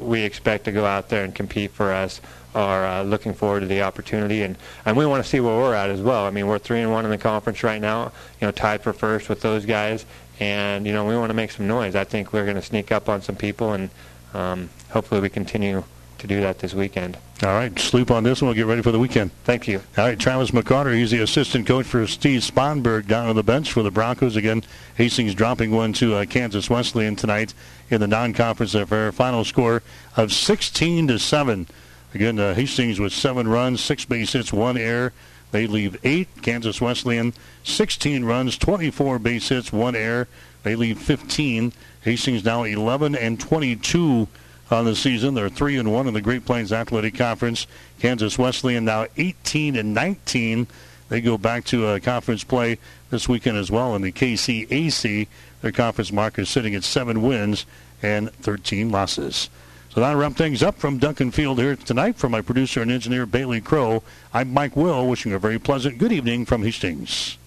we expect to go out there and compete for us are uh, looking forward to the opportunity, and and we want to see where we're at as well. I mean, we're three and one in the conference right now, you know, tied for first with those guys, and you know, we want to make some noise. I think we're going to sneak up on some people, and um, hopefully, we continue to do that this weekend. All right, sleep on this one. We'll get ready for the weekend. Thank you. All right, Travis McCarter, he's the assistant coach for Steve Sponberg down on the bench for the Broncos. Again, Hastings dropping one to uh, Kansas Wesleyan tonight in the non-conference affair. Final score of 16 to 7. Again, uh, Hastings with seven runs, six base hits, one error. They leave eight. Kansas Wesleyan, 16 runs, 24 base hits, one error. They leave 15. Hastings now 11 and 22 on the season. They're three and one in the Great Plains Athletic Conference. Kansas Wesleyan now 18 and 19. They go back to uh, conference play this weekend as well in the KCAC. Their conference mark is sitting at seven wins and 13 losses. So that'll wrap things up from Duncan Field here tonight. For my producer and engineer Bailey Crow, I'm Mike Will, wishing a very pleasant good evening from Hastings.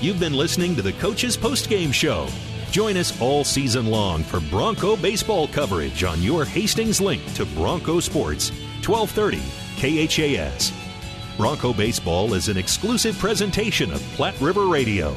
You've been listening to the Coach's Postgame Show. Join us all season long for Bronco baseball coverage on your Hastings link to Bronco Sports, 1230 KHAS. Bronco Baseball is an exclusive presentation of Platte River Radio.